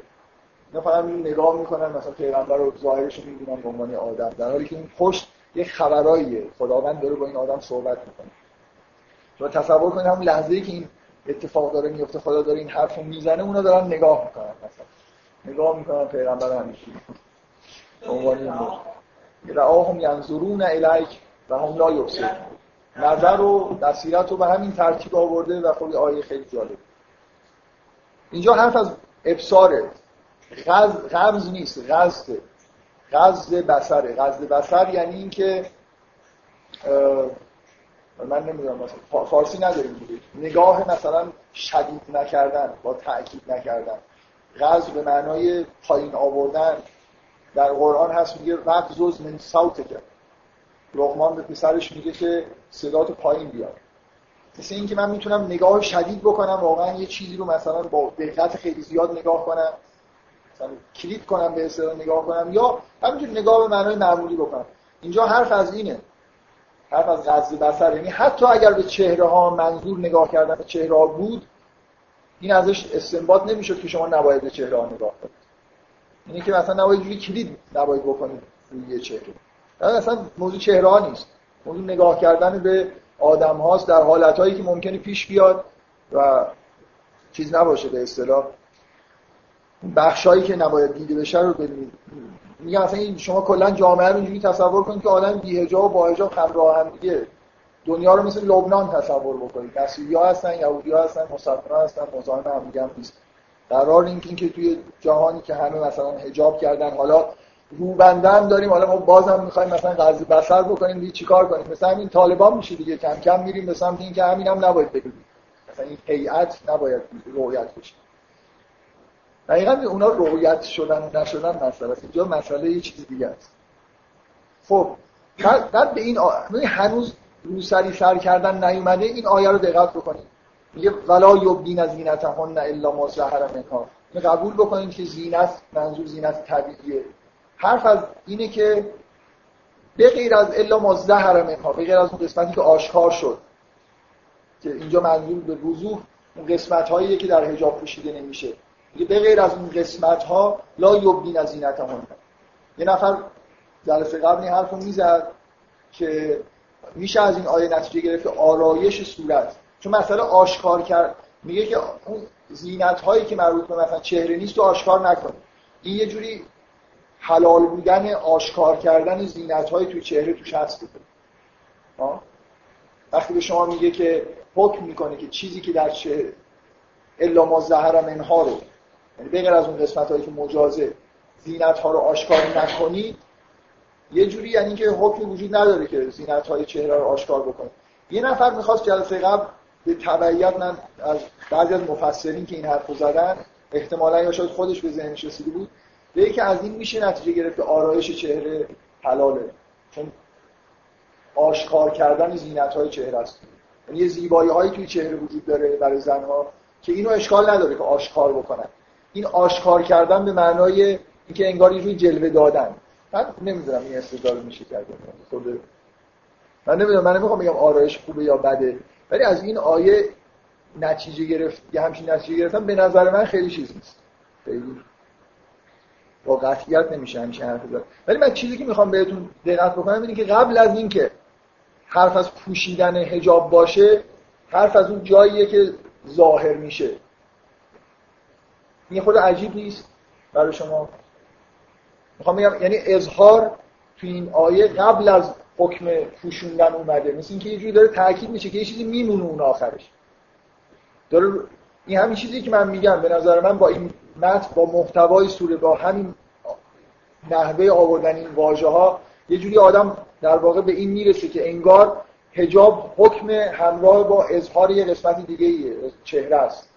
نه فقط نگاه می‌کنن مثلا پیغمبر رو ظاهرش می‌بینن به عنوان آدم. در حالی که این پشت یه خبراییه. خداوند داره با این آدم صحبت می‌کنه. شما تصور کنید همون لحظه ای که این اتفاق داره میفته خدا داره این حرفو می‌زنه اونا دارن نگاه می‌کنن مثلا. نگاه می‌کنن پیغمبر همیشه. عنوان رعاهم ینظرون الیک و هم لا یبصرون. نظر و بصیرت رو به همین ترتیب آورده و خب آیه خیلی جالب. اینجا حرف از ابصاره. غمز نیست غزده غزد بسره غزد بسر یعنی اینکه من نمی‌دونم مثلا فارسی نداریم دیگه. نگاه مثلا شدید نکردن با تاکید نکردن. غض به معنای پایین آوردن. در قرآن هست میگه وقت زوز من صوت کرد لقمان به پسرش میگه که صدات پایین بیاد مثل اینکه من می‌تونم نگاه شدید بکنم واقعا یه چیزی رو مثلا با دقت خیلی زیاد نگاه کنم. مثلا کلیک کنم به اصطلاح نگاه کنم. یا همینجور نگاه به معنای معمولی بکنم. اینجا حرف از اینه. حرف از غض بسر یعنی حتی اگر به چهره ها منظور نگاه کردن به چهره ها بود این ازش استنباط نمی‌شد که شما نباید به چهره ها نگاه کنید. یعنی که مثلا نباید جوری کلید نباید بکنید روی یه چهره. اصلا موضوع چهره ها نیست. موضوع نگاه کردن به آدم هاست در حالت هایی که ممکنه پیش بیاد و چیز نباشه به اصطلاح. بخشایی که نباید دیده بشه رو ببینید میگم مثلا این شما کلا جامعه رو اینجوری تصور کنید که آدم بی‌حجاب و با حجاب همراه هم دیگه. دنیا رو مثل لبنان تصور بکنید. مسیحی‌ها هستن یهودی‌ها هستن مسلمان‌ها هستن مزاحم هم دیگه نیست. قرار این که توی جهانی که همه مثلا حجاب کردن حالا روبندن داریم حالا ما بازم می‌خوایم مثلا قضیه بسر بکنیم دیگه چیکار کنیم؟ مثلا همین طالبان میشه دیگه. کم کم میریم به سمت اینکه همین هم نباید بگیم. مثلا این هیئت نباید رؤیت بشه. دقیقا اونا رؤیت شدن و نشدن مسئله است. اینجا مسئله یه چیز دیگه است. خب بعد به این آ... هنوز روسری سر کردن نیومده این آیه رو دقت بکنید. میگه ولا یبدین زینتهن الا ما ظهر منها قبول بکنید که زینت منظور زینت طبیعیه. حرف از اینه که به غیر از الا ما ظهر منها به غیر از اون قسمتی که آشکار شد که اینجا منظور به وضوح اون قسمت هایی که در حجاب پوشیده نمیشه. به غیر از اون قسمت ها لا یبدین از زینتهن یه نفر جلسه قبل این حرف می‌زد که میشه از این آیه نتیجه گرفت آرایش صورت. چون مثلا آشکار کرد. میگه که اون زینت هایی که مربوط به مثلا چهره نیست رو آشکار نکنه. این یه جوری حلال بودن آشکار کردن زینت های توی چهره توش هست. وقتی به شما میگه که حکم می‌کنه که چیزی که در چهره الا ما زهر منها رو یعنی بغیر از اون قسمت هایی که مجازه زینت ها رو آشکار نکنید یه جوری یعنی که حکم وجود نداره که زینت های چهره رو آشکار بکنه یه نفر می‌خواست جلسه قبل به تبعیت من از بعضی از مفسرین که این حرف زدن احتمالا یا شاید خودش به ذهنش رسیده بود به که از این میشه نتیجه گرفت که آرایش چهره حلاله. چون آشکار کردن زینت های چهره است. یعنی یه زیبایی هایی توی چهره وجود داره برای زنها که اینو اشکال نداره که آشکار بکنن. این آشکار کردن به معنای اینکه انگار یه جلوه دادن. من نمی‌دونم این استدلال میشه کرد خود من نمی‌دونم من نمی‌خوام بگم آرایش خوبه یا بده. ولی از این آیه نتیجه گرفت یه همچین نتیجه گرفتم به نظر من خیلی چیز نیست. خیلی با قطعیت نمیشه همیشه حرف زد ولی من چیزی که می‌خوام بهتون دقت بکنم اینه که قبل از اینکه حرف از پوشیدن حجاب باشه حرف از اون جاییه که ظاهر میشه. این خود عجیب نیست برای شما. می‌خوام بگم یعنی اظهار تو این آیه قبل از حکم پوشوندن اومده. مثل اینکه یه جوری داره تاکید میشه که یه چیزی میمونه اون آخرش. داره این همین چیزی که من میگم به نظر من با این متن با محتوای سوره با همین نحوه آوردن این واژه ها یه جوری آدم در واقع به این می‌رسه که انگار حجاب حکم همراه با اظهار یه قسمت دیگه چهره است.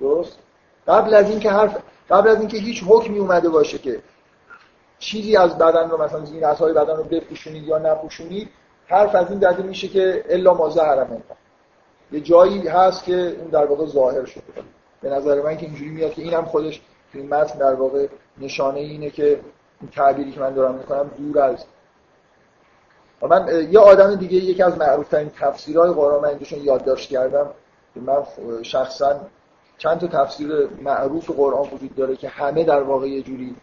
درست؟ قبل از اینکه حرف قبل از اینکه هیچ حکمی اومده باشه که چیزی از بدن رو مثلا زینت های بدن رو بپوشونید یا نپوشونید حرف از این داده میشه که الا ما ظهر یه جایی هست که اون در واقع ظاهر شده. به نظر من که اینجوری میاد که اینم خودش تو این متن در واقع نشانه اینه که این تعبیری که من دارم می‌کنم دور از و من یه آدم دیگه یکی از معروفترین تفسیرهای قرآن من یادداشت کردم. که من شخصا چند تا تفسیر معروف قرآن وجود داره که همه در واقع یه جوری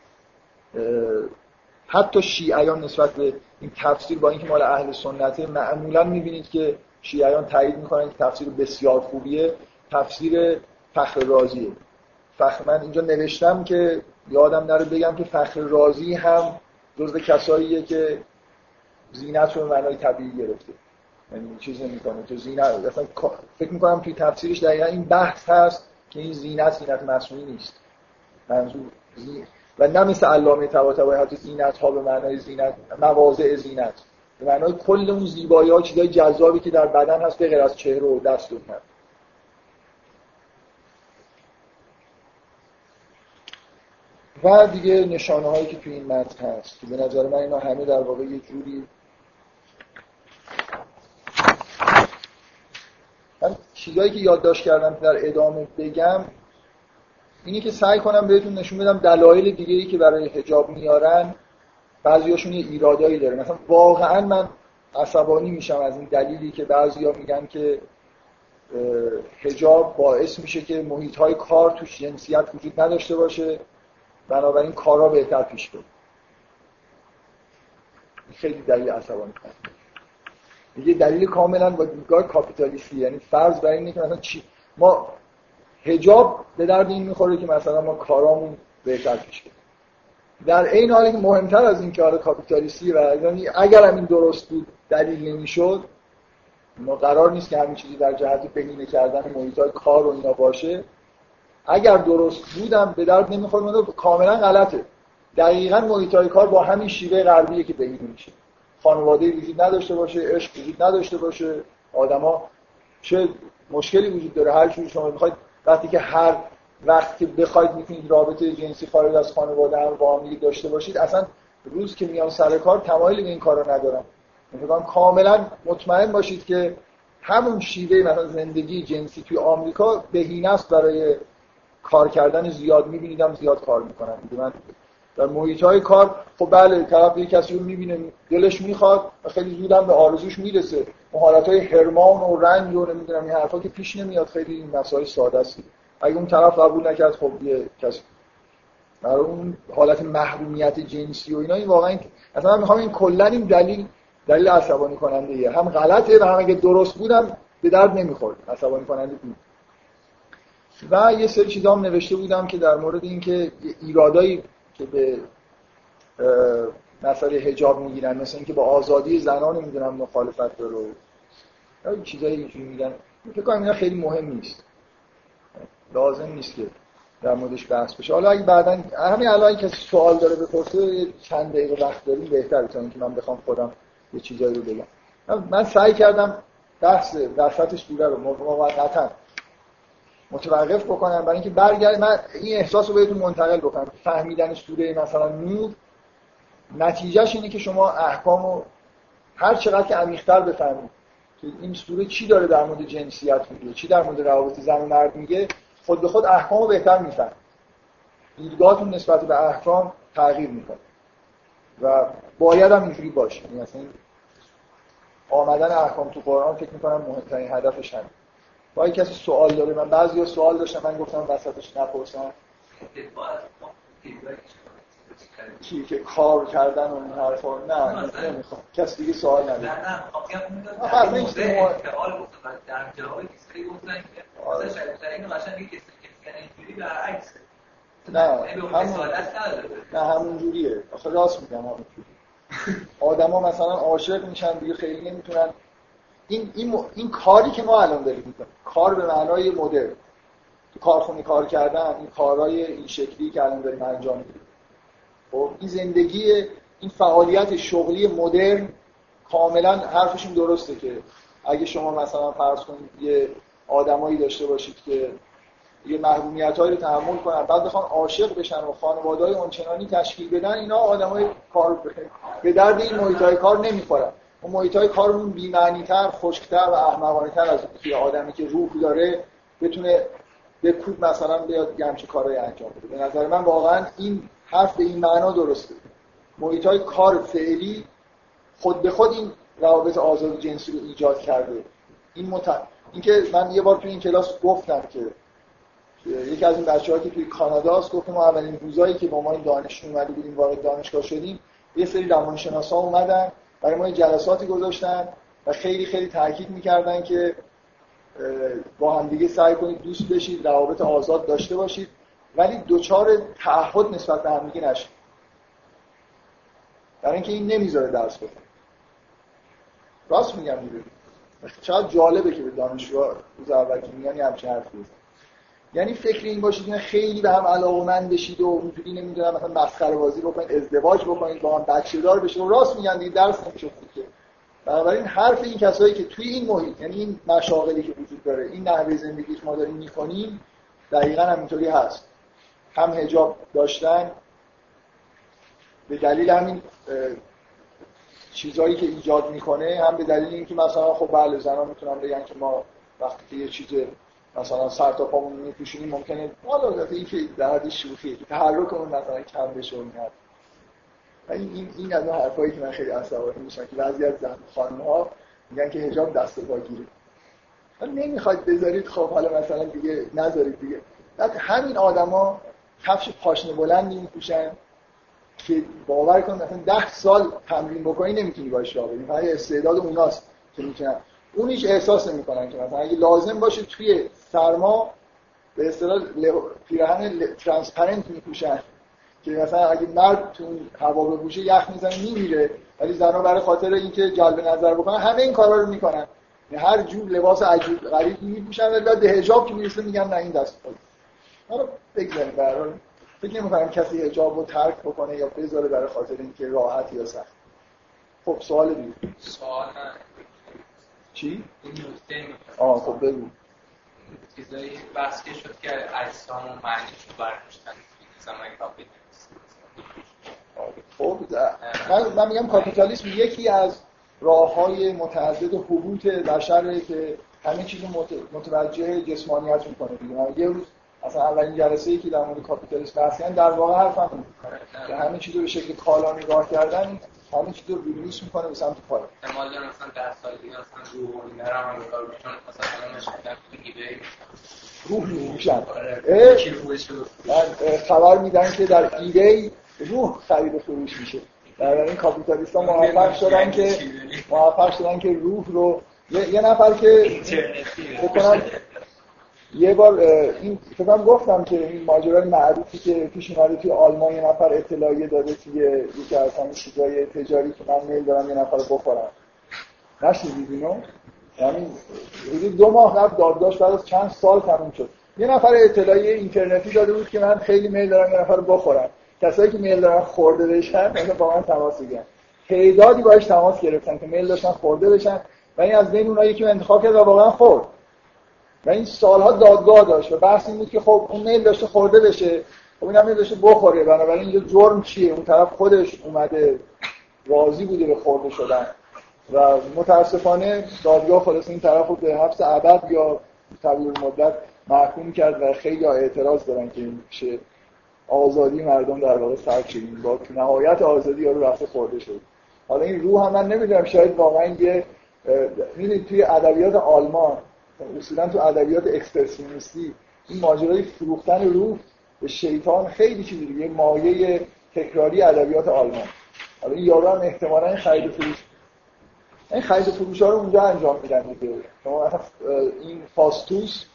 حتی شیعیان نسبت به این تفسیر با اینکه مال اهل سنته معمولا می‌بینید که شیعیان تایید می‌کنن که تفسیر بسیار خوبیه تفسیر فخر رازیه فخر من اینجا نوشتم که یادم نره بگم که فخر رازی هم جزو کساییه که زینت رو معنای طبیعی گرفته. یعنی چیز نمی‌کنه. تو زینت اصلا فکر می‌کنم توی تفسیرش دقیقا این بحث هست که این زینت زینت مصنوعی نیست. منظور و نه مثل علامه طباطبایی حتی زینت ها به معنای زینت مواضع زینت. به معنای کل اون زیبایی ها چیزای جذابی که در بدن هست به غیر از چهره و دست و و دیگه نشانه هایی که تو این متن هست. که به نظر من اینا همه در واقع یه جوری من چیزایی که یادداشت کردم در ادامه بگم اینی که سعی کنم بهتون نشون بدم دلایل دیگه که برای حجاب میارن بعضیاشون یه ایرادایی داره. مثلا واقعا من عصبانی میشم از این دلیلی که بعضیا میگن که حجاب باعث میشه که محیط های کار توش جنسیت وجود نداشته باشه بنابراین کارا بهتر پیش بره. خیلی دلیل عصبانی کنه یه دلیل کاملا با دیدگاه کاپیتالیستی. یعنی فرض بر اینه که مثلا چی؟ ما حجاب به درد این می‌خوره که مثلا ما کارامون بهتر پیش بره. در این حالی که مهمتر از این کار کاپیتالیستی و یعنی اگر هم این درست بود دلیل نمی‌شد ما قرار نیست که همین چیزی در جهت بهینه کردن محیط های کار و اینا باشه. اگر درست بودم به درد نمی‌خوره کاملا غلطه. دقیقا محیط کار با همین شیوه غربیه که بهینه میشه. خانواده وجود نداشته باشه عشق وجود نداشته باشه آدما چه مشکلی وجود داره؟ هر جوری شما می‌خواید وقتی که هر وقت که بخواید می‌تونید رابطه جنسی خارج از خانواده هم با هم داشته باشید اصلا روز که میان سر کار تمایل به این کارو ندارم میگم کاملا مطمئن باشید که همون شیوه مثلا زندگی جنسی توی آمریکا بهینه است برای کار کردن زیاد. میبینیدم زیاد کار می‌کنن. من در محیط های کار خب بله طرف یه کسی رو می‌بینه دلش می‌خواد و خیلی زودم به آرزوش می‌رسه. مهارت های هرمان و رنگ و نمی‌دونم این حرفا که پیش نمیاد خیلی این مسائل ساده است. اگه اون طرف قبول نکرد خب یه کسی. برای اون حالت محرومیت جنسی و اینا این واقعا اصلا من می‌خوام این کلا این دلیل دلیل عصبانی کننده ایه. هم غلطه و هم اگه درست بودم به درد نمی‌خورد. عصبانی کننده بود. و یه سری چیزا هم نوشته بودم که در مورد اینکه ایرادایی که به مسئله حجاب می‌گیرن مثل اینکه با آزادی زنان نمی‌دونم مخالفت داره چیزایی اینجوری میگن. فکر کنم اینا خیلی مهم نیست. لازم نیست که در موردش بحث بشه. حالا اگه بعدا همین الان کسی سوال داره بپرسه چند دقیقه وقت داریم بهتره تا اینکه من بخوام خودم یه چیزایی رو بگم. من سعی کردم بحث وسطش دوره رو موقتا متوقف بکنم. برای اینکه برگرد من این احساس رو بهتون منتقل بکنم. فهمیدن سوره مثلا نور نتیجهش اینه که شما احکام رو هر چقدر که عمیق‌تر بفهمید که این سوره چی داره در مورد جنسیت میگه چی در مورد روابط زن و مرد میگه خود به خود احکام رو بهتر میفهم دیدگاهتون نسبت به احکام تغییر می‌کنه. و باید هم اینجوری باشه. یعنی مثلا آمدن احکام تو قرآن فکر می‌کنم مهمترین هدفش همین با کسی سوال داره من بعضی سوال داشتم من گفتم وسطش نپرسم کی که کار کردن و این حرفا نه نمی‌خوام. کسی دیگه سوال نداره. نه نه خب نه در جواب کسی گفتن که مثلا شاید این قشنگ کسی که اینجوری برعکس نه همون. نه همون جوریه. آخه راست میگم همون جوری آدما مثلا عاشق میشن دیگه خیلی نمی‌تونن این, این, این کاری که ما الان داریم می‌کنیم کار به معنای مدرن تو کارخونه کار کردن این کارهای این شکلی که الان داریم انجام میدیم. خب این زندگی این فعالیت شغلی مدرن کاملا حرفشون درسته که اگه شما مثلا فرض کنید یه آدمایی داشته باشید که یه محرومیت رو تحمل کنن بعد بخوان عاشق بشن و خانواده های اونچنانی تشکیل بدن اینا آدمای کار به درد این محیط های کار نمی‌خورن. محیط های کارمون بی‌معنی تر خشکتر و احمقانه تر از یه آدمی که روح داره بتونه به کود مثلا بیاد همچه کارهای انجام بده. به نظر من واقعا این حرف به این معنا درسته. محیط های کار فعلی خود به خود این روابط آزاد جنسی رو ایجاد کرده. این مت... اینکه من یه بار تو این کلاس گفتم که یکی از این بچه‌ها که توی کانادا است گفت ما اولین روزایی که با ما این دانشجو اومده بودیم وارد دانشگاه شدیم یه سری روانشناسا اومدن برای ما جلساتی گذاشتن و خیلی خیلی تاکید می‌کردن که با هم دیگه سعی کنید دوست بشید روابط آزاد داشته باشید. ولی دوچار تعهد نسبت به همدیگه نشید. برای اینکه این نمی‌ذاره درس بخونه راست میگم دیگه. چقدر جالبه که به دانشجو روز اول که میگن یه همچین حرف یعنی فکر این باشید که خیلی به هم علاقمند بشید و اونجوری نمی‌دونم مثلا مسخره بازی بکنید ازدواج بکنید با هم بچه دار بشید و راست میگن دیگه درس نمیشه که. بنابراین حرف این کسایی که توی این محیط یعنی این مشاغلی که وجود داره این نحوه زندگی که ما داریم می‌کنیم دقیقا همینطوری هست. هم هجاب داشتن به دلیل همین چیزهایی که ایجاد می‌کنه هم به دلیل اینکه مثلا خب بله زنان می‌تونن بگن که ما وقتی یه چیز مثلا سر تا پامون میپوشونیم ممکنه حالا این که در حد شوخی که تحرکمون مثلا کم بشه و این این از اون حرفایی که من خیلی عصبانی میشم که بعضی از خانم ها میگن که حجاب دست پا گیره. نمی‌خواید بذارید خب حالا مثلا دیگه نذارید دیگه. بعد همین آدما کفش پاشنه بلندی میپوشن که باور کن مثلا ده سال تمرین بکنی نمی‌تونی باش راه بری. فقط استعداد اوناست که می‌تونن. اون هیچ احساس نمی‌کنن که مثلا اگه لازم باشه توی سرما به اصطلاح پیراهن transparent میپوشن. که مثلا اگه مرد تو هوا بپوشه یخ می‌زنه میمیره. ولی زنها برای خاطر اینکه جلب نظر بکنن همه این کارا رو می‌کنن. یعنی هر جور لباس عجیب غریب میپوشن ولی بعد به حجاب که می‌رسه میگن نه این دست پا حالا بگذاریم برای فکر نمی‌کنم کسی حجاب رو ترک بکنه یا بذاره برای خاطر اینکه راحت یا سخت. خب سوال دیگه. سوال چی؟ این نکته آه خب بگو. چیزایی بحث که شد که اجسام و معنیش رو برداشتن زمان کاپیتالیسم خب من, من میگم کاپیتالیسم یکی از راه های متعدد حبوط بشره که همه چیز متوجه جسمانیت می‌کنه دیگه. یه روز اصلا اولین جلسه ای که در مورد کاپیتالیسم بحث در واقع حرفم که همه چیز رو به شکل کالا نگاه کردن همه چیز رو ریلیس می‌کنه به سمت پایین. احتمال داره مثلا در سال دیگه مثلا روح رو هم کار بکنن مثلا ایبی روح میشن. من خبر میدن که در ایبی روح خرید و فروش میشه. در این کاپیتالیست ها موفق شدن که موفق شدن که روح رو یه, نفر که بکنن یه بار این فکرم گفتم که این ماجرای معروفی که پیش اومده توی آلمان یه نفر اطلاعیه داده توی یکی از همین چیزای تجاری که من میل دارم یه نفر بخورم. نشنیدید اینو؟ یعنی دو ماه قبل دادگاهش بعد از چند سال تموم شد. یه نفر اطلاعیه اینترنتی داده بود که من خیلی میل دارم یه نفر بخورم. کسایی که میل دارن خورده بشن مثلا با من تماس بگیرن. تعدادی باهاش تماس گرفتن که میل داشتن خورده بشن. و این از بین اونها یکی انتخاب کرد و واقعا خورد. و این سالها دادگاه داشت و بحث این بود که خب اون میل داشته خورده بشه. خب اینم میل داشته بخوره. بنابراین اینجا جرم چیه؟ اون طرف خودش اومده راضی بوده به خورده شدن. و متاسفانه دادگاه خلاص این طرف رو به حبس ابد یا طویل مدت محکوم کرد و خیلی اعتراض دارن که این میشه آزادی مردم در واقع سر چنین با نهایت آزادی رو رفته خورده شد. حالا این روح هم من نمی‌دونم شاید واقعا یه می‌دونید توی ادبیات آلمان اصولا تو ادبیات اکسپرسیونیستی این ماجرای فروختن روح به شیطان خیلی چیزی دیگه مایه تکراری ادبیات آلمان. حالا این یارو هم احتمالا این خرید فروش این خرید فروش ها رو اونجا انجام میدن شما این فاستوس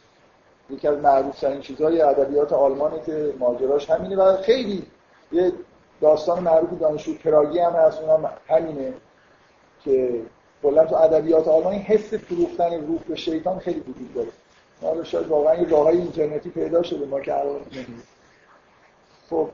یکی از معروف ترین چیزهای ادبیات آلمانه که ماجراش همینه و خیلی یه داستان معروف دانشجو پراگی هم هست اونم همینه که کلا تو ادبیات آلمان حس فروختن روح به شیطان خیلی وجود داره. حالا شاید واقعا یه راههای اینترنتی پیدا شده ما که الان خب.